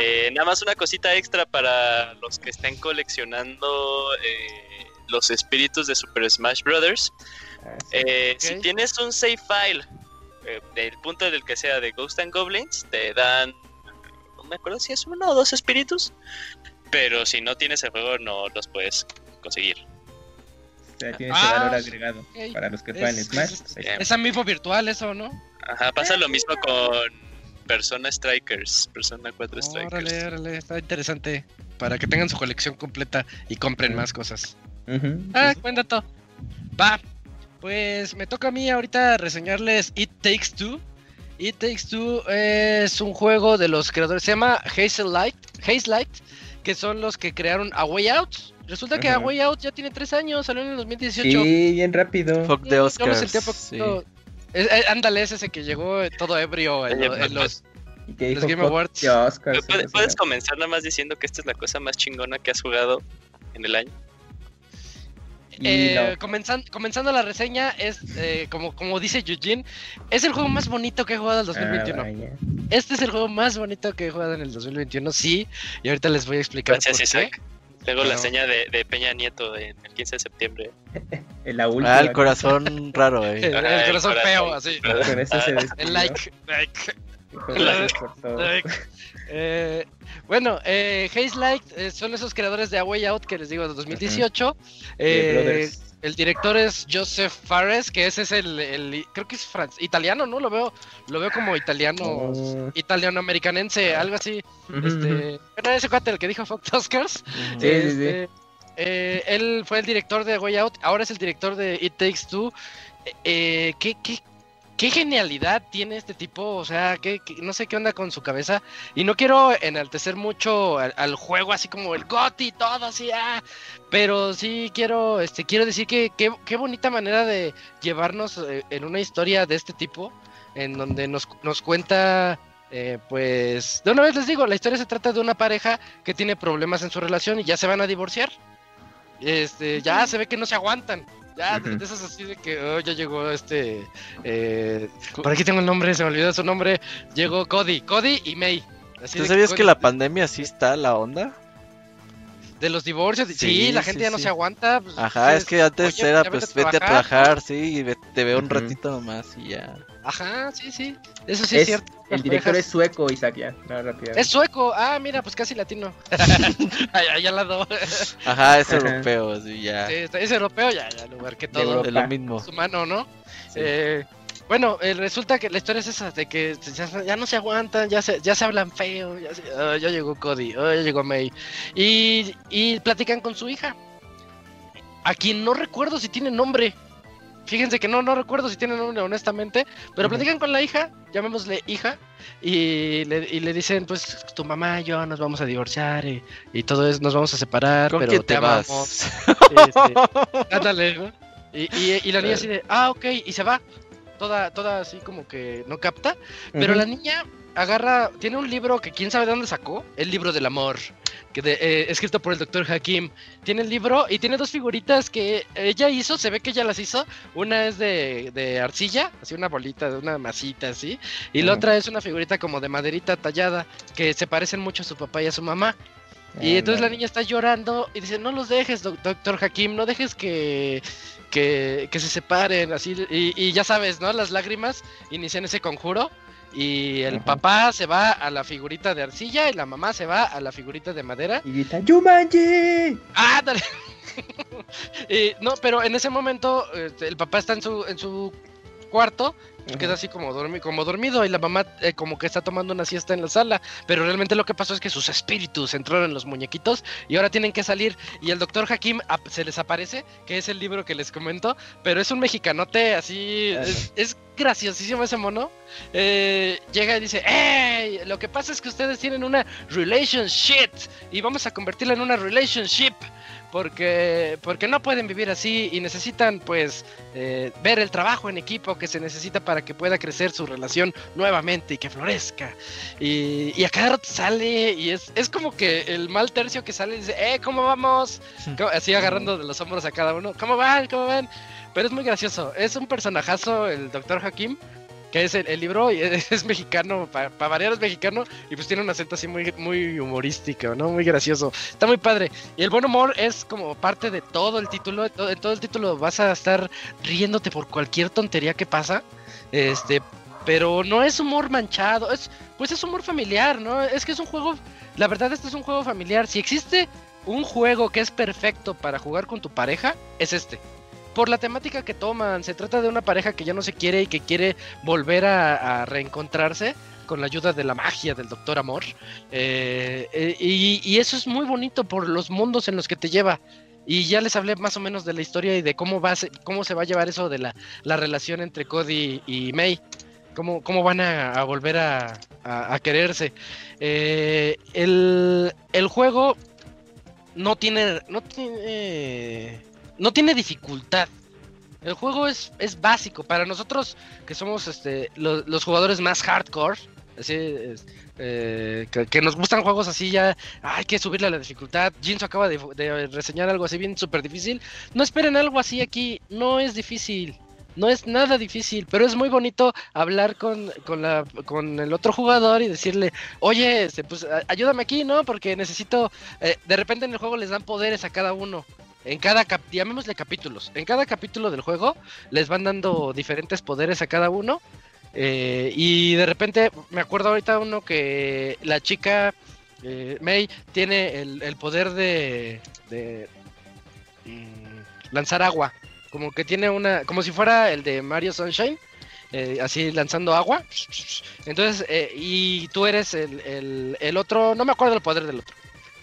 eh, nada más una cosita extra para los que estén coleccionando eh, los espíritus de Super Smash Brothers. Ah, sí. Eh. Si tienes un save file eh, del punto del que sea de Ghost and Goblins, te dan, no me acuerdo si es uno o dos espíritus, pero si no tienes el juego no los puedes conseguir. O sea, tiene Ah, ese valor agregado para los que juegan Es- Smash. es-. Es amigo virtual eso, ¿no? Ajá, pasa lo mismo con Persona Strikers, Persona 4 Strikers. Órale, órale, está interesante. Para que tengan su colección completa y compren más cosas. Ah, sí, buen dato. Va. Pues me toca a mí ahorita reseñarles It Takes Two. It Takes Two es un juego de los creadores. Se llama Hazel Light, Haze Light, que son los que crearon A Way Out. Resulta que A. Way Out ya tiene tres años, salió en el 2018. Sí, bien rápido. Fuck Sí, me Oscars. sentía sí. poquito- Es- eh, ándale, es ese que llegó todo ebrio en, Oye, lo- en pues, los. Y que los dijo Game Awards. the Oscars, Puedes, comenzar nada más diciendo que esta es la cosa más chingona que has jugado en el año. Eh, no. comenzan- comenzando la reseña, es eh, como, como dice Eugene, es el juego más bonito que he jugado en el Ah, 2021. vaya. Este es el juego más bonito que he jugado en el 2021, sí. Y ahorita les voy a explicar Gracias, por qué. Tengo la seña de, de Peña Nieto en el 15 de septiembre. En la última. Ah, el corazón raro, El, eh. el corazón corazón. feo, así. Con eso se despidió. El like. like. Eh, bueno, eh, Haze Light eh, son esos creadores de A Way Out que les digo de 2018. De Eh, Brothers. El director es Joseph Fares, que ese es el, el- creo que es italiano, ¿no? Lo veo, lo veo como italiano, Oh. italiano-americanense, algo así. Ujú, Este, bueno, ese cuate, el que dijo Fuck Tuskers. Ujú. Sí, sí, sí. Este, eh, él fue el director de Way Out, ahora es el director de It Takes Two. Eh, ¿qué, qué, qué genialidad tiene este tipo, o sea, qué- no sé qué onda con su cabeza. Y no quiero enaltecer mucho al, al juego, así como el GOTY y todo, así, ah, pero sí quiero, este, quiero decir que que- qué bonita manera de llevarnos eh, en una historia de este tipo, en donde nos, nos cuenta eh, pues, de una vez les digo, la historia se trata de una pareja que tiene problemas en su relación y ya se van a divorciar. Este, ya se ve que no se aguantan. Ya, de esas así de que oh, ya llegó este. eh, por aquí tengo el nombre, se me olvidó su nombre. Llegó Cody, Cody y May. Así ¿Tú sabías Cody- que la pandemia sí está la onda? De los divorcios, sí, Sí, la sí, gente ya no sí. se aguanta. pues, Ajá, es que antes oye, era pues vete a trabajar, sí, y te veo un ratito nomás y ya. Ajá, sí, sí. Eso sí es, Es- cierto. el director parejas- es sueco, Isaac, ya. No, rápido. Es sueco. Ah, mira, pues casi latino. Allá, allá al lado. Ajá, es Ajá. europeo, sí, ya. Sí, es europeo, ya, ya lo marqué De todo. Es lo mismo. Es humano, ¿no? Sí. Eh, bueno, eh, resulta que la historia es esa, de que ya, ya no se aguantan, ya se, ya se hablan feo, ya, se- ah, ya llegó Cody, ah, ya llegó May. Y, y platican con su hija, a quien no recuerdo si tiene nombre. Fíjense que no, no recuerdo si tiene nombre honestamente, pero platican con la hija, llamémosle hija, y le, y le dicen, pues tu mamá y yo nos vamos a divorciar y, y todo eso, nos vamos a separar, ¿Con pero quién te, te amamos. vas? Este, ándale, ¿no? Y, la niña así de, ah, ok, y se va. Toda, toda así como que no capta. Pero la niña agarra, tiene un libro que quién sabe de dónde sacó, el libro del amor, que de- eh, escrito por el doctor Hakim. Tiene el libro y tiene dos figuritas que ella hizo, se ve que ella las hizo. Una es de, de arcilla, así una bolita, de una masita así. Y la otra es una figurita como de maderita tallada, que se parecen mucho a su papá y a su mamá. Y entonces la niña está llorando y dice, no los dejes, doc- doctor Hakim, no dejes que, que, que se separen, así, y, y ya sabes, ¿no? Las lágrimas inician ese conjuro y el Ajá. papá se va a la figurita de arcilla y la mamá se va a la figurita de madera. Y grita, ¡Yumanji! ¡Ah, dale! Y, no, pero en ese momento este, el papá está en su, en su cuarto queda así como, dormi- como dormido y la mamá eh, como que está tomando una siesta en la sala, pero realmente lo que pasó es que sus espíritus entraron en los muñequitos y ahora tienen que salir. Y el doctor Hakim se les aparece, que es el libro que les comento, pero es un mexicanote así, es graciosísimo ese mono, Eh, llega y dice, ¡Ey! Lo que pasa es que ustedes tienen una relationship y vamos a convertirla en una relationship porque porque no pueden vivir así y necesitan pues eh, ver el trabajo en equipo que se necesita para que pueda crecer su relación nuevamente y que florezca. Y, y a cada rato sale y es, es como que el mal tercio que sale y dice eh cómo vamos Co- así agarrando de los hombros a cada uno cómo van cómo van pero es muy gracioso. Es un personajazo el doctor Hakim es el, libro y es, mexicano, para variar es mexicano, y pues tiene un acento así muy, muy humorístico, ¿no? Muy gracioso. Está muy padre. Y el buen humor es como parte de todo el título. En todo el título vas a estar riéndote por cualquier tontería que pasa. Este, pero no es humor manchado, es pues es humor familiar, ¿no? Es que es un juego, la verdad este es un juego familiar. Si existe un juego que es perfecto para jugar con tu pareja, es este. Por la temática que toman, se trata de una pareja que ya no se quiere y que quiere volver a, reencontrarse con la ayuda de la magia del Doctor Amor. Eh, eh, y, eso es muy bonito por los mundos en los que te lleva. Y ya les hablé más o menos de la historia y de cómo va cómo se va a llevar eso de la, la relación entre Cody y May. Cómo, cómo van a, volver a, a- a quererse. Eh, el, el juego no tiene. No tiene. No tiene dificultad. El juego es, es básico. Para nosotros, que somos este, lo- los jugadores más hardcore, así, eh, que, que nos gustan juegos así ya, hay que subirle la dificultad. Jinso acaba de, reseñar algo así bien súper difícil. No esperen algo así aquí, no es difícil. No es nada difícil, pero es muy bonito hablar con, con, la, con el otro jugador y decirle, oye, este, pues a- ayúdame aquí, ¿no? Porque necesito... eh, de repente en el juego les dan poderes a cada uno. En cada cap llamémosle capítulos. En cada capítulo del juego les van dando diferentes poderes a cada uno. eh, y de repente me acuerdo ahorita uno que la chica eh, May tiene el, el poder de, mm, lanzar agua. Como que tiene una. Como si fuera el de Mario Sunshine. eh, así lanzando agua. Entonces, eh, y tú eres el, el, el otro. No me acuerdo el poder del otro.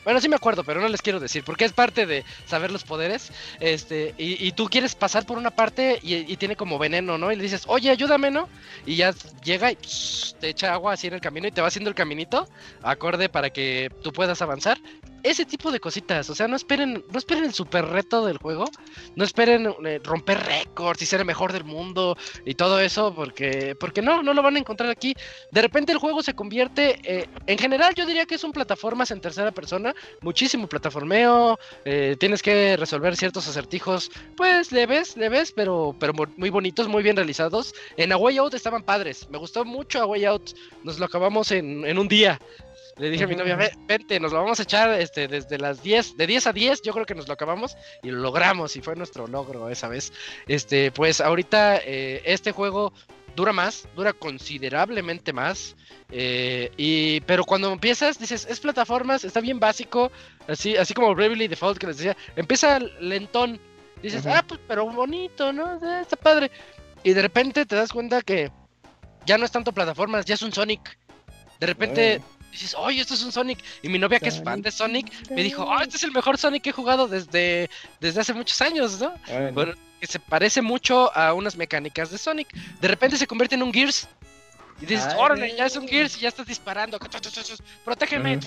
Bueno, sí me acuerdo, pero no les quiero decir, porque es parte de saber los poderes. Este, y, y tú quieres pasar por una parte y, tiene como veneno, ¿no? Y le dices, oye, ayúdame, ¿no? Y ya llega y te echa agua así en el camino y te va haciendo el caminito acorde para que tú puedas avanzar. Ese tipo de cositas, o sea, no esperen, no esperen el super reto del juego, no esperen eh, romper récords y ser el mejor del mundo y todo eso, porque, porque no, no lo van a encontrar aquí. De repente el juego se convierte, eh, en general yo diría que es un plataformas en tercera persona, muchísimo plataformeo, eh, tienes que resolver ciertos acertijos, pues leves, leves, pero, pero mu- muy bonitos, muy bien realizados. En A Way Out estaban padres, me gustó mucho A Way Out, nos lo acabamos en, en un día. Le dije a mi novia, "Ve- vente, nos lo vamos a echar este, desde las 10, de 10 a 10, yo creo que nos lo acabamos y lo logramos y fue nuestro logro esa vez. Este, pues ahorita eh, este juego dura más, dura considerablemente más. eh, y, pero cuando empiezas, dices, es plataformas, está bien básico, así, así como Bravely Default que les decía, empieza lentón. Dices, ah, pues, pero bonito, ¿no? Eh, Está padre. Y de repente te das cuenta que ya no es tanto plataformas, ya es un Sonic. De repente dices, oye, esto es un Sonic. Y mi novia, que es fan de Sonic, me dijo, oh, este es el mejor Sonic que he jugado desde, desde hace muchos años, ¿no? Bueno, que se parece mucho a unas mecánicas de Sonic. De repente se convierte en un Gears. Y dices, Ay. órale, ya es un Gears y ya estás disparando. Protégeme.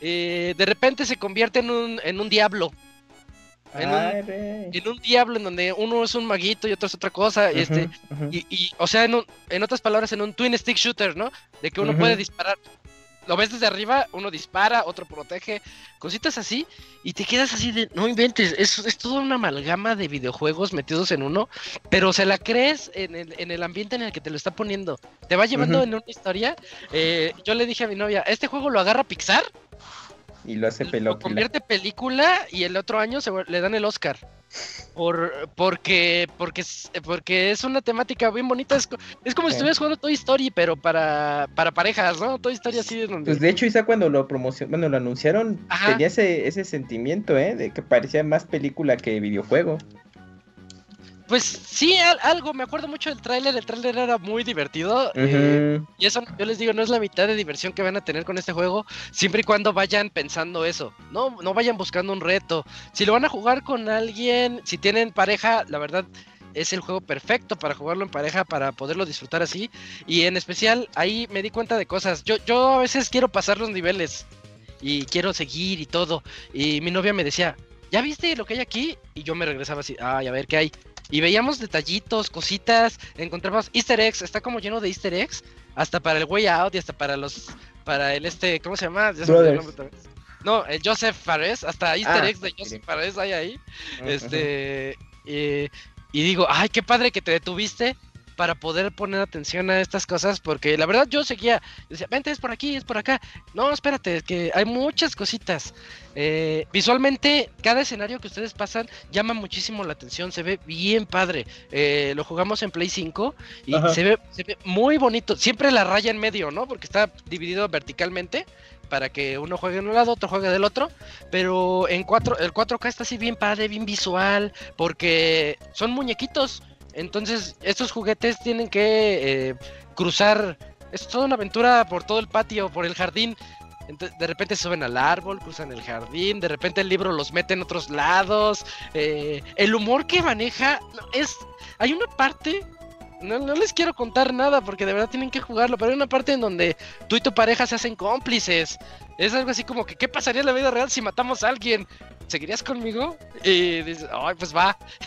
Eh, de repente se convierte en un, en un diablo. en un- Ay, re. En un diablo en donde uno es un maguito y otro es otra cosa. y este, y, y, o sea, en, un- en otras palabras, en un twin stick shooter, ¿no? De que uno puede disparar. Lo ves desde arriba, uno dispara, otro protege, cositas así, y te quedas así de, no inventes, es, es toda una amalgama de videojuegos metidos en uno, pero se la crees en el, en el ambiente en el que te lo está poniendo. Te va llevando en una historia. eh, yo le dije a mi novia, este juego lo agarra Pixar, Y lo hace lo película. convierte película y el otro año se le dan el Oscar. Por, porque, porque, es, porque es una temática bien bonita. Es, es como si estuvieras jugando Toy Story, pero para, para parejas, ¿no? Toy Story así de donde. Pues de hecho, Isa cuando lo promocionó, bueno, lo anunciaron, Ajá. tenía ese, ese sentimiento, ¿eh? De que parecía más película que videojuego. Pues sí, al- algo. Me acuerdo mucho del tráiler. El tráiler era muy divertido. eh. Y eso, yo les digo, no es la mitad de diversión que van a tener con este juego, siempre y cuando vayan pensando eso. No, no vayan buscando un reto. Si lo van a jugar con alguien, si tienen pareja, la verdad es el juego perfecto para jugarlo en pareja, para poderlo disfrutar así. Y en especial, ahí me di cuenta de cosas. Yo, yo a veces quiero pasar los niveles y quiero seguir y todo. Y mi novia me decía, ¿ya viste lo que hay aquí? Y yo me regresaba así, ay, a ver qué hay. Y veíamos detallitos, cositas, encontramos easter eggs, está como lleno de easter eggs, hasta para el Way Out y hasta para los, para el este, ¿cómo se llama? No, el Joseph Fares, hasta easter Ah, eggs de sí. Joseph Fares hay ahí. Este, eh, y digo, ay, qué padre que te detuviste para poder poner atención a estas cosas, porque la verdad yo seguía, decía, vente, es por aquí, es por acá. No, espérate, es que hay muchas cositas. Eh, visualmente, cada escenario que ustedes pasan llama muchísimo la atención, se ve bien padre. Eh, lo jugamos en Play 5 y se ve, se ve muy bonito. Siempre la raya en medio, ¿no? Porque está dividido verticalmente para que uno juegue en un lado, otro juegue del otro. Pero en 4, el 4K está así bien padre, bien visual, porque son muñequitos. Entonces, estos juguetes tienen que eh, cruzar. Es toda una aventura por todo el patio, por el jardín. De repente suben al árbol, cruzan el jardín, de repente el libro los mete en otros lados. eh, el humor que maneja es. Hay una parte. No, no les quiero contar nada porque de verdad tienen que jugarlo, pero hay una parte en donde tú y tu pareja se hacen cómplices. Es algo así como que, ¿qué pasaría en la vida real si matamos a alguien? ¿Seguirías conmigo? Y dices, ay, pues va.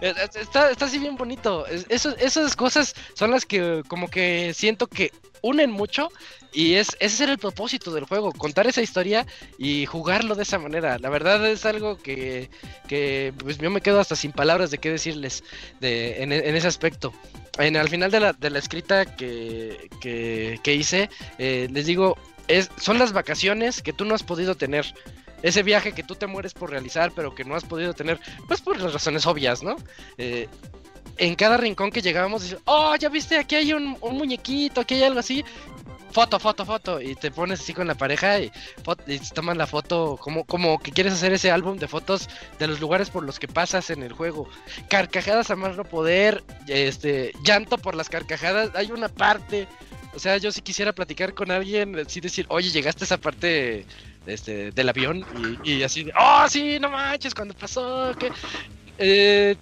está, está así bien bonito. Es- eso- esas cosas son las que como que siento que unen mucho y es ese era el propósito del juego, contar esa historia y jugarlo de esa manera. La verdad es algo que, que pues yo me quedo hasta sin palabras de qué decirles de, en, en ese aspecto. En, al final de la, de la escrita que, que, que hice, eh, les digo, es, son las vacaciones que tú no has podido tener. Ese viaje que tú te mueres por realizar, pero que no has podido tener, pues por las razones obvias, ¿no? Eh, en cada rincón que llegábamos, dices, oh, ya viste, aquí hay un, muñequito, aquí hay algo así. Foto, foto, foto. Y te pones así con la pareja y, y toman la foto como, como que quieres hacer ese álbum de fotos de los lugares por los que pasas en el juego. Carcajadas a más no poder, este, llanto por las carcajadas. Hay una parte, o sea, yo si quisiera platicar con alguien, así decir, oye, llegaste a esa parte este, del avión y, así, de, oh, sí, no manches, cuando pasó, que... Eh,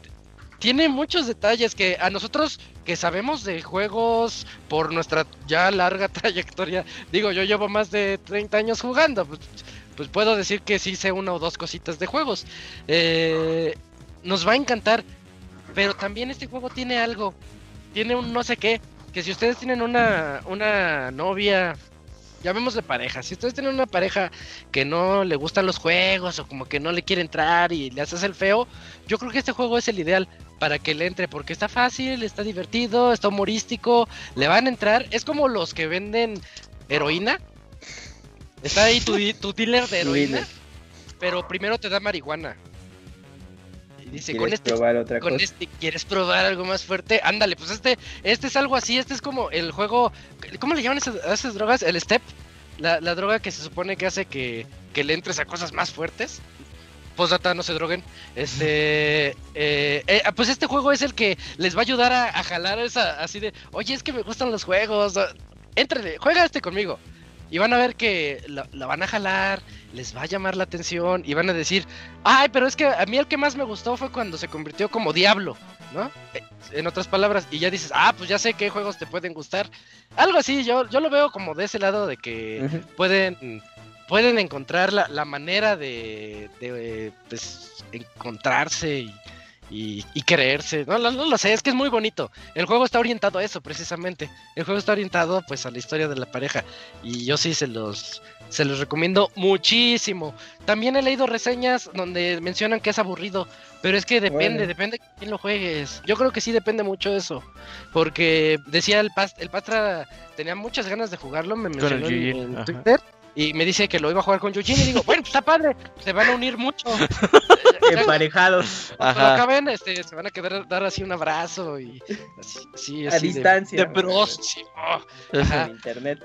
tiene muchos detalles que a nosotros que sabemos de juegos por nuestra ya larga trayectoria, digo, yo llevo más de 30 años jugando, pues, pues puedo decir que sí sé una o dos cositas de juegos. Eh, nos va a encantar, pero también este juego tiene algo, tiene un no sé qué, que si ustedes tienen una, una novia, llamémosle pareja, si ustedes tienen una pareja que no le gustan los juegos o como que no le quiere entrar y le haces el feo, yo creo que este juego es el ideal para que le entre porque está fácil, está divertido, está humorístico, le van a entrar, es como los que venden heroína. Está ahí tu, tu dealer de heroína, pero primero te da marihuana. Dice, con ¿Quieres este probar otra con cosa? este quieres probar algo más fuerte, ándale, pues este, este es algo así, este es como el juego, ¿cómo le llaman esas, esas drogas? El step, la, la droga que se supone que hace que, que le entres a cosas más fuertes. Postdata, no se droguen. Este, eh, eh, pues este juego es el que les va a ayudar a, a jalar esa, así de, oye, es que me gustan los juegos, entre, juega este conmigo. Y van a ver que la, la van a jalar, les va a llamar la atención y van a decir, ay, pero es que a mí el que más me gustó fue cuando se convirtió como Diablo, ¿no? Eh, En otras palabras, y ya dices, ah, pues ya sé qué juegos te pueden gustar. Algo así, yo, yo lo veo como de ese lado de que pueden, pueden encontrar la, la manera de, de, pues, encontrarse y, y, y creerse. No, no, no lo sé, es que es muy bonito. El juego está orientado a eso, precisamente. El juego está orientado, pues, a la historia de la pareja. Y yo sí se los, se los recomiendo muchísimo. También he leído reseñas donde mencionan que es aburrido. Pero es que depende, Bueno. depende de quién lo juegues. Yo creo que sí depende mucho de eso. Porque decía el, Pas- el Pastra, tenía muchas ganas de jugarlo, me mencionó en- ajá. Y me dice que lo iba a jugar con Eugene y digo, bueno, está padre, se van a unir mucho. Emparejados Cuando Ajá. acaben, este, se van a quedar dar así un abrazo y así, sí, a así de- distancia. De, bros, sí, oh. Ajá. En internet.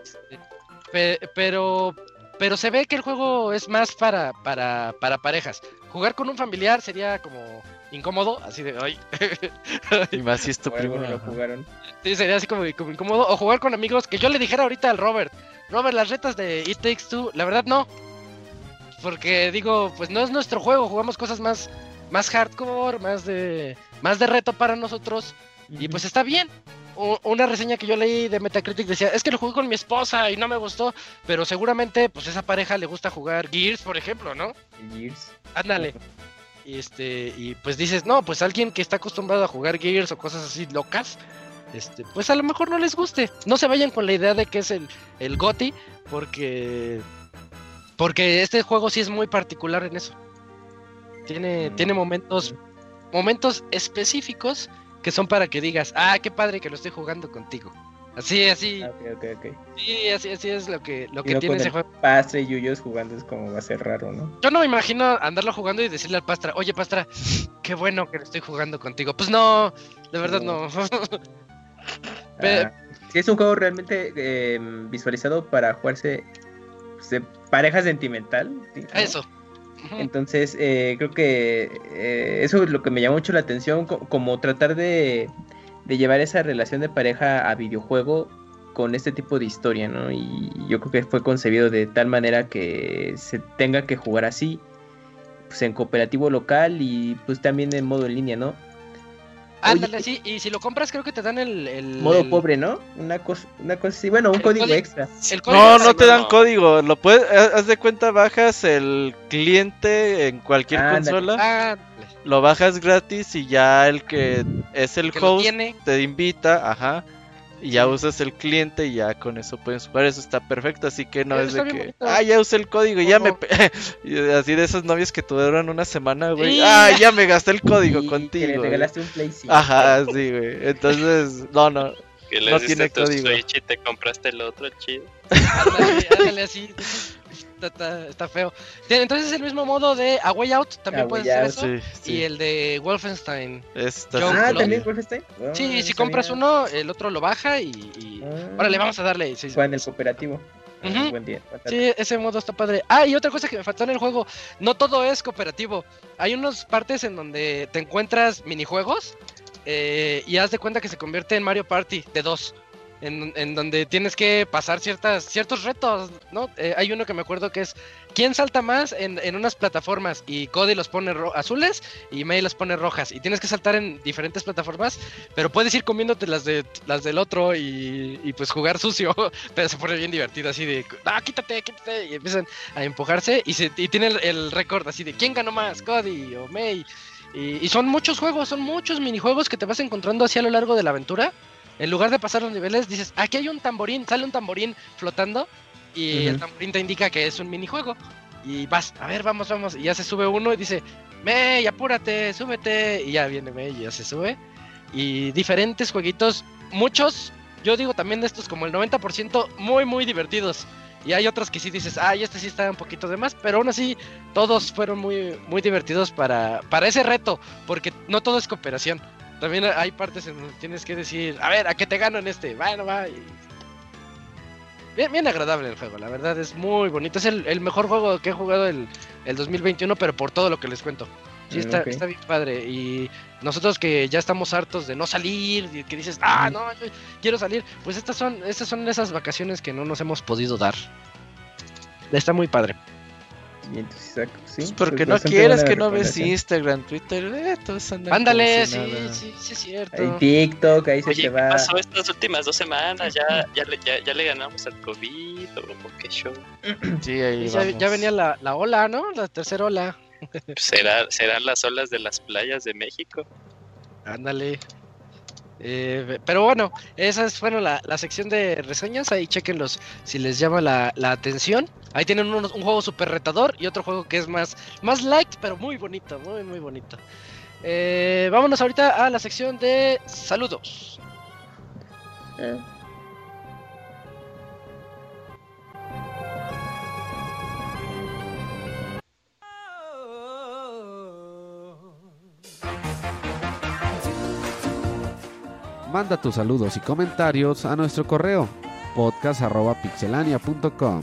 Pe- pero pero se ve que el juego es más para, para, para parejas. Jugar con un familiar sería como incómodo, así de ay. Y más si es tu primo. no jugaron. Sí, sería así como, como incómodo. O jugar con amigos que yo le dijera ahorita al Robert, Robert, las retas de It Takes Two, la verdad no. Porque digo, pues no es nuestro juego, jugamos cosas más, más hardcore, más de, más de reto para nosotros. Y pues está bien. Una reseña que yo leí de Metacritic decía, es que lo jugué con mi esposa y no me gustó, pero seguramente pues esa pareja le gusta jugar Gears, por ejemplo, ¿no? Gears. Ándale. Y este, y pues dices, no, pues alguien que está acostumbrado a jugar Gears o cosas así locas, este, pues a lo mejor no les guste. No se vayan con la idea de que es el, el GOTI, porque porque este juego sí es muy particular en eso. Tiene, Mm. tiene momentos, momentos específicos que son para que digas, ah, qué padre que lo estoy jugando contigo. Así, así, Ah, ok, ok, ok. sí, así, así es lo que, lo Y que no tiene ese juego. Pastre y Yuyos jugando es como va a ser raro, ¿no? Yo no me imagino andarlo jugando y decirle al Pastra, oye Pastra, qué bueno que estoy jugando contigo. Pues no, de verdad no. Pe- Ah, sí, es un juego realmente eh, visualizado para jugarse pues, de pareja sentimental. ¿no? Eso. Entonces, eh, creo que eh, eso es lo que me llamó mucho la atención, co- como tratar de, de llevar esa relación de pareja a videojuego con este tipo de historia, ¿no? Y yo creo que fue concebido de tal manera que se tenga que jugar así, pues en cooperativo local y pues también en modo en línea, ¿no? Ándale, sí, y si lo compras creo que te dan el... el Modo el- pobre, ¿no? Una cosa, una cosa así. Bueno, un código código- extra. el código No, no te dan no. código. Lo puedes, haz de cuenta, bajas el cliente en cualquier Ándale. consola, lo bajas gratis y ya el que es el que host te invita, ajá, y ya usas el cliente y ya con eso puedes jugar. Eso está perfecto, así que no es de que, bonito. ah, ya usé el código, y ya me. Ojo. pe-". y así de esos novios que duran una semana, güey. Sí. Ah, ya me gasté el código Y contigo. Que le güey". regalaste un Play 5. Ajá, sí, güey. Entonces, no, no. Que le No tiene tu código. Switch y te compraste el otro chido. Ándale, ándale así. Está, está- está feo. Entonces es el mismo modo de A Way Out, también puedes hacer eso. Sí, sí. Y el de Wolfenstein. Ah, también Wolfenstein. Ah, Sí, si compras uno, el otro lo baja y... y- Ah. Órale, vamos a darle. Sí, Juegan el cooperativo. Ah. Buen día. Sí, ese modo está padre. Ah, y otra cosa que me faltó en el juego, no todo es cooperativo. Hay unas partes en donde te encuentras minijuegos eh, y haz de cuenta que se convierte en Mario Party de dos. En, donde tienes que pasar ciertas, ciertos retos, ¿no? Eh, hay uno que me acuerdo que es ¿Quién salta más en, en unas plataformas? Y Cody los pone azules y May los pone rojas. Y tienes que saltar en diferentes plataformas, pero puedes ir comiéndote las de las del otro y, y pues jugar sucio. Pero se pone bien divertido así de, ah, quítate, quítate. Y empiezan a empujarse y, se, y tiene el, el récord así de, ¿quién ganó más? Cody o May. Y, y son muchos juegos, son muchos minijuegos que te vas encontrando así a lo largo de la aventura. En lugar de pasar los niveles, dices, aquí hay un tamborín, sale un tamborín flotando y el tamborín te indica que es un minijuego. Y vas, a ver, vamos, vamos. Y ya se sube uno y dice, May, apúrate, súbete. Y ya viene May y ya se sube. Y diferentes jueguitos, muchos, yo digo también de estos como el 90% muy, muy divertidos. Y hay otros que sí dices, ay, este sí está un poquito de más, pero aún así todos fueron muy, muy divertidos para, para ese reto, porque no todo es cooperación. También hay partes en donde tienes que decir, a ver, ¿a qué te gano en este? Bueno, va. y- Bien, bien agradable el juego, la verdad es muy bonito. Es el, el mejor juego que he jugado el, el 2021, pero por todo lo que les cuento. Sí, está, ok. está bien padre. Y nosotros que ya estamos hartos de no salir, y que dices, ah, no, yo quiero salir, pues estas son, estas son esas vacaciones que no nos hemos podido dar. Está muy padre. Y entonces, exacto, sí, Pues porque pues no quieres que no ves. Instagram, Twitter, eh, todos andan Ándale, sí, sí, sí, es cierto. Hay TikTok, ahí se te ¿qué va. pasó estas últimas dos semanas? ¿Ya, ya, le, ya, ya le ganamos al COVID o qué show? Sí, ahí ya, vamos. ya venía la, la ola, ¿no? La tercera ola. ¿Será, ¿Serán las olas de las playas de México? Ándale. Eh, pero bueno, esa es bueno, la, la sección de reseñas. Ahí chequenlos si les llama la, la atención. Ahí tienen un, juego súper retador y otro juego que es más, más light, pero muy bonito, muy, muy bonito. Eh, vámonos ahorita a la sección de saludos. Eh, Manda tus saludos y comentarios a nuestro correo podcast.pixelania.com.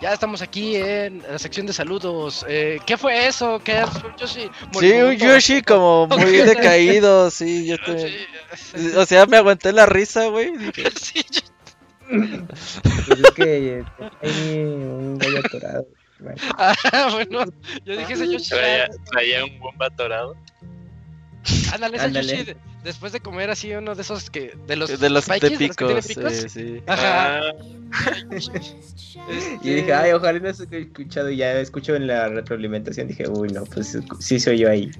Ya estamos aquí en la sección de saludos. Eh, ¿Qué fue eso? ¿Qué yo sí, Sí, un Yoshi como muy decaído, sí, yo también. O sea, me aguanté la risa, güey. Sí, yo- Pues es que eh, hay un gallo atorado. Bueno, Ah, bueno, yo dije ese Yoshi. Traía, traía un bomba atorado. Ándale, ese. Yoshi. de- después de comer así uno de esos que. De los, De los Spikes, de de los que picos. sí, sí. Ajá. Ah, Y dije, ay, ojalá no se haya escuchado. Y ya escucho en la retroalimentación. Dije, uy, no, pues sí soy yo ahí.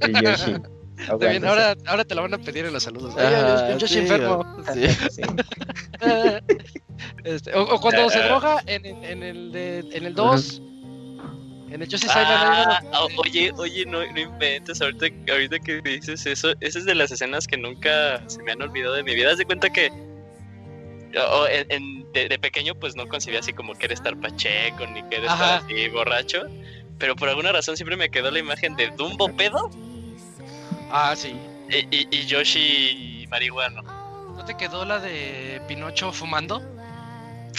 El Yoshi. Está bien, aguántese. ahora, ahora te lo van a pedir en los saludos. Sí, enfermo. sí. Sí. Este, o, o cuando se Ah. droga en, en, en el de, en el 2. En el Yoshi Island. Ah, o- oye, oye, no, no inventes. Ahorita, ahorita que dices eso, esa es de las escenas que nunca se me han olvidado de mi vida. Haz de cuenta que o- en- en- de, de pequeño, pues no concebía así como que estar pacheco ni que estar Ajá. así borracho. Pero por alguna razón siempre me quedó la imagen de Dumbo pedo Ah, sí. y, y- y Yoshi marihuano. ¿No te quedó la de Pinocho fumando?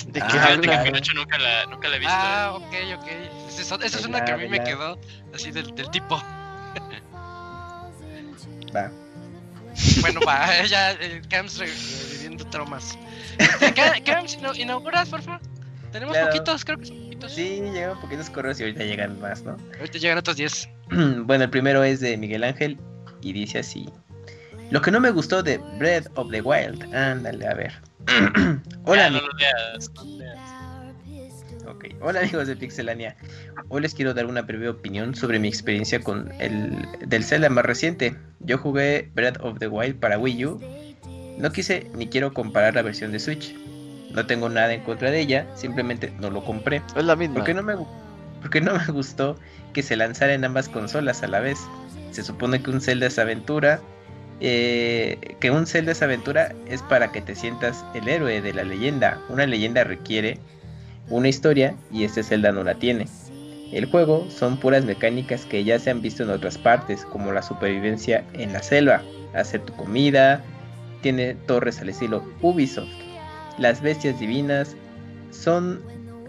¿De qué Ah, que? Pinocho nunca la, nunca la he visto. Ah, ok, ok. Esa es, esa es una que a mí me quedó así del, del tipo. Va. Bueno, va, ya eh, Camps re- reviviendo traumas. Este, Ca- Camps, ina- inauguras, por favor. Tenemos Claro. poquitos, creo que son poquitos. Sí, llegan poquitos correos y ahorita llegan más, ¿no? Ahorita llegan otros 10. bueno, el primero es de Miguel Ángel y dice así. Lo que no me gustó de Breath of the Wild. Ándale, a ver. Hola, Ya, no ami- lo leas, no lo leas. ok. Hola amigos de Pixelania. Hoy les quiero dar una breve opinión sobre mi experiencia con el del Zelda más reciente. Yo jugué Breath of the Wild para Wii U. No quise ni quiero comparar la versión de Switch. No tengo nada en contra de ella, simplemente no lo compré. Es la misma. Porque no me, porque no me gustó que se lanzara en ambas consolas a la vez. Se supone que un Zelda es aventura. eh, que un Zelda es aventura es para que te sientas el héroe de la leyenda. Una leyenda requiere una historia y este Zelda no la tiene. El juego son puras mecánicas que ya se han visto en otras partes, como la supervivencia en la selva, hacer tu comida, tiene torres al estilo Ubisoft. Las bestias divinas son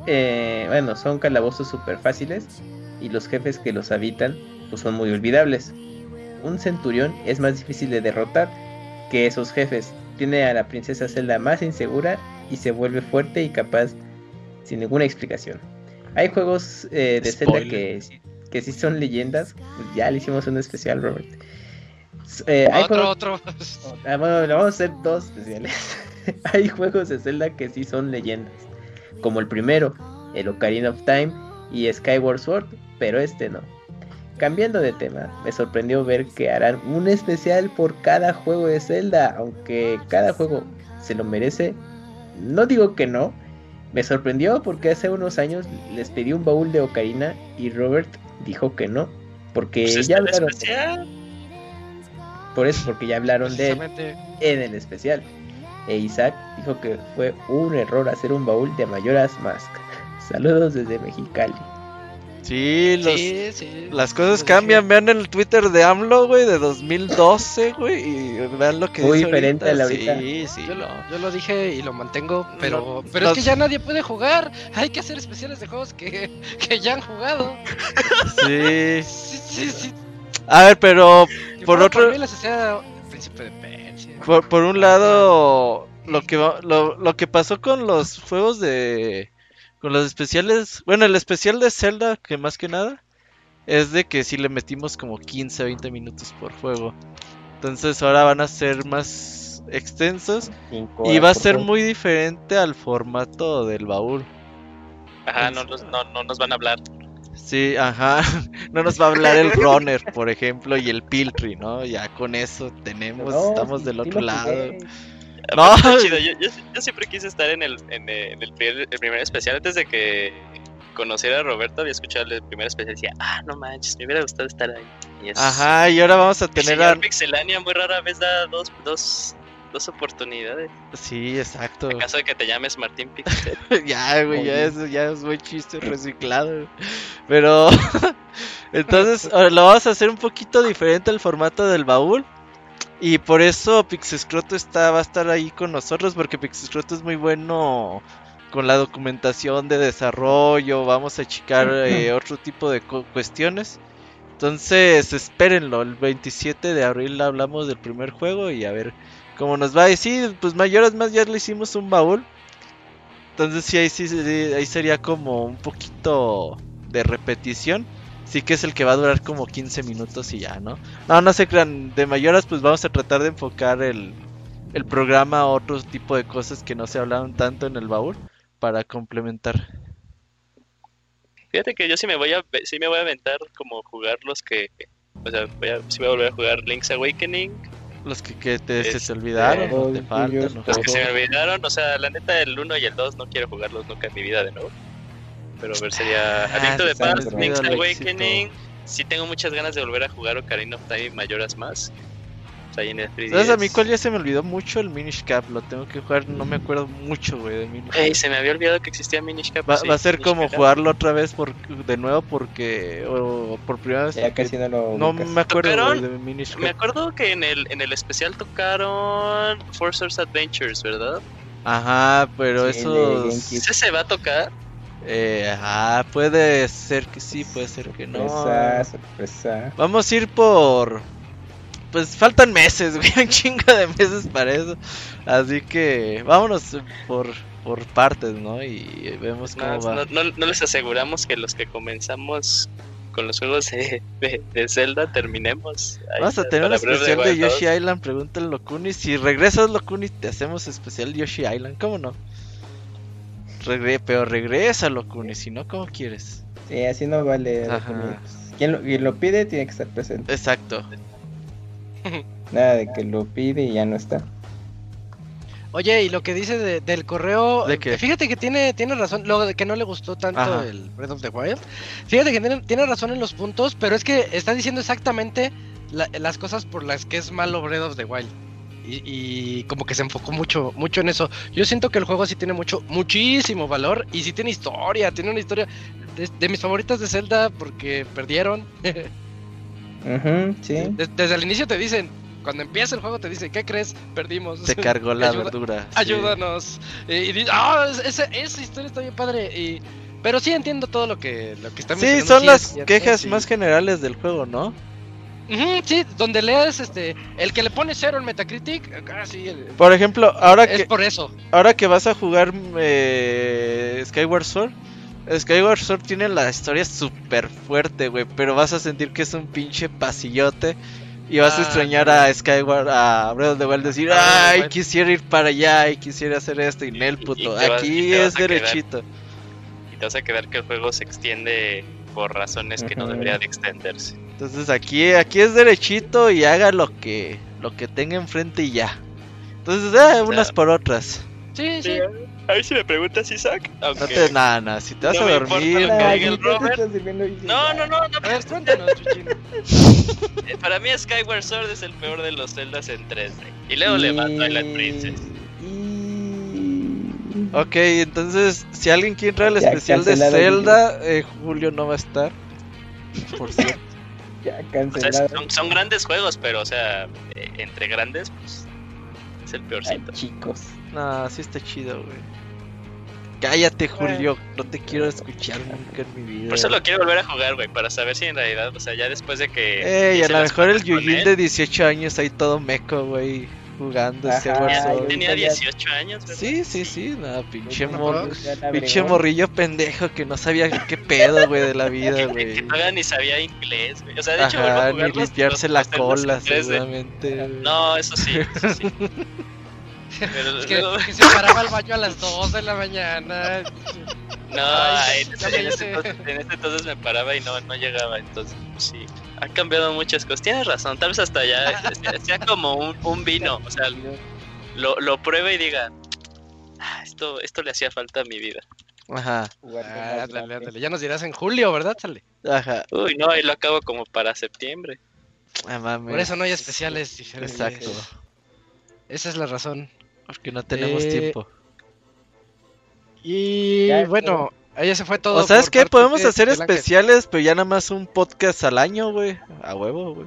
eh, bueno, son calabozos súper fáciles y los jefes que los habitan pues son muy olvidables. Un centurión es más difícil de derrotar que esos jefes. Tiene a la princesa Zelda más insegura y se vuelve fuerte y capaz sin ninguna explicación. Hay juegos eh, de Zelda que, sí- que sí son leyendas. Pues ya le hicimos un especial, Robert. Eh, hay Otro, juegos- otro. Ah, bueno, vamos a hacer dos especiales. Hay juegos de Zelda que sí son leyendas, como el primero, el Ocarina of Time y Skyward Sword, pero este no. Cambiando de tema, me sorprendió ver que harán un especial por cada juego de Zelda, aunque cada juego se lo merece. No digo que no, me sorprendió porque hace unos años les pedí un baúl de Ocarina y Robert dijo que no, porque Pues ya hablaron, especial. por eso, porque ya hablaron de él en el especial. E Isaac dijo que fue un error hacer un baúl de Mayoras Mask. Saludos desde Mexicali. Sí, los, Sí, sí. las cosas Lo cambian. Vean el Twitter de AMLO, güey, de 2012, güey. Y vean lo que Muy dice diferente a la ahorita. Sí, sí. Yo lo, no. yo lo dije y lo mantengo, pero, No, pero es que ya nadie puede jugar. Hay que hacer especiales de juegos que, que ya han jugado. Sí. Sí, sí, sí. A ver, pero Que por otro- mí les hacía Príncipe de Persia. por, por un lado, lo que, va- lo, lo que pasó con los juegos de... Con los especiales... Bueno, el especial de Zelda, que más que nada, es de que sí le metimos como 15, 20 minutos por juego. Entonces ahora van a ser más extensos y va a ser muy diferente al formato del baúl. Ajá, no, nos- no, no nos van a hablar. Sí, ajá. No nos va a hablar el runner, por ejemplo, y el Piltry, ¿no? Ya con eso tenemos, No, estamos sí, del otro lado. jugué. No. Está chido, Yo, yo- yo siempre quise estar en el, en el, en el primer, el primer especial. Antes de que conociera a Roberto, había escuchado el primer especial y decía, ah, no manches, me hubiera gustado estar ahí. Y es- Ajá, y ahora vamos a tener a... Pixelania muy rara vez da dos, dos, dos oportunidades. Sí, exacto. En caso de que te llames Martín Pixel. ya, güey, ya es, ya es buen chiste reciclado. Pero... Entonces, lo vamos a hacer un poquito diferente el formato del baúl. Y por eso Pixescroto está, va a estar ahí con nosotros, porque Pixescroto es muy bueno con la documentación de desarrollo, vamos a checar eh, otro tipo de cu- cuestiones. Entonces, espérenlo, el 27 de abril hablamos del primer juego y a ver cómo nos va. Y sí, pues mayoras más ya le hicimos un baúl. Entonces sí, ahí sí, sí, ahí sería como un poquito de repetición. Sí que es el que va a durar como 15 minutos y ya, ¿no? No, no se crean, de mayoras pues vamos a tratar de enfocar el, el programa a otro tipo de cosas que no se hablaron tanto en el baúl para complementar. Fíjate que yo sí me voy a sí me voy a aventar como jugar los que o sea, voy a, sí voy a volver a jugar Link's Awakening, Los que, que te, se te Este, olvidaron, o te los faltan. que se me olvidaron, o sea, la neta el 1 y el 2 no quiero jugarlos nunca en mi vida de nuevo. Pero a ver sería Ah, A Link to the sí, sabes, Past, bro. Link's Al Awakening. Sí tengo muchas ganas de volver a jugar Ocarina of Time y Mayoras más. O sea, ahí en el 3DS. ¿Sabes a mí cuál ya se me olvidó mucho? El Minish Cap. Lo tengo que jugar, no me acuerdo mucho, güey, de Minish. Ey, se me había olvidado que existía Minish Cap. Va, sí, va a ser Minish como Cap. jugarlo otra vez por, de nuevo porque o por primera vez. Ya casi no lo no me acuerdo ¿Tocaron? güey, de Minish Me Cap. acuerdo que en el, en el especial tocaron Four Swords Adventures, ¿verdad? Ajá, pero Sí, eso. de. ¿Ese se va a tocar? Eh, ajá, puede ser que sí, puede ser que no. Sorpresa, sorpresa. Vamos a ir por pues faltan meses, güey, un chingo de meses para eso. Así que vámonos por, por partes, ¿no? Y vemos cómo No, va. no- no- no les aseguramos que los que comenzamos con los juegos de, de- de Zelda terminemos. ahí Vamos a tener un especial de Yoshi 2. Island, pregúntale Locuni. Si regresas Locuni, te hacemos especial Yoshi Island, ¿cómo no? Regre pero regresa Locuni, si no, ¿cómo quieres? Sí, así no vale. Ajá. Quien lo, quien lo pide tiene que estar presente. Exacto. Nada de que lo pide y ya no está. Oye, y lo que dice de- del correo, ¿De qué? fíjate que tiene, tiene razón, lo de que no le gustó tanto Ajá. el Breath of the Wild. Fíjate que tiene, tiene razón en los puntos, pero es que está diciendo exactamente la- las cosas por las que es malo Breath of the Wild. Y, y como que se enfocó mucho, mucho en eso. Yo siento que el juego sí tiene mucho, muchísimo valor y sí tiene historia, tiene una historia de, de mis favoritas de Zelda porque perdieron. Ujú, sí. Des- desde el inicio te dicen, cuando empieza el juego te dicen, ¿qué crees? Perdimos. Te cargó la Ayuda- verdura. sí. ayúdanos. Y, y dices, ah, es- esa, esa historia está bien padre. Y, pero sí entiendo todo lo que, lo que está Sí, son sí las es cierto, quejas sí. más generales del juego, ¿no? Sí, donde lees este, el que le pone cero en Metacritic, ah, el- Por ejemplo, ahora es que por eso. ahora que vas a jugar eh, Skyward Sword, Skyward Sword tiene la historia súper fuerte, güey, pero vas a sentir que es un pinche pasillote y vas a Ah, extrañar a Skyward, a Breath of the Wild, decir, ay, Wild". quisiera ir para allá y quisiera hacer esto y Nel, y puto, vas- y aquí vas es quedar. derechito. Y te vas a quedar que el juego se extiende por razones que no debería de extenderse. Entonces aquí, aquí es derechito y haga lo que, lo que tenga enfrente y ya. Entonces, eh, unas por otras. Sí, sí. A ver si me preguntas, Isaac. No Aunque... te, nada, nada, si te vas No a dormir, lo que diga el Robert. y- No, no, no, no. A ver, cuéntanos. Eh, Para mí Skyward Sword es el peor de los Zeldas en 3D. Y luego le va a Twilight Princess. Y- Ok, entonces, si alguien quiere entrar al especial de Zelda, eh, Julio no va a estar. Por cierto. Ya O sea, cancelado. son, son grandes juegos, pero, o sea, eh, entre grandes, pues es el Ay, peorcito. chicos. no, sí está chido, güey. Cállate, Julio. No te quiero escuchar nunca en mi vida. Por eso lo quiero volver a jugar, güey, para saber si en realidad, o sea, ya después de que. Ey, a lo mejor el él, de 18 años ahí todo meco, güey. Jugando Ajá, Sword. yo- Tenía ahorita ya- 18 años, ¿verdad? Sí, sí, sí, nada, pinche, mor- pinche morrillo pendejo que no sabía qué pedo, güey, de la vida, Que, güey. que todavía ni sabía inglés, güey. O sea, de hecho, a Ajá, jugar ni los- limpiarse los- la los cola, en 3D. seguramente. No, eso sí, eso sí. Pero Es que, que se paraba al baño a las 2 de la mañana. No, Ay, en, ese- en ese entonces, en ese entonces me paraba y no, no llegaba. Entonces, pues sí, ha cambiado muchas cosas. Tienes razón, tal vez hasta ya sea, sea como un, un vino. O sea, lo, lo pruebe y diga, "Ah, esto, esto le hacía falta a mi vida. Ajá, Ah, ándale, ándale. Ya nos dirás en julio, ¿verdad? Sale. ajá. Uy, no, ahí lo acabo como para septiembre. Ah, mames. Por eso no hay especiales diferentes. Exacto. Esa es la razón. Porque no tenemos Eh, tiempo. Y Ya, bueno, ahí se fue todo. O sabes qué, podemos de hacer Ángel. especiales, pero ya nada más un podcast al año, güey. A huevo, güey.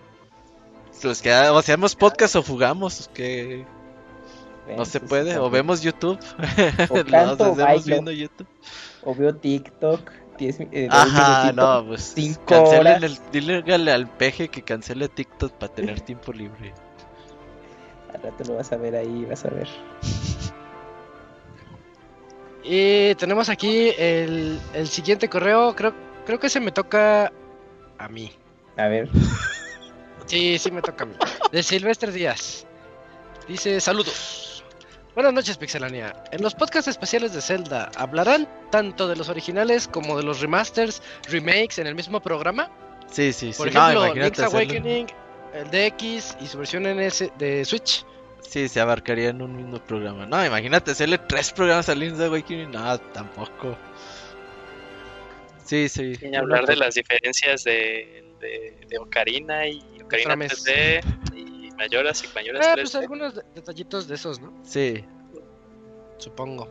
Los que, o hacemos podcast o jugamos, que no se Pues, puede, o vemos YouTube. O canto o hacemos bailo. viendo YouTube. O veo TikTok. 10 mi- eh, Ajá, no, pues cinco cancelen horas. el, dígale al peje que cancele TikTok para tener tiempo libre. Al rato lo vas a ver ahí, vas a ver. Y tenemos aquí el, el siguiente correo. Creo, creo que se me toca a mí. A ver. Sí, sí me toca a mí. De Silvestre Díaz. Dice, saludos. Buenas noches, Pixelania. En los podcasts especiales de Zelda, ¿hablarán tanto de los originales como de los remasters, remakes en el mismo programa? Sí, sí, sí. Por no, ejemplo, imagínate Link's. Awakening, el DX y su versión NS de Switch. Sí, se abarcaría en un mismo programa. No, imagínate hacerle tres programas a Link's Awakening. No, tampoco. Sí, sí. Sin hablar de las diferencias de, de, de Ocarina y Ocarina Frames. 3D y Mayoras y Mayoras Ah, 3D. pues algunos de- detallitos de esos, ¿no? Sí. Supongo.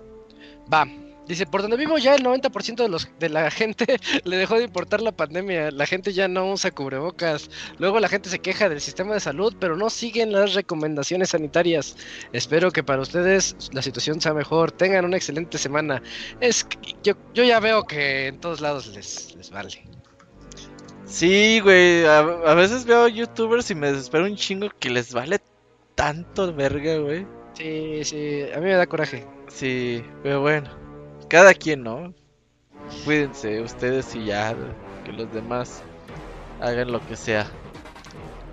Va. Dice, por donde vivo ya el 90% de, los, de la gente le dejó de importar la pandemia. La gente ya no usa cubrebocas. Luego la gente se queja del sistema de salud, pero no siguen las recomendaciones sanitarias. Espero que para ustedes la situación sea mejor. Tengan una excelente semana. Es que yo, yo ya veo que en todos lados les, les vale. Sí, güey. A, a veces veo youtubers y me desespero un chingo que les vale tanto verga, güey. Sí, sí, a mí me da coraje. Sí, pero bueno. Cada quien, ¿no? Cuídense ustedes y ya. Que los demás hagan lo que sea.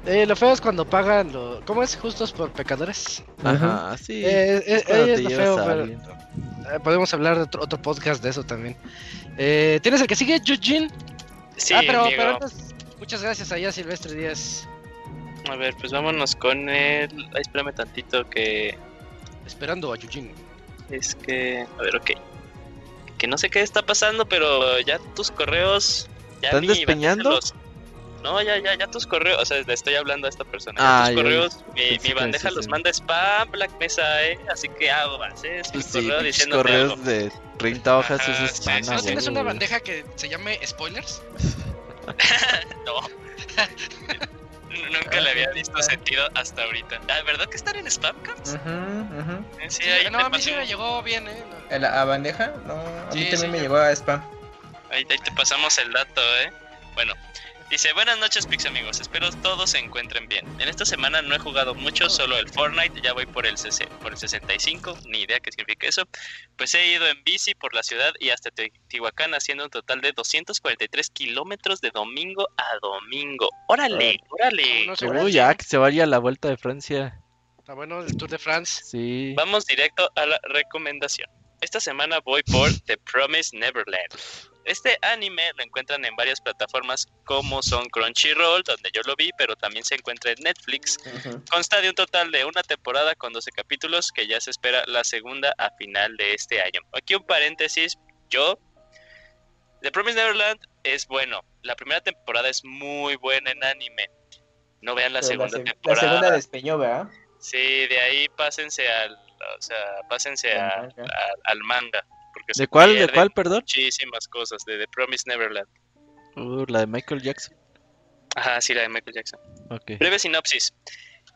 Eh, lo feo es cuando pagan lo... ¿Cómo es? Justos por pecadores. Ajá, sí. Eh, eh, Es es lo llevas feo, a pero-. Eh, podemos hablar de otro, otro podcast de eso también. Eh, ¿Tienes el que sigue, Eugene? Sí, ah, pero, amigo. pero antes, muchas gracias allá, Silvestre Díaz. A ver, pues vámonos con el. Ay, espérame tantito que. Esperando a Eugene. Es que. A ver, ok. Que no sé qué está pasando, pero ya tus correos. Ya ¿Están despeñando? los- No, ya, ya, ya tus correos. O sea, le estoy hablando a esta persona. Ah, tus ya, correos, mi, bandeja sí, los sí. manda spam, Black Mesa, ¿eh? Así que aguas, ¿eh? Mi Pues sí, correo diciéndote correos algo. de 30 hojas Ajá, es spam, sí, ¿No tienes una bandeja que se llame spoilers? No. Nunca le había visto sentido hasta ahorita. Ah, ¿verdad que están en spam camps? Ujú, ujú. Sí, ahí no, te a mí sí me llegó bien, ¿eh? No. ¿A la a bandeja? No, a mí Sí, también sí, me yo- llegó a spam. Ahí, ahí te pasamos el dato, ¿eh? Bueno, dice, buenas noches, Pix amigos. Espero todos se encuentren bien. En esta semana no he jugado mucho, solo el Fortnite. Ya voy por el, 60 por el 65, ni idea qué significa eso. Pues he ido en bici por la ciudad y hasta Teotihuacán haciendo un total de 243 kilómetros de domingo a domingo. ¡Órale! ¡Órale! No Uy, ya que se vaya a la vuelta de Francia. Está bueno el Tour de France. Sí. Vamos directo a la recomendación. Esta semana voy por The Promised Neverland. Este anime lo encuentran en varias plataformas como son Crunchyroll, donde yo lo vi, pero también se encuentra en Netflix. Consta de un total de una temporada con 12 capítulos que ya se espera la segunda a final de este año. Aquí un paréntesis, yo... The Promised Neverland es bueno. La primera temporada es muy buena en anime. No vean la Pero segunda se- temporada. La segunda despeñó, ¿verdad? Sí, de ahí pásense al, o sea, pásense a- a- al manga. Porque ¿De cuál? ¿De cuál, perdón? Muchísimas cosas de The Promised Neverland. Uh, la de Michael Jackson. Ajá, sí, la de Michael Jackson. Ok. Breve sinopsis.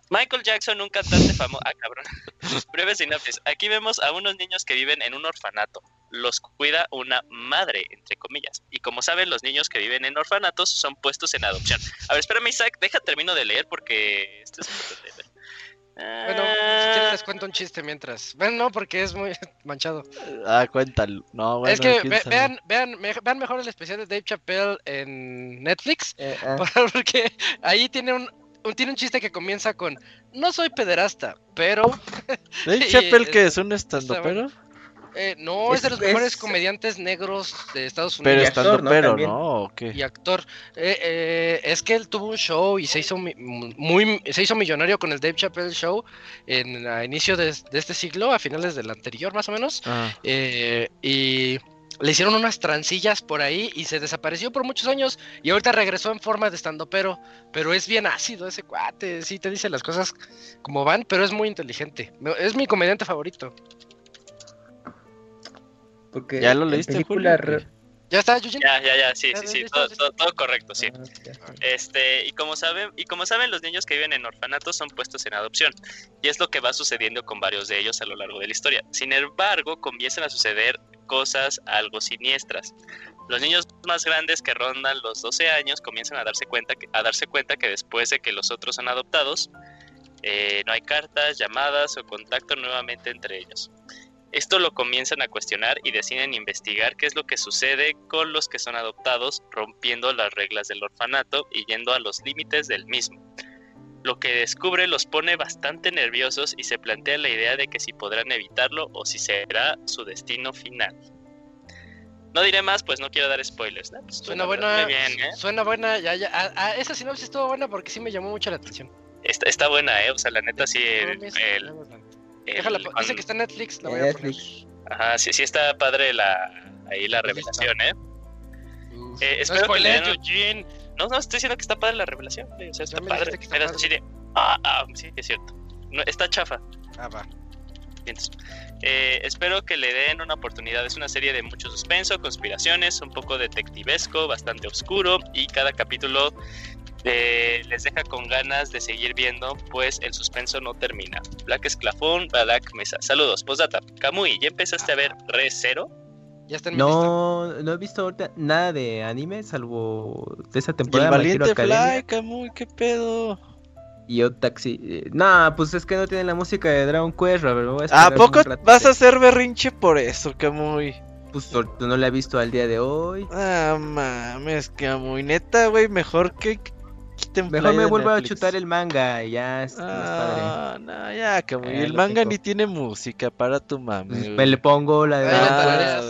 Michael Jackson, un cantante famoso. Ah, cabrón. Breve sinopsis. Aquí vemos a unos niños que viven en un orfanato. Los cuida una madre, entre comillas. Y como saben, los niños que viven en orfanatos son puestos en adopción. A ver, espérame, Isaac, deja termino de leer porque esto es importante. Bueno, si quieren les cuento un chiste mientras. Bueno, no, porque es muy manchado. Ah, cuéntalo. No, bueno, es que ve- vean, vean, me- vean mejor el especial de Dave Chappelle en Netflix. Eh, ah. Porque ahí tiene un, un- tiene un chiste que comienza con No soy pederasta, pero Dave Chappelle, que es un estandopero, eh, no es, Es- de los mejores es- comediantes negros de Estados pero Unidos. actor, ¿no? estandopero, También. ¿no? ¿O qué? y actor. Eh, eh, es que él tuvo un show y se hizo muy se hizo millonario con el Dave Chappelle Show en a inicio de, de este siglo, a finales del anterior más o menos. Ah, eh, y le hicieron unas trancillas por ahí y se desapareció por muchos años y ahorita regresó en forma de estando pero pero es bien ácido ese cuate, sí te dice las cosas como van, pero es muy inteligente. Es mi comediante favorito. Porque ¿Ya lo leíste, película Julio? re- ¿Ya está? Ya, ya, ya, sí, Ya, sí, sí, todo, correcto, sí. Ah. Este, y como saben, y como saben, los niños que viven en orfanatos son puestos en adopción. Y es lo que va sucediendo con varios de ellos a lo largo de la historia. Sin embargo, comienzan a suceder cosas algo siniestras. Los niños más grandes que rondan los 12 años comienzan a darse cuenta que, a darse cuenta que después de que los otros son adoptados, eh, no hay cartas, llamadas o contacto nuevamente entre ellos. Esto lo comienzan a cuestionar y deciden investigar qué es lo que sucede con los que son adoptados, rompiendo las reglas del orfanato y yendo a los límites del mismo. Lo que descubre los pone bastante nerviosos y se plantea la idea de que si podrán evitarlo o si será su destino final. No diré más, pues no quiero dar spoilers. ¿no? Pues, Suena buena, bien, ¿eh? suena buena, ya, ya, ah, ah, esa sinopsis estuvo buena porque sí me llamó mucho la atención. Está, está buena, ¿eh? O sea, la neta sí. El- Déjala con- dice que está en Netflix, la voy a poner. Netflix. Ajá, sí, sí está padre la, ahí la Pues revelación, ¿eh? Uf. Eh, no espero que spoiler, Yujin. No, no, estoy diciendo que está padre la revelación, güey, O sea, está padre. que está Pero padre. de. Ah, ah, sí, es cierto. No, está chafa. Ah, va. Eh, espero que le den una oportunidad. Es una serie de mucho suspenso, conspiraciones, un poco detectivesco, bastante oscuro y cada capítulo eh, les deja con ganas de seguir viendo, pues el suspenso no termina. Black Esclafón, Black Mesa. Saludos, postdata. Kamui, ¿ya empezaste a ver Re Zero? Ya está en mi lista. No, no he visto ahorita nada de anime, salvo de esa Y el temporada My Hero valiente Fly, Camuy, qué pedo. y Odd Taxi. No, pues es que no tienen la música de Dragon Quest, Robert. ¿A poco vas a hacer berrinche por eso, Camuy? Pues no no la he visto al día de hoy. Ah, mames, Camuy. Neta, güey, mejor que Mejor me de vuelvo a chutar el manga y ya es más padre. Ah, no, ya, Camuy. Eh, el manga tengo. ni tiene música para tu mami. Güey. me le pongo la de Dragon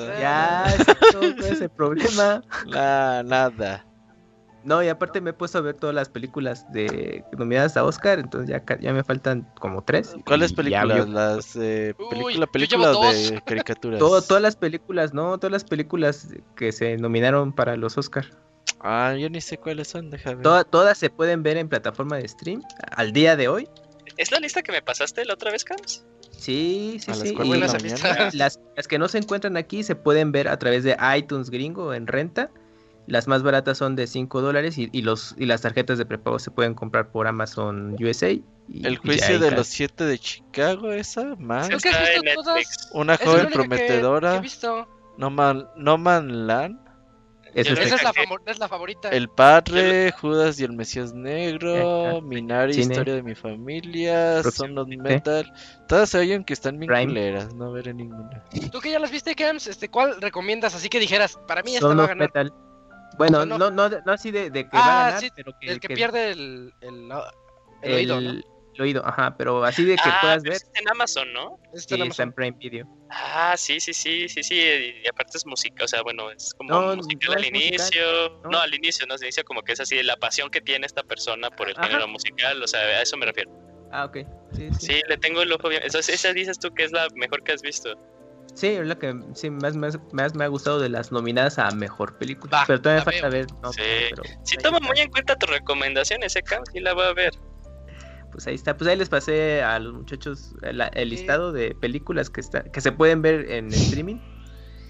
la. Ya, exacto, ¿cuál es el problema? Nah, nada. No, y aparte me he puesto a ver todas las películas de nominadas a Oscar, entonces ya, ya me faltan como tres. ¿Cuáles películas? Las eh, película, películas de caricaturas. todo- todas las películas, no, todas las películas que se nominaron para los Oscar. Ah, yo ni sé cuáles son, déjame. Toda- todas se pueden ver en plataforma de stream al día de hoy. ¿Es la lista que me pasaste la otra vez, Cams? Sí, sí, sí. y las, las que no se encuentran aquí se pueden ver a través de iTunes gringo en renta. Las más baratas son de 5 dólares y, y los, y las tarjetas de prepago se pueden comprar por Amazon USA. y- El juicio de los siete de Chicago, esa, man. Creo que has Está visto en todas. Netflix. Una joven que- que prometedora. he visto. No Man, no Man Land. Esa es la, es favorita. El Padre, Judas y el Mesías Negro, Ajá. Minari, Cine. Historia de mi familia, Son of. Metal. Todas se oyen que están bien Prime. culeras, no veré ninguna. ¿Tú que ya las viste, Cams? Este, ¿Cuál recomiendas? Así que dijeras, para mí esta Son va a ganar. Metal. Bueno, of- no, no, no así de, de que va Ah, a ganar, sí, pero que, El que que- pierde el, el, el oído, ¿no? Oído, ajá, pero así de que ah, puedas ver. es en Amazon, ¿no? Este Sí, en está. Prime Video. Ah, sí, sí, sí, sí, sí. Y aparte es música, o sea, bueno, es como No, musical no al musical, inicio. no. No. al inicio, no, se inicia como que es así, la pasión que tiene esta persona por el Ajá. género musical, o sea, a eso me refiero. Ah, ok. Sí, sí. Sí, le tengo el ojo bien. Entonces, esa dices tú que es la mejor que has visto. Sí, es la que sí, más, más, más me ha gustado de las nominadas a mejor película. Va, pero todavía falta ver. No, Sí. pero, Sí, toma está. muy en cuenta tus recomendaciones, ¿eh, Cam? Sí la voy a ver. Pues ahí está. Pues ahí les pasé a los muchachos la- el listado de películas que, está, que se pueden ver en streaming.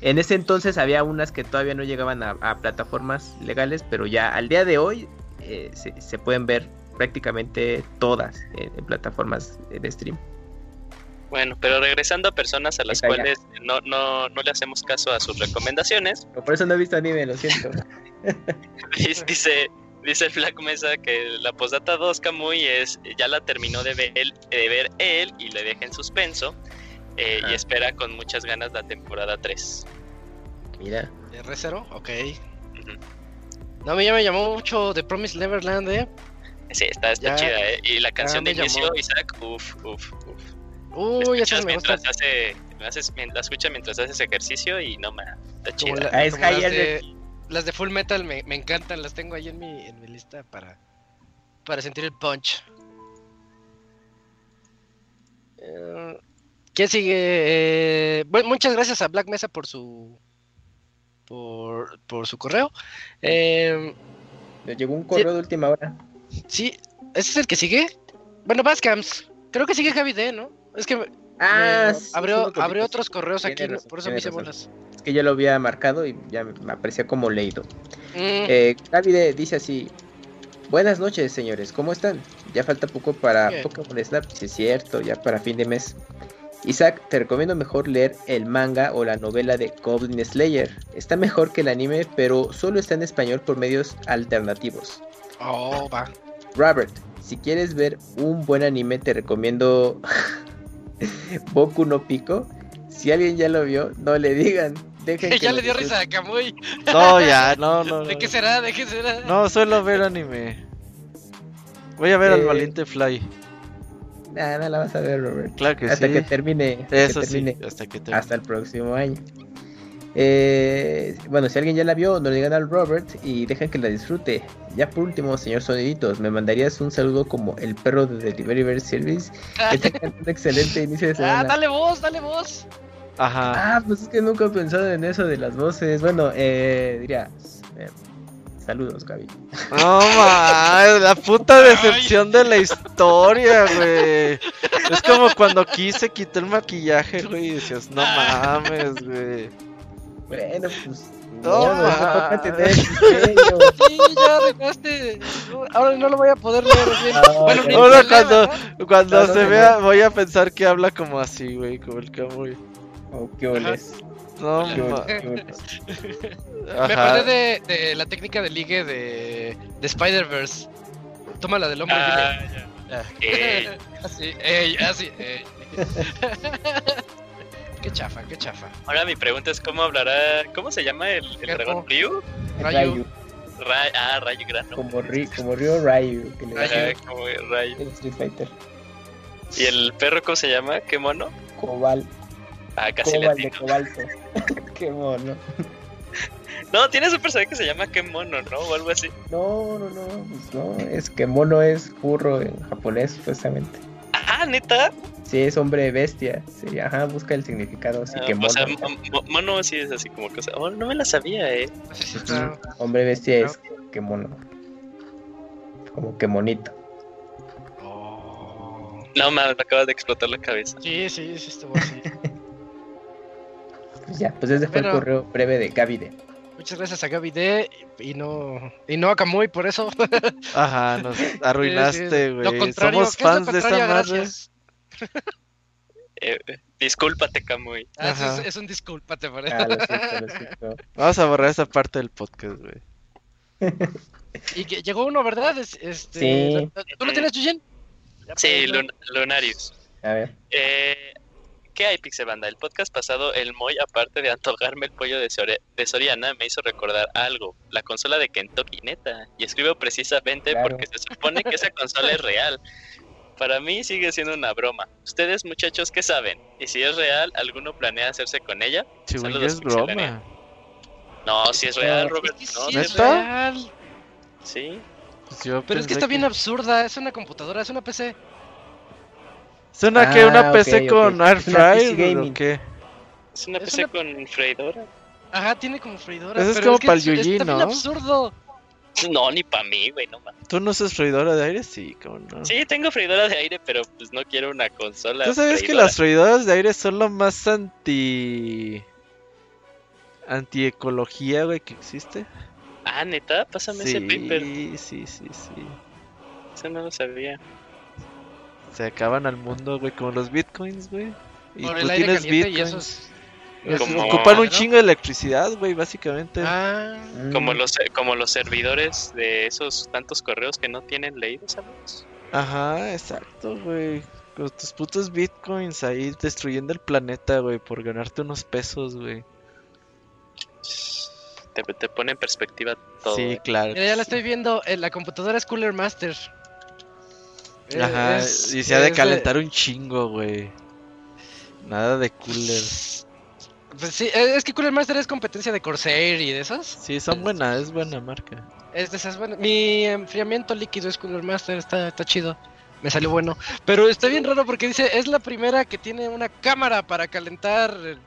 En ese entonces había unas que todavía no llegaban a, a plataformas legales, pero ya al día de hoy eh, se, se pueden ver prácticamente todas en, en plataformas de stream. Bueno, pero regresando a personas a las está, cuales no, no, no le hacemos caso a sus recomendaciones, por eso no he visto anime, lo siento. dice, dice el Black Mesa que la postdata 2 Camuy es, ya la terminó de ver, él- de ver él y le deja en suspenso eh, y espera con muchas ganas la temporada 3. Mira. R0, ok. Ujú. No, a mí ya me llamó mucho The Promised Neverland, eh. Sí, está, está Ya- chida, ¿eh? Y la canción me de inicio, llamó. Isaac, uff, uff, uff. Uy, esas me mientras hace, me haces, la escucha mientras haces ejercicio y no me está chida. la- Ah, es de, las de Full Metal me, me encantan, las tengo ahí en mi, en mi lista para, para sentir el punch. Eh, ¿Quién sigue? Eh, bueno, muchas gracias a Black Mesa por su por, por su correo. Eh, llegó un correo de última hora. sí, ¿ese es el que sigue? Bueno, Bascams. Creo que sigue Javi D, ¿no? Es que Ah, sí, abrió, abrió publicó, otros correos aquí, por eso me hice bolas. Es que yo lo había marcado y ya me aparecía como leído. Mm, Eh, dice así: Buenas noches, señores, ¿cómo están? Ya falta poco para Bien. Pokémon Snap, si es cierto, ya para fin de mes. Isaac, te recomiendo mejor leer el manga o la novela de Goblin Slayer. Está mejor que el anime, pero solo está en español por medios alternativos. Oh, va. Robert, si quieres ver un buen anime, te recomiendo Boku no Pico. Si alguien ya lo vio, no le digan. Dejen que ya le dio risa a Kamui. No, ya, no, no. ¿De no. qué será? ¿De qué será? No, suelo ver anime. Voy a ver al Eh, valiente Fly. Nah, no la vas a ver, Robert. Claro que hasta sí. que termine. hasta que Eso sí, termine. hasta que te. Hasta el próximo año. Eh, bueno, si alguien ya la vio, no le digan al Robert y dejen que la disfrute. Ya por último, señor Soniditos, ¿me mandarías un saludo como el perro de Delivery Service? Que tengan un excelente inicio de Ah, semana. dale voz, dale voz. Ajá. Ah, pues es que nunca he pensado en eso de las voces. Bueno, eh, diría. eh, saludos, Gaby. No mames, la puta decepción de la historia, güey. Es como cuando quise quitar el maquillaje, güey, y decías, no mames, güey. Bueno, pues. No, no, toca tener. Sí, ya arreglaste. Ahora no lo voy a poder leer bien. No, bueno, no, Ahora cuando, cuando No, no se vea, voy a pensar que habla como así, güey, como el Camuy. Oh, qué oles. No, Qué bueno. Me acordé de, de la técnica de ligue de, de Spider-Verse. Toma la del hombre. Ah, dile. ya. Ya. Ey. Así, ey, así, ey. qué chafa, qué chafa. Ahora mi pregunta es cómo hablará, ¿cómo se llama el, el dragón? ¿Ryu? Rayu. Rayu, Ra- ah, Rayu Grano. como, Ri- como Ryo Rayu, que le Rayu. como Rayu. en Street Fighter. ¿Y el perro cómo se llama? ¿Qué mono? Cobal, Ah, casi le Cobal de atino. cobalto. qué mono. No, tienes un personaje que se llama Qué mono, ¿no? O algo así. No, no, no, pues no, es que mono es burro en japonés, supuestamente. Ah, neta. Sí, es hombre bestia. Sí, ajá, busca el significado. Así Ah, que o mono. sea, mo- mo- mono sí es así como cosa. Oh, no me la sabía, eh. No Hombre bestia es que mono. Como que monito. Oh. No, me acabas de explotar la cabeza. Sí, sí, sí estuvo así. Pues ya, pues ese fue Pero- el correo breve de Gavide. Muchas gracias a Gaby D y no y no a Kamui por eso. Ajá, nos arruinaste, Sí, sí. Lo güey. contrario, Somos ¿qué es lo fans de esta madre. Eh, eh, discúlpate, Kamui. Ah, eso es, es un discúlpate por eso. Ah, lo siento, lo siento. Vamos a borrar esa parte del podcast, güey. Y que llegó uno, ¿verdad? Es- Este, Sí. ¿Tú lo tienes, Yuyen? Sí, Lunarius. A ver. Eh, ¿Qué hay, Pixebanda? El podcast pasado, el Moy, aparte de antojarme el pollo de, Sore- de Soriana, me hizo recordar algo. La consola de Kentucky, neta. Y escribo precisamente Claro. porque se supone que esa consola es real. Para mí sigue siendo una broma. ¿Ustedes, muchachos, qué saben? Y si es real, ¿alguno planea hacerse con ella? Saludos, es Pixelania. broma. No, si es real, Robert. No, sí no es real. Sí. Pues Pero es que está bien absurda. Es una computadora, es una PC. ¿Es una, que ¿Una Ah, PC con Air Fryer o gaming. qué? Es una Es PC una- con freidora. Ajá, tiene como freidora. Eso es pero como es- Yuyin, Está bien ¿no? absurdo. No, ni para mí, güey, no mames. ¿Tú no usas freidora de aire? Sí, como no. Sí, tengo freidora de aire, pero pues no quiero una consola. ¿Tú sabes que las freidoras de aire son lo más anti... Antiecología, güey, que existe? Ah, neta, pásame ese paper. Sí, sí, sí, sí. Eso no lo sabía. Se acaban al mundo, güey, como los bitcoins, güey. Y Por tú el aire tienes y bitcoins. esos. Es- Como- Ocupan un chingo de electricidad, güey, básicamente. Ah, Como los, como los servidores de esos tantos correos que no tienen leídos, amigos. Ajá, exacto, güey. Con tus putos bitcoins ahí destruyendo el planeta, güey, por ganarte unos pesos, güey. Te, te pone en perspectiva todo. Sí, eh. claro. mira, ya la estoy viendo. eh, La computadora es Cooler Master. Eh, Ajá, es- y se ha de calentar un chingo, güey. Nada de cooler. Pues sí, eh, es que Cooler Master es competencia de Corsair y de esas. Sí, son buenas, es buena marca. Es de esas buenas. Mi enfriamiento líquido es Cooler Master, está, está chido. Me salió bueno. Pero está bien raro porque dice, es la primera que tiene una cámara para calentar el, el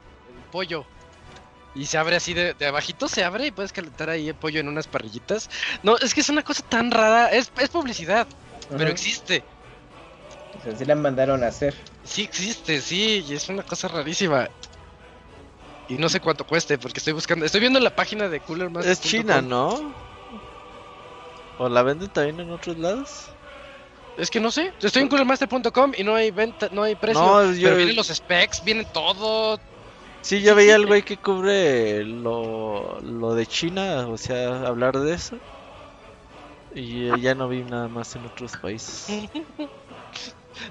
pollo. Y se abre así de, de abajito, se abre y puedes calentar ahí el pollo en unas parrillitas. No, es que es una cosa tan rara. Es, es publicidad, pero existe. O sea, sí la mandaron a hacer. Sí existe, sí, y es una cosa rarísima. Y no sé cuánto cueste, porque estoy buscando, estoy viendo la página de Cooler Master. Es China, ¿no? ¿O la venden también en otros lados? Es que no sé. Estoy en coolermaster.com y no hay venta, no hay precio. No, yo- Pero vienen los specs, vienen todo. Sí, yo veía al güey que cubre lo, lo de China, o sea, hablar de eso. Y eh, ya no vi nada más en otros países.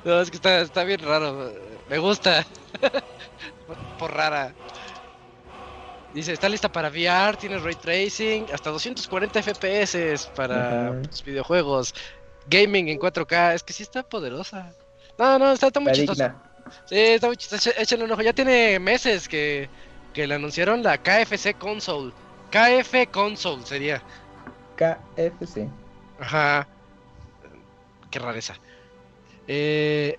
No, es que está, está bien raro. Me gusta. por, por rara. Dice, está lista para VR, tiene ray tracing, hasta 240 FPS para los videojuegos. Gaming en 4K, es que sí está poderosa. No, no, está, está muy digna. Sí, está muy chistoso. Echa- Échale un ojo. Ya tiene meses que, que le anunciaron la KFC Console. KF Console sería. KFC. Ajá. Qué rareza. Eh,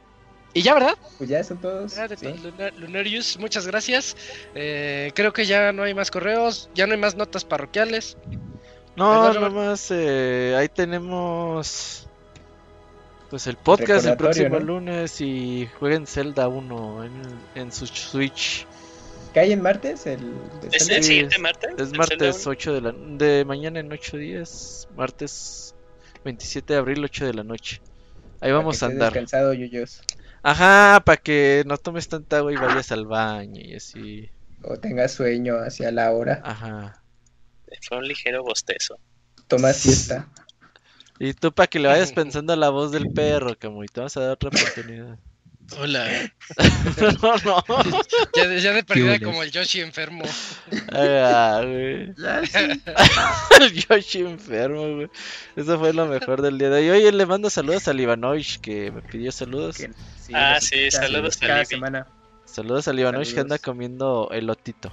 y ya, ¿verdad? Pues ya son todos. Ya de sí. to- Lunar- Lunarius, muchas gracias. Eh, creo que ya no hay más correos, ya no hay más notas parroquiales. No, ¿Verdad, Robert? nomás eh, ahí tenemos pues el podcast el próximo ¿no? lunes y jueguen Zelda 1 en, en su Switch. ¿Cae en martes? El de ¿Es el siguiente es- martes? Es ¿El Zelda martes uno? 8 de la de mañana en 8 días, martes 27 de abril 8 de la noche. Ahí Para vamos que a andar. descansado, Yuyos. Ajá, para que no tomes tanta agua y vayas al baño y así. o tengas sueño hacia la hora, Ajá. Fue un ligero bostezo. toma siesta. Y tú para que le vayas pensando a la voz del perro, como y te vas a dar otra oportunidad. Hola. no, no. Ya de, ya de perdida como el Yoshi enfermo. Ah, güey. El Yoshi enfermo, güey. Eso fue lo mejor del día de hoy. Oye, le mando saludos a Livanovich, que me pidió saludos. Sí, Ah, sí, saludos a cada Libby. semana. Saludos a Livanovich que anda comiendo elotito.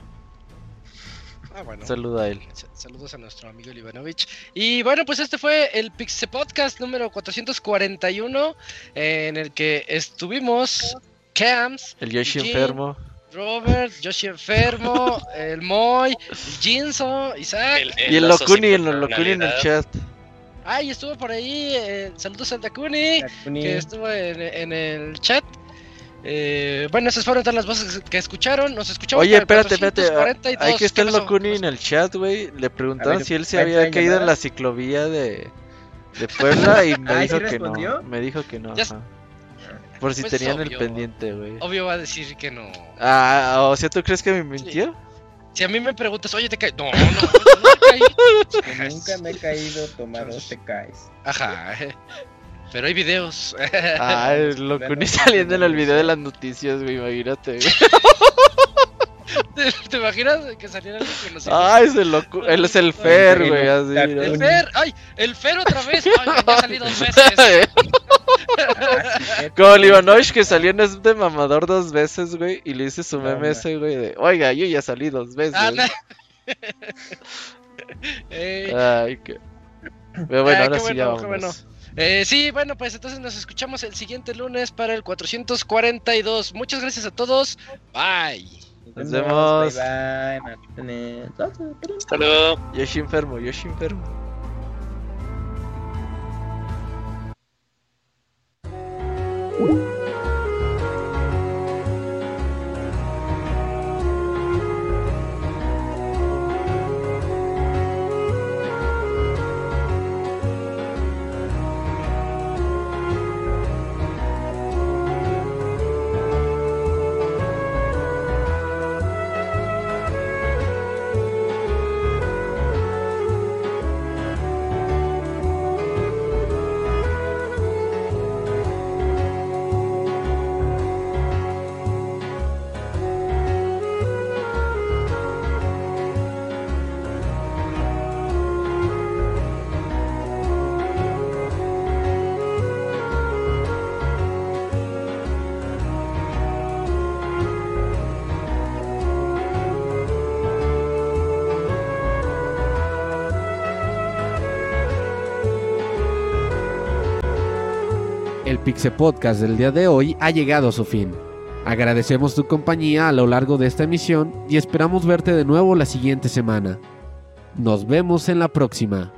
Ah, bueno. Saluda a él. Sa- Saludos a nuestro amigo Ivanovich. Y bueno, pues este fue el Pixel Podcast número 441, eh, en el que estuvimos Cams, El Yoshi enfermo. Robert, Yoshi Enfermo, el Moy, el Jinzo, Isaac. Y el Locuni, el Locuni en el chat. Ah, y estuvo por ahí, eh, saludos a Takuni, Takuni, que estuvo en, en el chat. Eh, bueno, esas fueron todas las voces que escucharon. Nos escuchamos. Oye, espérate, espérate. 442. Hay que estar. Locuni ¿Qué en el chat, güey. Le ver, si él se ¿va a había caído en la ciclovía de, de Puebla y me Ah, ¿y dijo sí que respondió? no. Me dijo que no. Por si Pues tenían obvio. el pendiente, güey. Obvio va a decir que no. Ah, o sea, ¿tú crees que me mintió? Si a mí me preguntas, oye, te caes. No, no, no, no me caí. nunca me he caído, tomado, te caes. Ajá. Pero hay videos. Ah, el Locuni no, saliendo en no, el no, video no. de las noticias, güey, imagínate. güey. ¿Te, te imaginas que saliera alguien conocido? Ah, es el locu... Él es el Fer, güey, así. El Fer, ay, el Fer otra vez. Ay, ya salí dos veces. Como el Ivanovich que salió en este mamador dos veces, güey, y le hice su No, meme ese, güey, de, oiga, yo ya salí dos veces. Ah, no. Ay, qué... Pero bueno, Ah, ahora qué sí ya bueno, vámonos. Eh, sí, bueno, pues entonces nos escuchamos el siguiente lunes para el 442. Muchas gracias a todos. Bye. Nos vemos. Bye bye. Hasta luego. Yoshi enfermo, Yoshi enfermo. Pixe Podcast del día de hoy ha llegado a su fin. Agradecemos tu compañía a lo largo de esta emisión y esperamos verte de nuevo la siguiente semana. Nos vemos en la próxima.